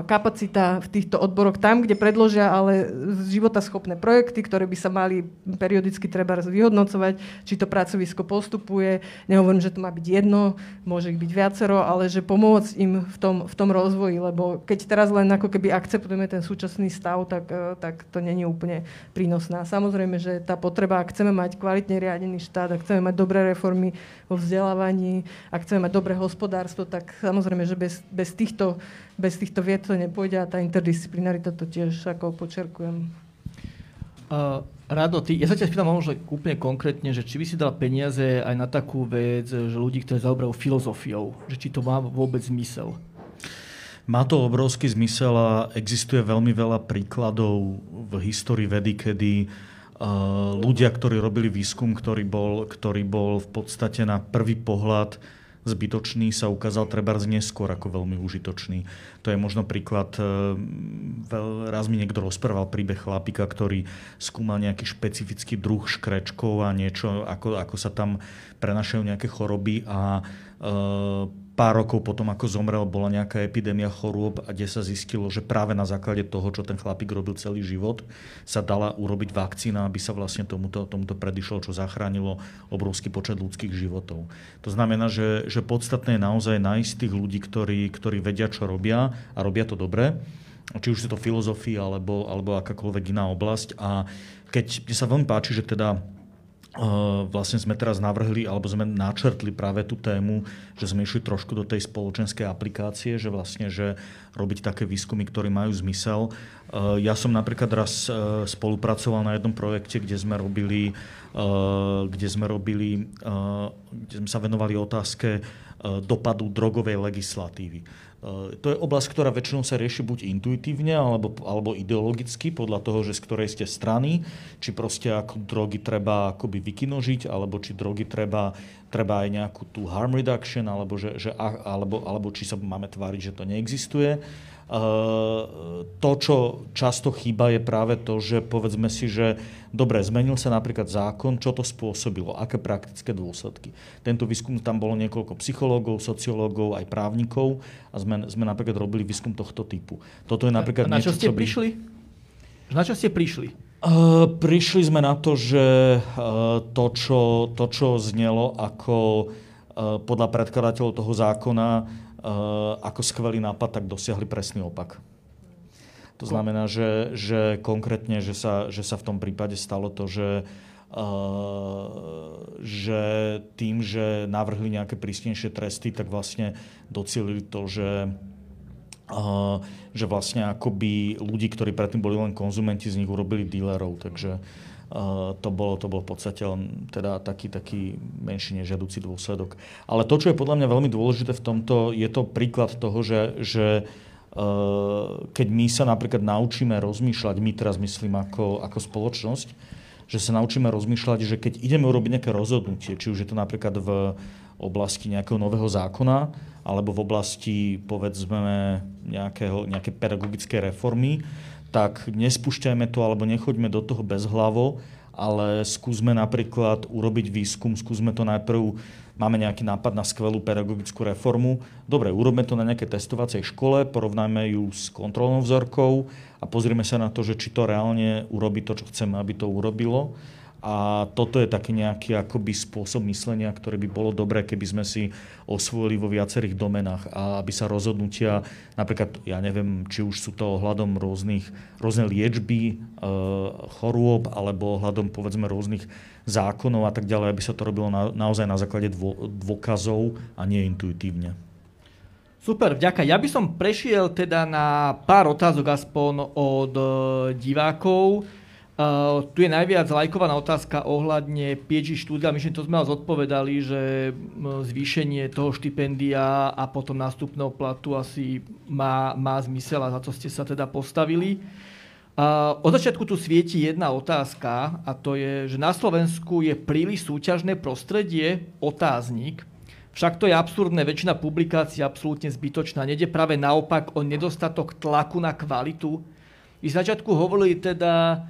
Speaker 3: kapacita v týchto odboroch tam, kde predložia ale životaschopné projekty, ktoré by sa mali periodicky treba vyhodnocovať, či to pracovisko postupuje. Nehovorím, že to má byť jedno, môže ich byť viacero, ale že pomôcť im v tom, v tom rozvoji, lebo keď teraz len ako keby akceptujeme ten súčasný stav, tak, eh, tak to není úplne prínosná. Samozrejme, že tá potreba, ak chceme mať kvalitne riadený štát, ak chceme mať dobré reformy vo vzdelávaní, ak chceme mať dobré hospodárstvo, tak samozrejme, že bez, bez týchto bez týchto vied to nepôjde a tá interdisciplinarita to tiež ako počerkujem.
Speaker 1: Uh, Rado, ty, ja sa ťa spýtam možno úplne konkrétne, že či by si dal peniaze aj na takú vec, že ľudí, ktorí zaoberajú filozofiou, že či to má vôbec zmysel?
Speaker 4: Má to obrovský zmysel a existuje veľmi veľa príkladov v histórii vedy, kedy uh, ľudia, ktorí robili výskum, ktorý bol, ktorý bol v podstate na prvý pohľad zbytočný sa ukázal treba neskôr ako veľmi užitočný. To je možno príklad, e, raz mi niekto rozprával príbeh chlapika, ktorý skúmal nejaký špecifický druh škrečkov a niečo, ako, ako sa tam prenašajú nejaké choroby a e, pár rokov potom, ako zomrel, bola nejaká epidémia chorôb kde sa zistilo, že práve na základe toho, čo ten chlapík robil celý život, sa dala urobiť vakcína, aby sa vlastne tomuto, tomuto predišlo, čo zachránilo obrovský počet ľudských životov. To znamená, že, že podstatné je naozaj nájsť tých ľudí, ktorí, ktorí vedia, čo robia a robia to dobre či už je to filozofia alebo, alebo akákoľvek iná oblasť. A keď mne sa veľmi páči, že teda vlastne sme teraz navrhli, alebo sme načrtli práve tú tému, že sme išli trošku do tej spoločenskej aplikácie, že vlastne, že robiť také výskumy, ktoré majú zmysel. Ja som napríklad raz spolupracoval na jednom projekte, kde sme robili, kde sme robili, kde sme sa venovali otázke dopadu drogovej legislatívy. Eh, to je oblasť, ktorá väčšinou sa rieši buď intuitívne alebo, alebo ideologicky, podľa toho, že z ktorej ste strany, či proste ako drogy treba akoby vykinožiť, alebo či drogy treba, treba aj nejakú tú harm reduction, alebo, že, že, alebo, alebo či sa máme tváriť, že to neexistuje. To, čo často chýba, je práve to, že povedzme si, že dobre, zmenil sa napríklad zákon, čo to spôsobilo, aké praktické dôsledky. Tento výskum tam bolo niekoľko psychológov, sociológov, aj právnikov a sme, sme napríklad robili výskum tohto typu. Toto je napríklad
Speaker 1: a na čo ste by... prišli? Na čo ste prišli?
Speaker 4: Uh, prišli sme na to, že uh, to, čo, to, čo znelo ako uh, podľa predkladateľov toho zákona Eh, ako skvelý nápad, tak dosiahli presný opak. To znamená, že, že konkrétne, že sa, že sa v tom prípade stalo to, že, uh, že tým, že navrhli nejaké prísnejšie tresty, tak vlastne docielili to, že, uh, že vlastne akoby ľudí, ktorí predtým boli len konzumenti, z nich urobili dílerov. Takže to bolo, to bolo v podstate len teda taký, taký menší nežiaducí dôsledok. Ale to, čo je podľa mňa veľmi dôležité v tomto, je to príklad toho, že, že keď my sa napríklad naučíme rozmýšľať, my teraz myslím ako, ako spoločnosť, že sa naučíme rozmýšľať, že keď ideme urobiť nejaké rozhodnutie, či už je to napríklad v oblasti nejakého nového zákona, alebo v oblasti, povedzme, nejakého, nejaké pedagogické reformy, tak nespúšťajme to alebo nechoďme do toho bezhlavo, ale skúsme napríklad urobiť výskum, skúsme to najprv, máme nejaký nápad na skvelú pedagogickú reformu. Dobre, urobme to na nejakej testovacej škole, porovnajme ju s kontrolnou vzorkou a pozrieme sa na to, že či to reálne urobí to, čo chceme, aby to urobilo. A toto je taký nejaký akoby spôsob myslenia, ktorý by bolo dobré, keby sme si osvojili vo viacerých domenách a aby sa rozhodnutia, napríklad, ja neviem, či už sú to ohľadom rôznych, rôzne liečby, e, chorôb, alebo ohľadom, povedzme, rôznych zákonov a tak ďalej, aby sa to robilo na, naozaj na základe dô, dôkazov a nie intuitívne.
Speaker 1: Super, vďaka. Ja by som prešiel teda na pár otázok aspoň od e, divákov. Uh, tu je najviac lajkovaná otázka ohľadne PhD štúdia. Myslím, to sme vás odpovedali, že zvýšenie toho štipendia a potom nástupného platu asi má, má zmysel a za to ste sa teda postavili. Uh, od začiatku tu svieti jedna otázka a to je, že na Slovensku je príliš súťažné prostredie, otáznik. Však to je absurdné, väčšina publikácií je absolútne zbytočná. Nede práve naopak o nedostatok tlaku na kvalitu. Vy začiatku hovorili teda,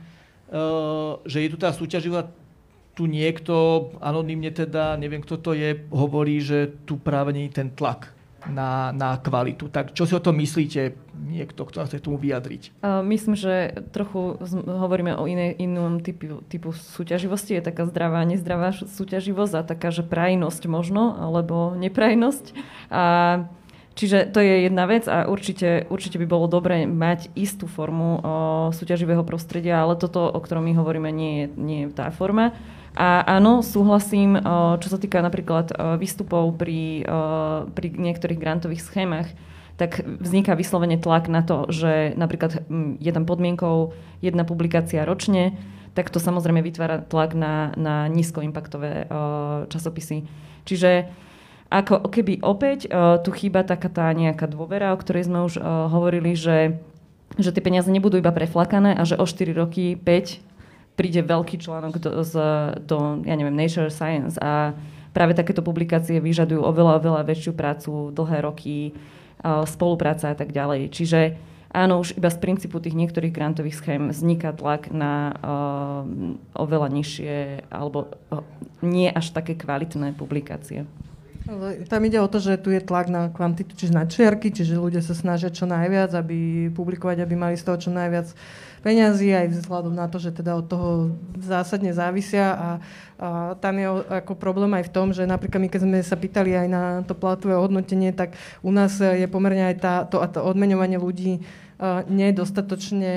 Speaker 1: že je tu tá súťaživá tu niekto, anonymne teda, neviem kto to je, hovorí, že tu práve nie je ten tlak na, na kvalitu. Tak čo si o tom myslíte, niekto, kto chce tomu vyjadriť?
Speaker 2: Uh, myslím, že trochu hovoríme o iné, inom typu, typu súťaživosti. Je taká zdravá, nezdravá súťaživosť a taká, že prajnosť možno, alebo neprajnosť. A Čiže to je jedna vec a určite, určite by bolo dobré mať istú formu o, súťaživého prostredia, ale toto, o ktorom my hovoríme, nie je, nie je tá forma. A áno, súhlasím, o, čo sa týka napríklad o, výstupov pri, o, pri niektorých grantových schémach, tak vzniká vyslovene tlak na to, že napríklad je tam podmienkou jedna publikácia ročne, tak to samozrejme vytvára tlak na, na nízkoimpaktové časopisy. Čiže ako keby opäť uh, tu chýba taká tá nejaká dôvera, o ktorej sme už uh, hovorili, že, že tie peniaze nebudú iba preflakané a že o 4 roky, 5 príde veľký článok do, z, do ja neviem, Nature Science a práve takéto publikácie vyžadujú oveľa, oveľa väčšiu prácu, dlhé roky, uh, spolupráca a tak ďalej. Čiže áno, už iba z princípu tých niektorých grantových schém vzniká tlak na uh, oveľa nižšie alebo uh, nie až také kvalitné publikácie.
Speaker 3: Tam ide o to, že tu je tlak na kvantitu, čiže na čiarky, čiže ľudia sa snažia čo najviac, aby publikovať, aby mali z toho čo najviac peňazí, aj vzhľadom na to, že teda od toho zásadne závisia. A, a tam je ako problém aj v tom, že napríklad my keď sme sa pýtali aj na to platové hodnotenie, tak u nás je pomerne aj tá, to, to odmeňovanie ľudí nie je dostatočne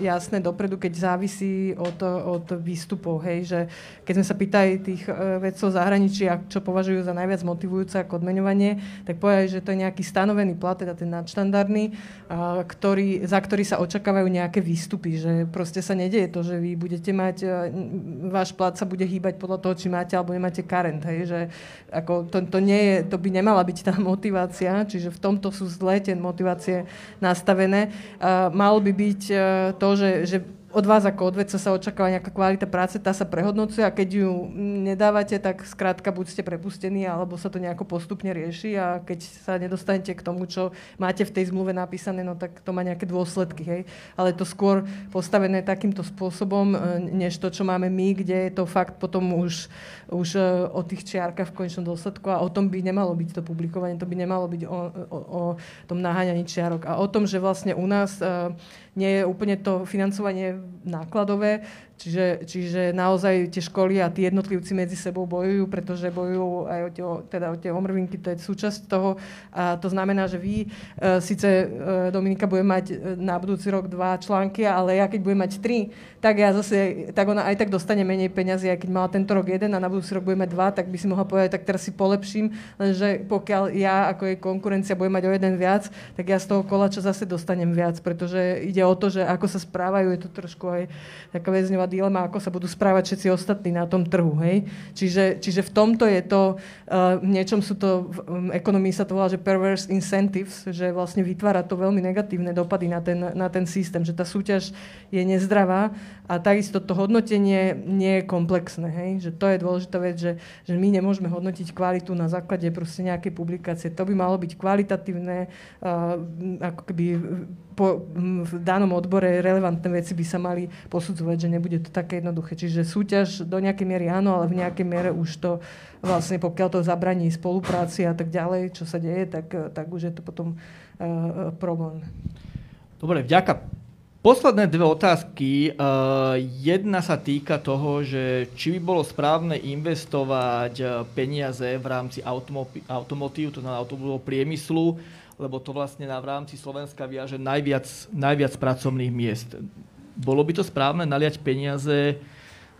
Speaker 3: jasné dopredu, keď závisí od, od výstupov. Hej, že keď sme sa pýtali tých vedcov zahraničí, čo považujú za najviac motivujúce ako odmeňovanie, tak povedali, že to je nejaký stanovený plat, teda ten nadštandardný, ktorý, za ktorý sa očakávajú nejaké výstupy. Že proste sa nedieje to, že vy budete mať, váš plat sa bude hýbať podľa toho, či máte alebo nemáte karent. Hej, že ako to, to, nie je, to by nemala byť tá *laughs* motivácia, čiže v tomto sú zlé tie motivácie nastavené. Uh, malo by byť uh, to, že, že od vás ako od vedca sa očakáva nejaká kvalita práce, tá sa prehodnocuje a keď ju nedávate, tak skrátka buď ste prepustení, alebo sa to nejako postupne rieši a keď sa nedostanete k tomu, čo máte v tej zmluve napísané, no tak to má nejaké dôsledky. Hej. Ale to skôr postavené takýmto spôsobom, e, než to, čo máme my, kde je to fakt potom už, už e, o tých čiarkach v konečnom dôsledku a o tom by nemalo byť to publikovanie, to by nemalo byť o, o, o tom naháňaní čiarok a o tom, že vlastne u nás uh, nie je úplne to financovanie nákladové, čiže, čiže naozaj tie školy a tí jednotlivci medzi sebou bojujú, pretože bojujú aj o tie, teda o tie omrvinky, to je súčasť toho. A to znamená, že vy, e, síce e, Dominika bude mať e, na budúci rok dva články, ale ja keď budem mať tri, tak ja zase, tak ona aj tak dostane menej peňazí, aj keď mala tento rok jeden a na budúci rok bude mať dva, tak by si mohla povedať, tak teraz si polepším, lenže pokiaľ ja ako jej konkurencia budem mať o jeden viac, tak ja z toho kolača zase dostanem viac, pretože ide o to, že ako sa správajú, je to trošku aj taká väzňová dilema, ako sa budú správať všetci ostatní na tom trhu. Hej? Čiže, čiže v tomto je to, uh, v niečom sú to, v um, ekonomii sa to volá, že perverse incentives, že vlastne vytvára to veľmi negatívne dopady na ten, na ten systém, že tá súťaž je nezdravá a takisto to hodnotenie nie je komplexné. Hej? Že to je dôležitá vec, že, že my nemôžeme hodnotiť kvalitu na základe proste nejakej publikácie. To by malo byť kvalitatívne, uh, ako keby po, v danom odbore relevantné veci by sa mali posudzovať, že nebude to také jednoduché. Čiže súťaž do nejakej miery áno, ale v nejakej miere už to vlastne, pokiaľ to zabraní spolupráci a tak ďalej, čo sa deje, tak, tak už je to potom uh, problém.
Speaker 1: Dobre, vďaka. Posledné dve otázky. Uh, jedna sa týka toho, že či by bolo správne investovať peniaze v rámci automotív, to znamená automobilového priemyslu, lebo to vlastne na, v rámci Slovenska viaže najviac, najviac pracovných miest. Bolo by to správne naliať peniaze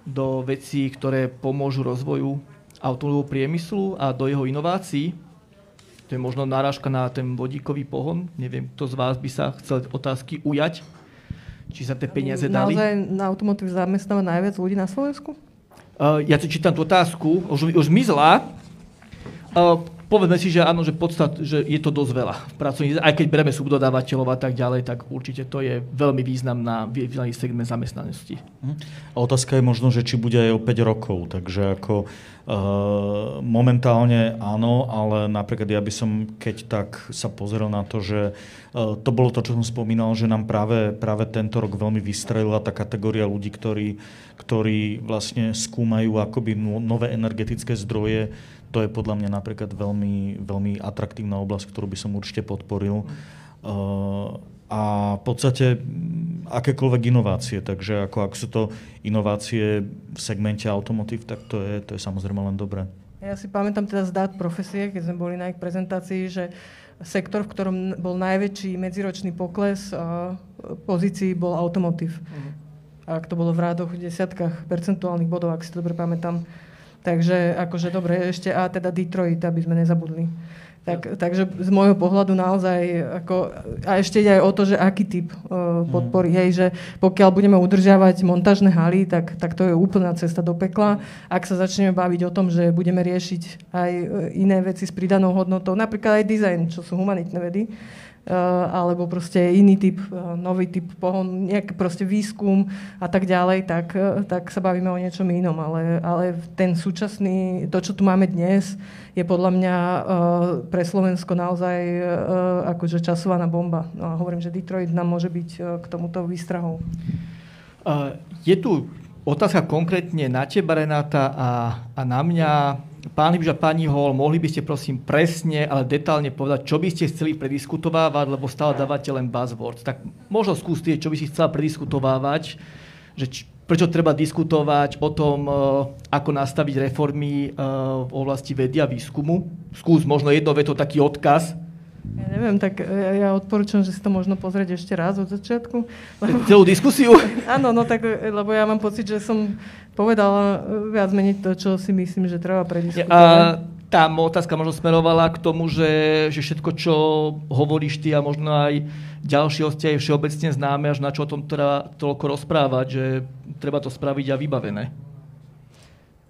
Speaker 1: do vecí, ktoré pomôžu rozvoju automobilového priemyslu a do jeho inovácií? To je možno náražka na ten vodíkový pohon. Neviem, kto z vás by sa chcel otázky ujať. Či sa tie peniaze dali?
Speaker 3: Naozaj na automotív zamestnáva najviac ľudí na Slovensku?
Speaker 1: Uh, ja si čítam tú otázku, už, už zmizla. Uh, povedzme si, že áno, že, podstat, že je to dosť veľa pracovníc. Aj keď bereme subdodávateľov a tak ďalej, tak určite to je veľmi významná, významný segment zamestnanosti.
Speaker 4: Mhm. A otázka je možno, že či bude aj o 5 rokov. Takže ako uh, momentálne áno, ale napríklad ja by som, keď tak sa pozrel na to, že uh, to bolo to, čo som spomínal, že nám práve, práve tento rok veľmi vystrelila tá kategória ľudí, ktorí, ktorí vlastne skúmajú akoby nové energetické zdroje, to je podľa mňa napríklad veľmi, veľmi atraktívna oblasť, ktorú by som určite podporil. Uh, a v podstate mm, akékoľvek inovácie. Takže ako, ak sú to inovácie v segmente automotív, tak to je, to je samozrejme len dobré.
Speaker 3: Ja si pamätám teda z dát profesie, keď sme boli na ich prezentácii, že sektor, v ktorom bol najväčší medziročný pokles uh, pozícií, bol automotív. Uh-huh. Ak to bolo v rádoch, v desiatkách percentuálnych bodov, ak si to dobre pamätám. Takže akože dobre, ešte a teda Detroit, aby sme nezabudli. Tak, takže z môjho pohľadu naozaj, ako, a ešte ide aj o to, že aký typ uh, podpory, mm. hej, že pokiaľ budeme udržiavať montážne haly, tak, tak to je úplná cesta do pekla. Ak sa začneme baviť o tom, že budeme riešiť aj e, iné veci s pridanou hodnotou, napríklad aj dizajn, čo sú humanitné vedy, alebo proste iný typ, eh, nový typ pohon, nejaký proste výskum a tak ďalej, tak, eh, tak sa bavíme o niečom inom. Ale, ale ten súčasný, to, čo tu máme dnes, je podľa mňa pre Slovensko naozaj akože časovaná bomba. No a hovorím, že Detroit nám môže byť k tomuto výstrahou.
Speaker 1: Je tu otázka konkrétne na teba, Renáta, a, a na mňa Pán Hybž a pani Hol, mohli by ste prosím presne, ale detálne povedať, čo by ste chceli prediskutovávať, lebo stále dávate len buzzwords. Tak možno skúste, čo by si chcela prediskutovávať, že č- prečo treba diskutovať o tom, e, ako nastaviť reformy e, v oblasti vedy a výskumu. Skús možno jedno veto taký odkaz,
Speaker 3: Ja neviem, tak ja, ja odporúčam, že si to možno pozrieť ešte raz od začiatku.
Speaker 1: Lebo... *laughs* Celú diskusiu? *laughs*
Speaker 3: Áno, no tak, lebo ja mám pocit, že som povedala viac menej to, čo si myslím, že treba prediskutovať.
Speaker 1: A tá otázka možno smerovala k tomu, že, že všetko, čo hovoríš ty a možno aj ďalší hostia je všeobecne známe, až na čo o tom teda toľko rozprávať, že treba to spraviť a vybavené.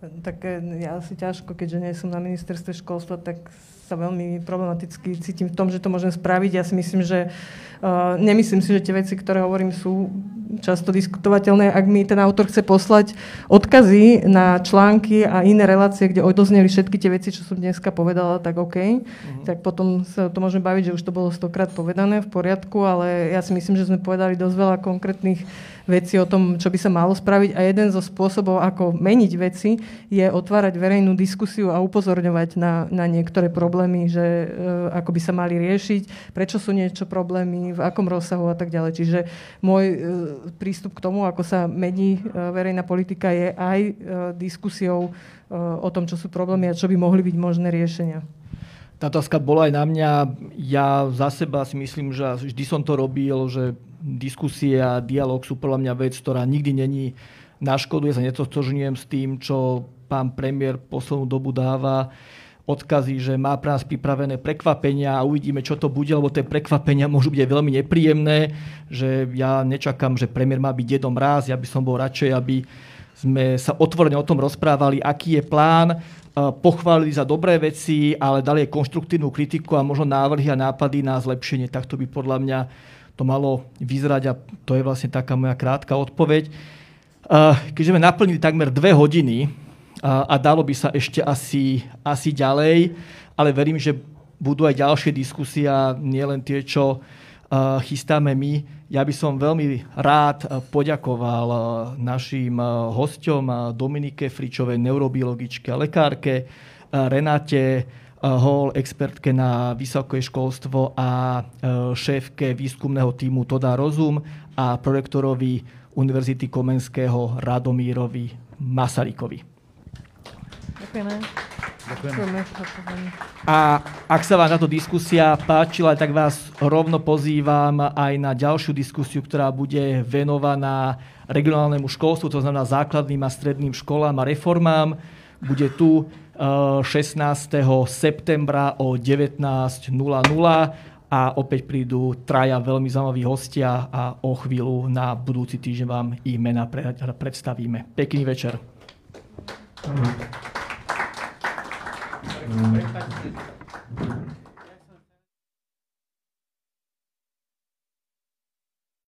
Speaker 3: Tak ja asi ťažko, keďže nie som na ministerstve školstva, tak sa veľmi problematicky cítim v tom, že to môžem spraviť. Ja si myslím, že uh, nemyslím si, že tie veci, ktoré hovorím, sú často diskutovateľné. Ak mi ten autor chce poslať odkazy na články a iné relácie, kde odozneli všetky tie veci, čo som dneska povedala, tak OK. Uh-huh. Tak potom sa to môžeme baviť, že už to bolo stokrát povedané v poriadku, ale ja si myslím, že sme povedali dosť veľa konkrétnych veci o tom, čo by sa malo spraviť a jeden zo spôsobov, ako meniť veci, je otvárať verejnú diskusiu a upozorňovať na, na niektoré problémy, že e, ako by sa mali riešiť, prečo sú niečo problémy, v akom rozsahu a tak ďalej. Čiže môj e, prístup k tomu, ako sa mení e, verejná politika, je aj e, diskusiou e, o tom, čo sú problémy a čo by mohli byť možné riešenia.
Speaker 1: Tá otázka bola aj na mňa. Ja za seba si myslím, že vždy som to robil, že diskusie a dialog sú podľa mňa vec, ktorá nikdy není na škodu. Ja sa netotožňujem s tým, čo pán premiér poslednú dobu dáva odkazy, že má pre nás pripravené prekvapenia a uvidíme, čo to bude, lebo tie prekvapenia môžu byť veľmi nepríjemné, že ja nečakám, že premiér má byť jedom raz, ja by som bol radšej, aby sme sa otvorene o tom rozprávali, aký je plán, pochválili za dobré veci, ale dali aj konštruktívnu kritiku a možno návrhy a nápady na zlepšenie. Tak to by podľa mňa to malo vyzerať a to je vlastne taká moja krátka odpoveď. Keďže sme naplnili takmer dve hodiny a dalo by sa ešte asi, asi ďalej, ale verím, že budú aj ďalšie diskusie a nielen tie, čo chystáme my. Ja by som veľmi rád poďakoval našim hosťom Dominike Fričovej, neurobiologičke a lekárke, Renate Hall, expertke na vysoké školstvo a e, šéfke výskumného týmu Toda Rozum a projektorovi Univerzity Komenského Radomírovi Masarykovi.
Speaker 3: Ďakujeme.
Speaker 1: Ďakujeme. A ak sa vám táto diskusia páčila, tak vás rovno pozývam aj na ďalšiu diskusiu, ktorá bude venovaná regionálnemu školstvu, to znamená základným a stredným školám a reformám. Bude tu 16. septembra o 19.00 a opäť prídu traja veľmi zaujímaví hostia a o chvíľu na budúci týždeň vám ich mena predstavíme. Pekný večer. Mm.